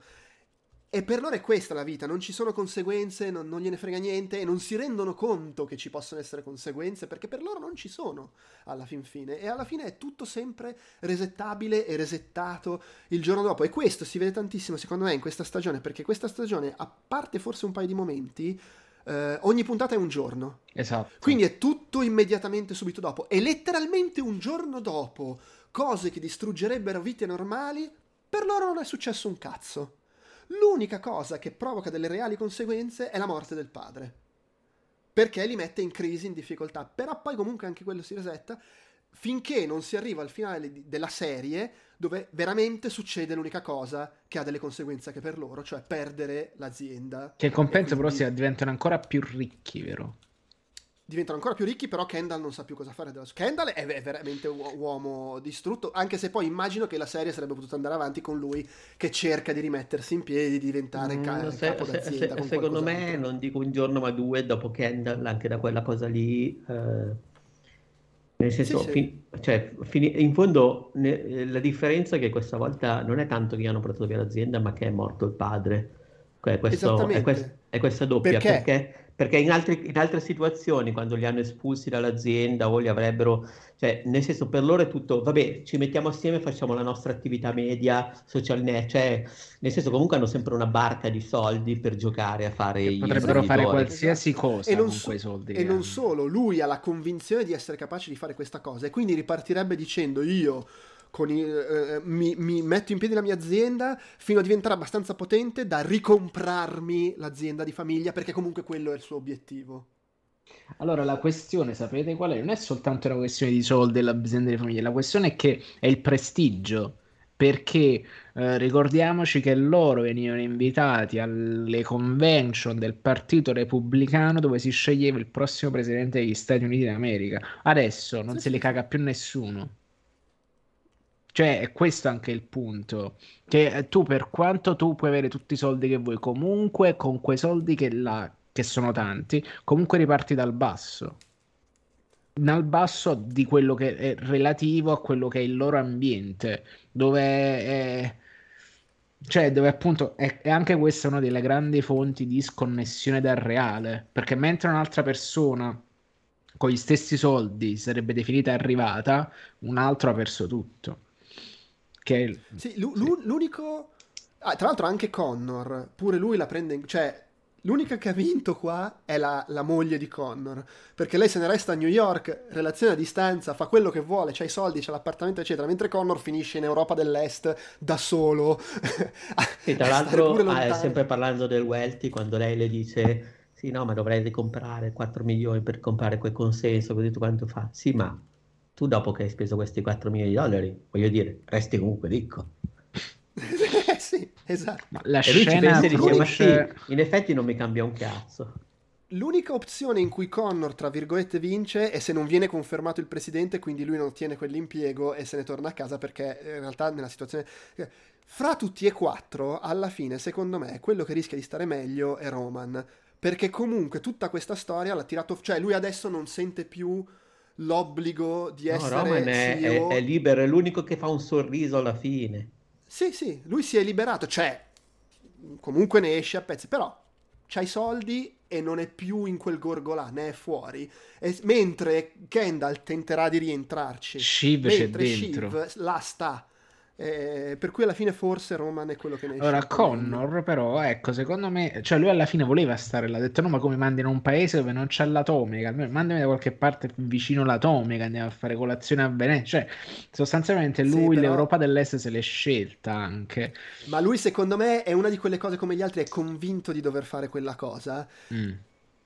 [SPEAKER 1] E per loro è questa la vita, non ci sono conseguenze, non, non, gliene frega niente e non si rendono conto che ci possono essere conseguenze perché per loro non ci sono alla fin fine. E alla fine è tutto sempre resettabile e resettato il giorno dopo. E questo si vede tantissimo secondo me in questa stagione perché questa stagione, a parte forse un paio di momenti, eh, ogni puntata è un giorno.
[SPEAKER 2] Esatto.
[SPEAKER 1] Quindi è tutto immediatamente subito dopo. E letteralmente un giorno dopo, cose che distruggerebbero vite normali, per loro non è successo un cazzo. L'unica cosa che provoca delle reali conseguenze è la morte del padre. Perché li mette in crisi, in difficoltà. Però poi comunque anche quello si resetta finché non si arriva al finale della serie dove veramente succede l'unica cosa che ha delle conseguenze anche per loro, cioè perdere l'azienda.
[SPEAKER 2] Che il compenso quindi... però si diventano ancora più ricchi, vero?
[SPEAKER 1] Diventano ancora più ricchi, però Kendall non sa più cosa fare della sua. Kendall è, è veramente un uomo distrutto, anche se poi immagino che la serie sarebbe potuta andare avanti con lui che cerca di rimettersi in piedi, di diventare mm, ca- se, capo d'azienda.
[SPEAKER 3] Se, se, secondo me, non dico un giorno ma due, dopo Kendall, anche da quella cosa lì... Eh... Nel senso, sì, sì. Fin- cioè, fin- in fondo ne- la differenza è che questa volta non è tanto che gli hanno portato via l'azienda, ma che è morto il padre. Questo, è, quest- è, questa doppia. Perché? perché perché in, altri, in, altre situazioni, quando li hanno espulsi dall'azienda o li avrebbero, cioè, nel senso, per loro è tutto, vabbè, ci mettiamo assieme, facciamo la nostra attività media, social net, cioè, nel senso, comunque hanno sempre una barca di soldi per giocare a fare i
[SPEAKER 2] Potrebbero fare qualsiasi cosa e con so- quei soldi.
[SPEAKER 1] E non solo, lui ha la convinzione di essere capace di fare questa cosa e quindi ripartirebbe dicendo io i, eh, mi, mi, metto in piedi la mia azienda fino a diventare abbastanza potente da ricomprarmi l'azienda di famiglia perché comunque quello è il suo obiettivo.
[SPEAKER 2] Allora, la questione, sapete qual è? Non è soltanto una questione di soldi dell'azienda di famiglia, la questione è che è il prestigio. Perché eh, ricordiamoci che loro venivano invitati alle convention del Partito Repubblicano dove si sceglieva il prossimo presidente degli Stati Uniti d'America. Adesso non sì, se li caga più nessuno. Cioè, è questo anche il punto. Che eh, tu, per quanto tu puoi avere tutti i soldi che vuoi, comunque con quei soldi che, la, che sono tanti, comunque riparti dal basso. Dal basso di quello che è relativo a quello che è il loro ambiente, dove è, cioè, dove appunto è, è, anche questa una delle grandi fonti di sconnessione dal reale. Perché mentre un'altra persona con gli stessi soldi sarebbe definita arrivata, un altro ha perso tutto. Che...
[SPEAKER 1] Sì, l- sì. l'unico... Ah, tra l'altro anche Connor, pure lui la prende... In... Cioè, L'unica che ha vinto qua è la, la, moglie di Connor, perché lei se ne resta a New York, relazione a distanza, fa quello che vuole, c'ha i soldi, c'ha l'appartamento, eccetera, mentre Connor finisce in Europa dell'Est da solo.
[SPEAKER 3] E tra l'altro, ah, sempre parlando del Welty, quando lei le dice, sì, no, ma dovrei comprare 4 milioni per comprare quel consenso, così tu quanto fa? Sì, ma tu dopo che hai speso questi 4 milioni di dollari, voglio dire, resti comunque ricco.
[SPEAKER 1] sì, esatto.
[SPEAKER 2] Ma la e lui ci pensa e dice,
[SPEAKER 3] ma sì, in effetti non mi cambia un cazzo.
[SPEAKER 1] L'unica opzione in cui Connor, tra virgolette, vince è se non viene confermato il presidente, quindi lui non ottiene quell'impiego e se ne torna a casa perché in realtà nella situazione... Fra tutti e quattro, alla fine, secondo me, quello che rischia di stare meglio è Roman. Perché comunque tutta questa storia l'ha tirato... Cioè lui adesso non sente più l'obbligo di no, essere
[SPEAKER 3] Roman è, è, è, libero, è l'unico che fa un sorriso alla fine.
[SPEAKER 1] Sì, sì, lui si è liberato, cioè comunque ne esce a pezzi, però c'ha i soldi e non è più in quel gorgolà, ne è fuori. E, mentre Kendall tenterà di rientrarci,
[SPEAKER 2] Shiv mentre Shiv
[SPEAKER 1] là sta eh, per cui alla fine forse Roman è quello che ne esce.
[SPEAKER 2] Ora Connor però, ecco, secondo me, cioè lui alla fine voleva stare là, ha detto no ma come mandi in un paese dove non c'è l'atomica, mandami da qualche parte vicino all'atomica, andiamo a fare colazione a Venezia, cioè sostanzialmente lui sì, però... l'Europa dell'Est se l'è scelta anche.
[SPEAKER 1] Ma lui secondo me è una di quelle cose come gli altri, è convinto di dover fare quella cosa. Mm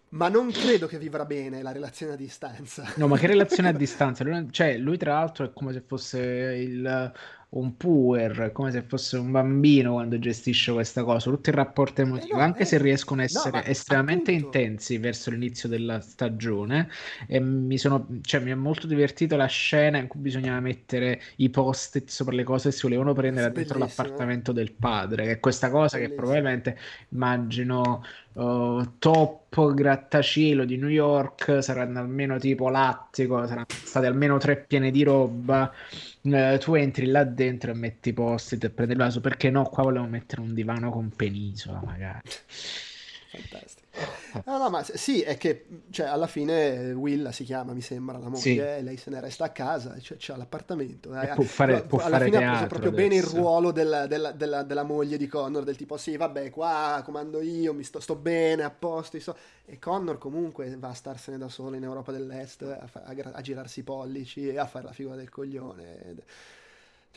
[SPEAKER 1] ma non credo che vivrà bene la relazione a distanza.
[SPEAKER 2] No, ma che relazione a distanza? Lui, cioè, lui tra l'altro è come se fosse il, un puer, come se fosse un bambino quando gestisce questa cosa, tutto il rapporto emotivo, eh no, anche eh, se riescono a essere no, estremamente appunto... intensi verso l'inizio della stagione. E mi, sono, cioè, mi è molto divertito la scena in cui bisognava mettere i post-it sopra le cose che si volevano prendere dentro l'appartamento del padre, che è questa cosa Bellissimo. che probabilmente immagino uh, top grattacielo di New York saranno almeno tipo lattico, saranno state almeno tre piene di roba eh, tu entri là dentro e metti post e prendi il vaso, perché no, qua volevo mettere un divano con penisola magari.
[SPEAKER 1] Fantastico. No, no, ma sì, è che cioè, alla fine Willa si chiama, mi sembra, la moglie, sì. e lei se ne resta a casa, cioè, c'ha l'appartamento.
[SPEAKER 2] E può fare, può
[SPEAKER 1] alla fine ha preso proprio adesso. bene il ruolo della, della, della, della, moglie di Connor, del tipo sì, vabbè, qua comando io, mi sto, sto bene, a posto. Sto... E Connor comunque va a starsene da solo in Europa dell'Est, a, a, a girarsi i pollici e a fare la figura del coglione.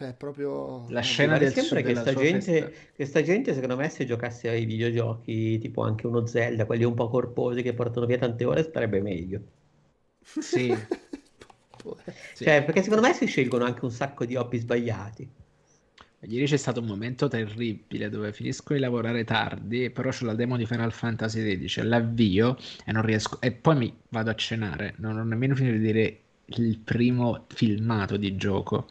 [SPEAKER 1] Cioè, proprio...
[SPEAKER 2] La scena del
[SPEAKER 3] sembra che sta, gente, che sta gente, secondo me, se giocasse ai videogiochi, tipo anche uno Zelda, quelli un po' corposi che portano via tante ore, starebbe meglio.
[SPEAKER 2] Sì.
[SPEAKER 3] sì. Cioè, perché secondo me si scelgono anche un sacco di hobby sbagliati.
[SPEAKER 2] Ieri c'è stato un momento terribile dove finisco di lavorare tardi, però c'ho la demo di Final Fantasy XVI, l'avvio e non riesco, e poi mi vado a cenare, non ho nemmeno finito di vedere il primo filmato di gioco.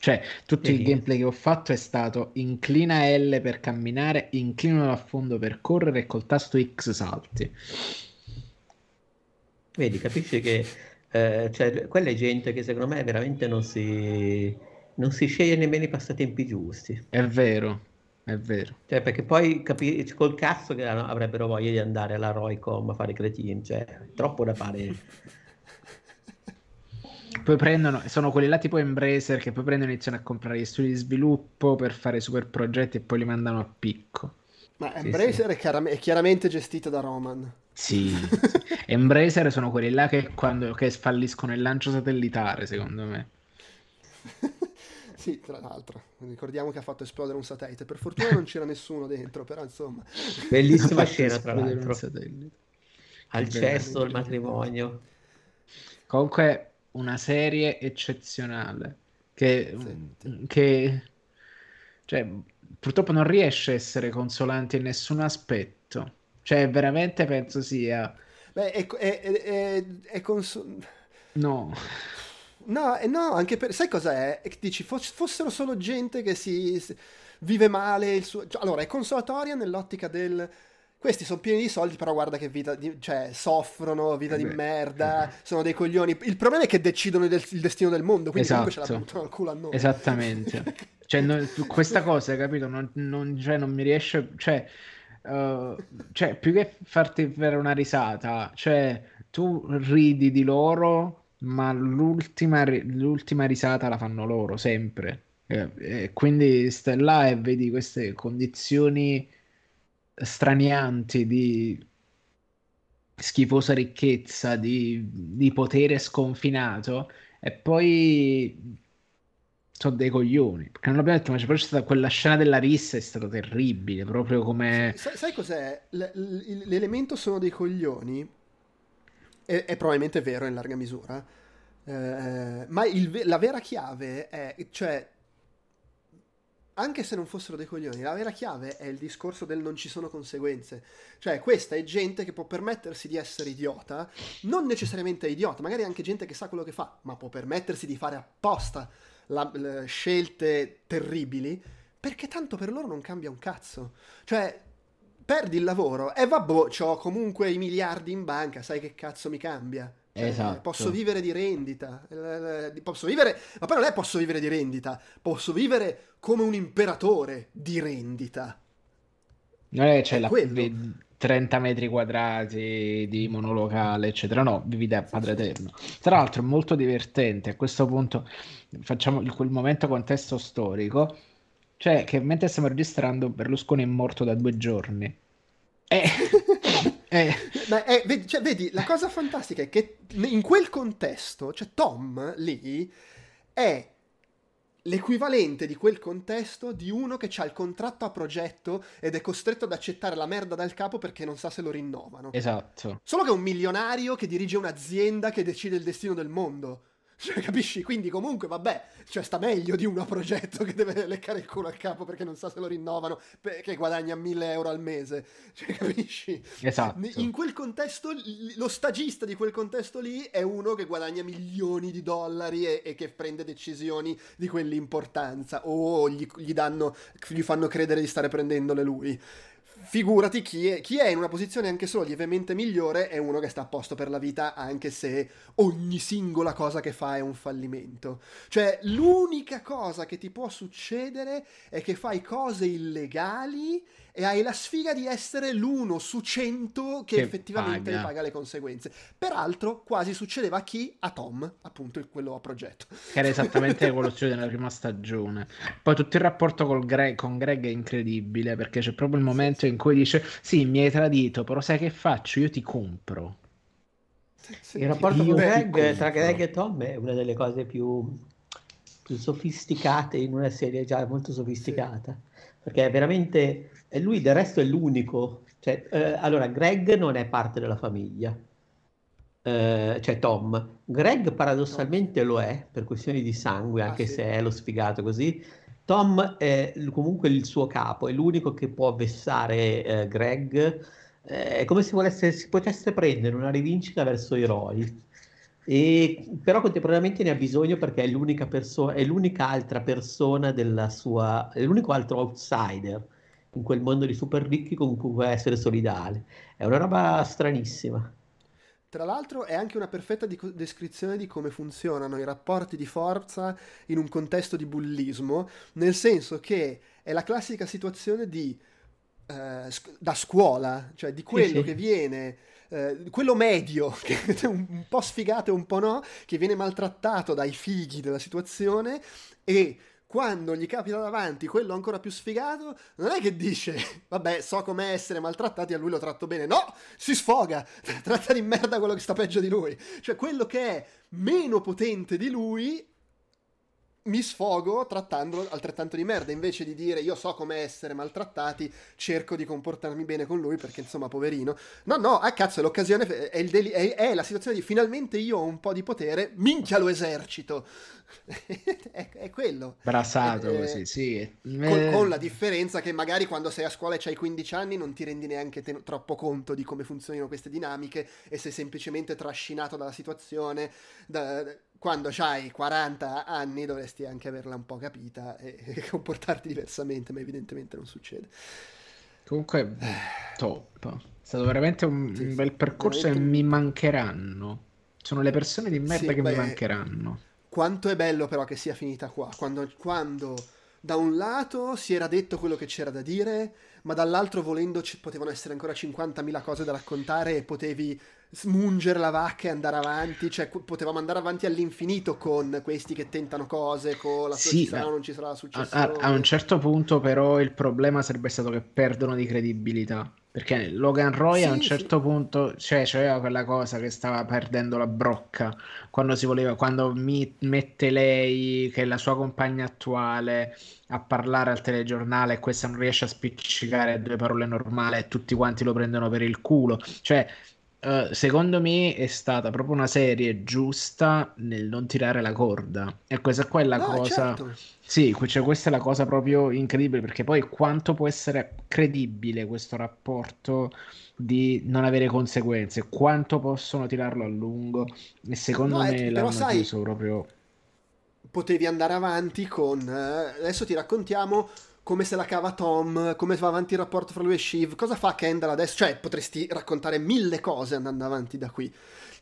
[SPEAKER 2] Cioè, tutto il gameplay che ho fatto è stato inclina L per camminare, inclina a fondo per correre e col tasto X salti.
[SPEAKER 3] Vedi, capisci che eh, cioè, quella è gente che secondo me veramente non si, non si sceglie nemmeno i passatempi giusti.
[SPEAKER 2] È vero, è vero.
[SPEAKER 3] Cioè, perché poi capi- col cazzo che avrebbero voglia di andare alla Roycom a fare cretini, cioè, troppo da fare.
[SPEAKER 2] Poi prendono, sono quelli là tipo Embracer che poi prendono e iniziano a comprare gli studi di sviluppo per fare super progetti e poi li mandano a picco.
[SPEAKER 1] Ma Embracer sì. È, chiaram- è, chiaramente gestito da Roman.
[SPEAKER 2] Sì, Embracer sono quelli là che, quando, che falliscono il lancio satellitare, secondo me.
[SPEAKER 1] sì, tra l'altro, ricordiamo che ha fatto esplodere un satellite. Per fortuna non c'era nessuno dentro, però insomma.
[SPEAKER 3] Bellissima scena, tra l'altro. Al cesso, il matrimonio.
[SPEAKER 2] Comunque, una serie eccezionale che, che cioè, purtroppo non riesce a essere consolante in nessun aspetto. Cioè, veramente penso sia...
[SPEAKER 1] Beh, è, è, è, è consol...
[SPEAKER 2] No.
[SPEAKER 1] No, no, anche per... Sai cos'è? Dici, fossero solo gente che si... vive male il suo... Cioè, allora, è consolatoria nell'ottica del questi sono pieni di soldi, però guarda che vita, di, cioè, soffrono, vita eh di merda, sono dei coglioni. Il problema è che decidono del, il destino del mondo, quindi esatto. comunque ce la buttano al culo a noi.
[SPEAKER 2] Esattamente. cioè, no, questa cosa, capito, non, non, cioè, non mi riesce... Cioè, uh, cioè, più che farti fare una risata, cioè, tu ridi di loro, ma l'ultima, l'ultima risata la fanno loro, sempre. E, e quindi stai là e vedi queste condizioni stranianti di schifosa ricchezza, di, di potere sconfinato, e poi sono dei coglioni. Perché non l'abbiamo detto, ma c'è proprio stata quella scena della rissa è stata terribile, proprio come...
[SPEAKER 1] Sai, sai cos'è? L- l'elemento sono dei coglioni, è, è, probabilmente vero in larga misura, eh, ma il, la vera chiave è, cioè, anche se non fossero dei coglioni, la vera chiave è il discorso del non ci sono conseguenze. Cioè, questa è gente che può permettersi di essere idiota, non necessariamente idiota, magari anche gente che sa quello che fa, ma può permettersi di fare apposta la, le scelte terribili, perché tanto per loro non cambia un cazzo. Cioè, perdi il lavoro e vabbè, ho comunque i miliardi in banca, sai che cazzo mi cambia? Cioè, esatto. Posso vivere di rendita, posso vivere, ma poi non è posso vivere di rendita, posso vivere come un imperatore di rendita.
[SPEAKER 2] Non è che c'è la, 30 metri quadrati di monolocale, eccetera. No, vivi da padre eterno. Tra l'altro è molto divertente. A questo punto facciamo quel momento contesto storico. Cioè, che mentre stiamo registrando, Berlusconi è morto da due giorni.
[SPEAKER 1] Eh, eh. Ma è, vedi, cioè, vedi, la cosa fantastica è che in quel contesto, cioè Tom lì è l'equivalente di quel contesto di uno che ha il contratto a progetto ed è costretto ad accettare la merda dal capo perché non sa se lo rinnovano.
[SPEAKER 2] Esatto.
[SPEAKER 1] Solo che è un milionario che dirige un'azienda che decide il destino del mondo. Cioè, capisci? Quindi comunque, vabbè, cioè sta meglio di uno a progetto che deve leccare il culo al capo perché non sa se lo rinnovano, perché guadagna 1000 euro al mese. Cioè, capisci?
[SPEAKER 2] Esatto.
[SPEAKER 1] In quel contesto, lo stagista di quel contesto lì è uno che guadagna milioni di dollari e, e che prende decisioni di quell'importanza o gli, gli, danno, gli fanno credere di stare prendendole lui figurati chi è, chi è, in una posizione anche solo lievemente migliore è uno che sta a posto per la vita anche se ogni singola cosa che fa è un fallimento. Cioè l'unica cosa che ti può succedere è che fai cose illegali e hai la sfiga di essere l'uno su cento che, che effettivamente paga. paga le conseguenze. Peraltro quasi succedeva a chi? A Tom, appunto quello a progetto.
[SPEAKER 2] Che era esattamente quello succede nella prima stagione. Poi tutto il rapporto Greg, con Greg è incredibile perché c'è proprio il momento in cui dice sì mi hai tradito però sai che faccio? Io ti compro.
[SPEAKER 3] Sì, il rapporto con Greg, tra Greg e Tom è una delle cose più, più sofisticate in una serie già molto sofisticata. Sì perché è veramente e lui del resto è l'unico. Cioè, eh, allora, Greg non è parte della famiglia, eh, cioè Tom. Greg paradossalmente lo è per questioni di sangue, anche ah, sì. se è lo sfigato così. Tom è comunque il suo capo, è l'unico che può vessare eh, Greg. Eh, è come se volesse, si potesse prendere una rivincita verso i eroi. E, però contemporaneamente ne ha bisogno perché è l'unica persona, è l'unica altra persona della sua, è l'unico altro outsider in quel mondo di super ricchi con cui può essere solidale. È una roba stranissima.
[SPEAKER 1] Tra l'altro è anche una perfetta di- descrizione di come funzionano i rapporti di forza in un contesto di bullismo, nel senso che è la classica situazione di eh, sc- da scuola, cioè di quello sì, sì. che viene eh, quello medio, che è un, un po' sfigato e un po' no, che viene maltrattato dai fighi della situazione e quando gli capita davanti quello ancora più sfigato, non è che dice, vabbè, so com'è essere maltrattati, a lui lo tratto bene. No, si sfoga, tratta di merda quello che sta peggio di lui. Cioè, quello che è meno potente di lui mi sfogo trattandolo altrettanto di merda. Invece di dire io so come essere maltrattati, cerco di comportarmi bene con lui perché insomma, poverino. No, no, a cazzo, è l'occasione, è, deli- è, è, la situazione di finalmente io ho un po' di potere, minchia lo esercito. è, è, quello.
[SPEAKER 2] Brasato eh, così, sì.
[SPEAKER 1] Con, con, la differenza che magari quando sei a scuola e hai 15 anni non ti rendi neanche ten- troppo conto di come funzionino queste dinamiche e sei semplicemente trascinato dalla situazione. Da, quando hai 40 anni dovresti anche averla un po' capita e, e comportarti diversamente, ma evidentemente non succede.
[SPEAKER 2] Comunque, top. È stato veramente un, sì, bel percorso e mi mancheranno. Sono le persone di merda sì, che beh, mi mancheranno.
[SPEAKER 1] Quanto è bello però che sia finita qua. Quando, quando da un lato si era detto quello che c'era da dire, ma dall'altro volendo ci potevano essere ancora 50.000 cose da raccontare e potevi smungere la vacca e andare avanti, cioè potevamo andare avanti all'infinito con questi che tentano cose, con la
[SPEAKER 2] sì, ci
[SPEAKER 1] sarà o non ci sarà la
[SPEAKER 2] successione. A, a, un certo punto però il problema sarebbe stato che perdono di credibilità. Perché Logan Roy sì, a un certo sì. punto cioè, c'era quella cosa che stava perdendo la brocca quando si voleva, quando mi mette lei, che è la sua compagna attuale, a parlare al telegiornale e questa non riesce a spiccicare due parole normali e tutti quanti lo prendono per il culo. Cioè, Uh, secondo me è stata proprio una serie giusta nel non tirare la corda. E questa qua è la no, cosa. Certo. Sì, cioè, questa è la cosa proprio incredibile perché poi quanto può essere credibile questo rapporto di non avere conseguenze, quanto possono tirarlo a lungo. E secondo no, me è, l'hanno sai, chiuso proprio.
[SPEAKER 1] Potevi andare avanti con. Eh, adesso ti raccontiamo come se la cava Tom, come va avanti il rapporto fra lui e Shiv, cosa fa Kendall adesso? Cioè, potresti raccontare mille cose andando avanti da qui.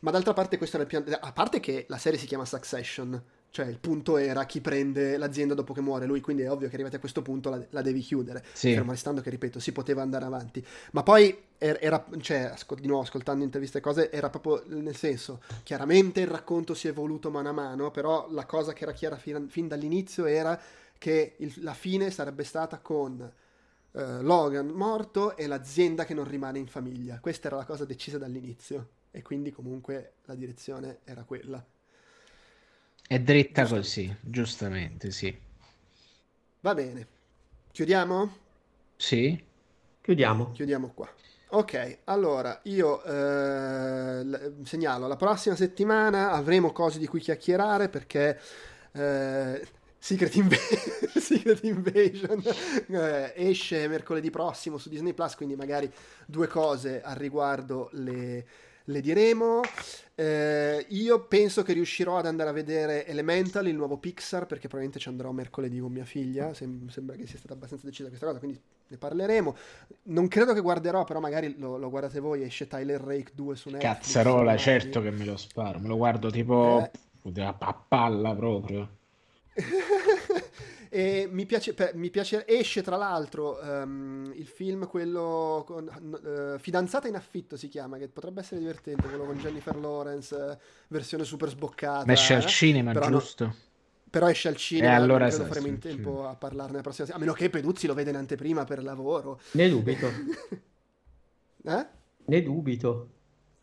[SPEAKER 1] Ma d'altra parte questo era il piano... A parte che la serie si chiama Succession, cioè il punto era chi prende l'azienda dopo che muore lui, quindi è ovvio che arrivati a questo punto la, la devi chiudere. Sì. Fermo restando che, ripeto, si poteva andare avanti. Ma poi er, era, cioè, di nuovo, ascoltando interviste e cose, era proprio nel senso, chiaramente il racconto si è evoluto mano a mano, però la cosa che era chiara fin, fin dall'inizio era che il, la fine sarebbe stata con uh, Logan morto e l'azienda che non rimane in famiglia. Questa era la cosa decisa dall'inizio e quindi comunque la direzione era quella.
[SPEAKER 2] È dritta così, giustamente, sì.
[SPEAKER 1] Va bene. Chiudiamo?
[SPEAKER 2] Sì.
[SPEAKER 3] Chiudiamo.
[SPEAKER 1] Chiudiamo qua. Ok, allora io eh, segnalo la prossima settimana avremo cose di cui chiacchierare perché eh, Secret, Inv- Secret Invasion eh, esce mercoledì prossimo su Disney Plus, quindi magari due cose al riguardo le, le diremo. Eh, io penso che riuscirò ad andare a vedere Elemental, il nuovo Pixar, perché probabilmente ci andrò mercoledì con mia figlia. Sem- sembra che sia stata abbastanza decisa questa cosa, quindi ne parleremo. Non credo che guarderò, però magari lo, lo guardate voi, esce Tyler Rake 2 su Netflix.
[SPEAKER 2] Cazzarola, certo che me lo sparo, me lo guardo tipo eh. a palla proprio.
[SPEAKER 1] e mi piace, per, mi piace, esce tra l'altro um, il film, quello con, uh, Fidanzata in affitto si chiama, che potrebbe essere divertente, quello con Jennifer Lawrence, uh, versione super sboccata.
[SPEAKER 2] Esce al cinema, giusto? No,
[SPEAKER 1] però esce al cinema, e allora non faremo in tempo a parlarne la prossima a meno che Peduzzi lo vede in anteprima per lavoro.
[SPEAKER 3] Ne dubito.
[SPEAKER 1] eh?
[SPEAKER 3] Ne dubito.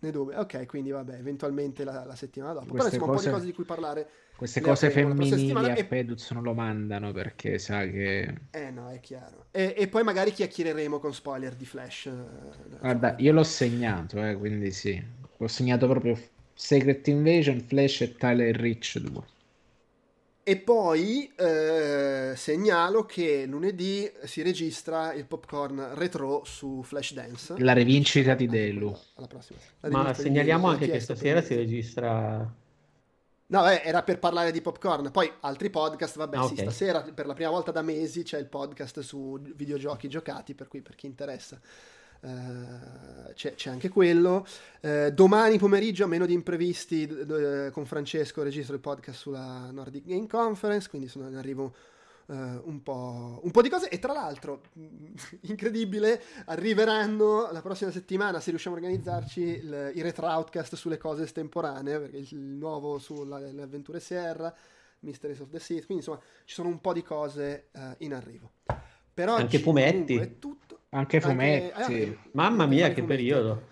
[SPEAKER 1] Ne dubito. Ok, quindi vabbè, eventualmente la, la settimana dopo. Queste Però insomma cose... un po' di cose di cui parlare.
[SPEAKER 2] Queste cose femminili a e... Peduz non lo mandano perché sa che...
[SPEAKER 1] Eh no, è chiaro. E, e poi magari chiacchiereremo con spoiler di Flash. Eh,
[SPEAKER 2] Guarda, io l'ho segnato, eh, quindi sì. L'ho segnato proprio Secret Invasion, Flash e Tyler Rich 2.
[SPEAKER 1] E poi eh, segnalo che lunedì si registra il popcorn retro su Flashdance.
[SPEAKER 2] La rivincita di Delu.
[SPEAKER 3] Alla prossima. Ma segnaliamo anche che stasera si registra...
[SPEAKER 1] No, eh, era per parlare di popcorn. Poi altri podcast, vabbè, okay. sì, stasera per la prima volta da mesi c'è il podcast su videogiochi giocati, per cui per chi interessa Uh, c'è, c'è, anche quello. Uh, domani pomeriggio, a meno di imprevisti, uh, con Francesco registro il podcast sulla Nordic Game Conference, quindi sono in arrivo un po', un, po', di cose. E tra l'altro, incredibile, arriveranno la prossima settimana, se riusciamo a organizzarci, il, i retro outcast sulle cose estemporanee, perché il, il nuovo sulle avventure Sierra, Mysteries of the Sea, quindi insomma ci sono un po' di cose in arrivo. Per oggi,
[SPEAKER 3] anche fumetti.
[SPEAKER 1] È tutto.
[SPEAKER 2] Anche fumetti. Anche,
[SPEAKER 3] eh, Mamma mia, che fumetti. periodo.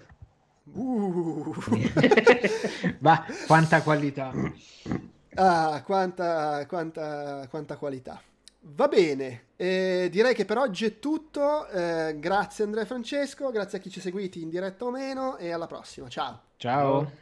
[SPEAKER 1] Uh.
[SPEAKER 2] Ma quanta qualità.
[SPEAKER 1] Ah, quanta, quanta, quanta qualità. Va bene, eh, direi che per oggi è tutto. Eh, grazie Andrea e Francesco, grazie a chi ci ha seguiti in diretta o meno e alla prossima. Ciao.
[SPEAKER 2] Ciao.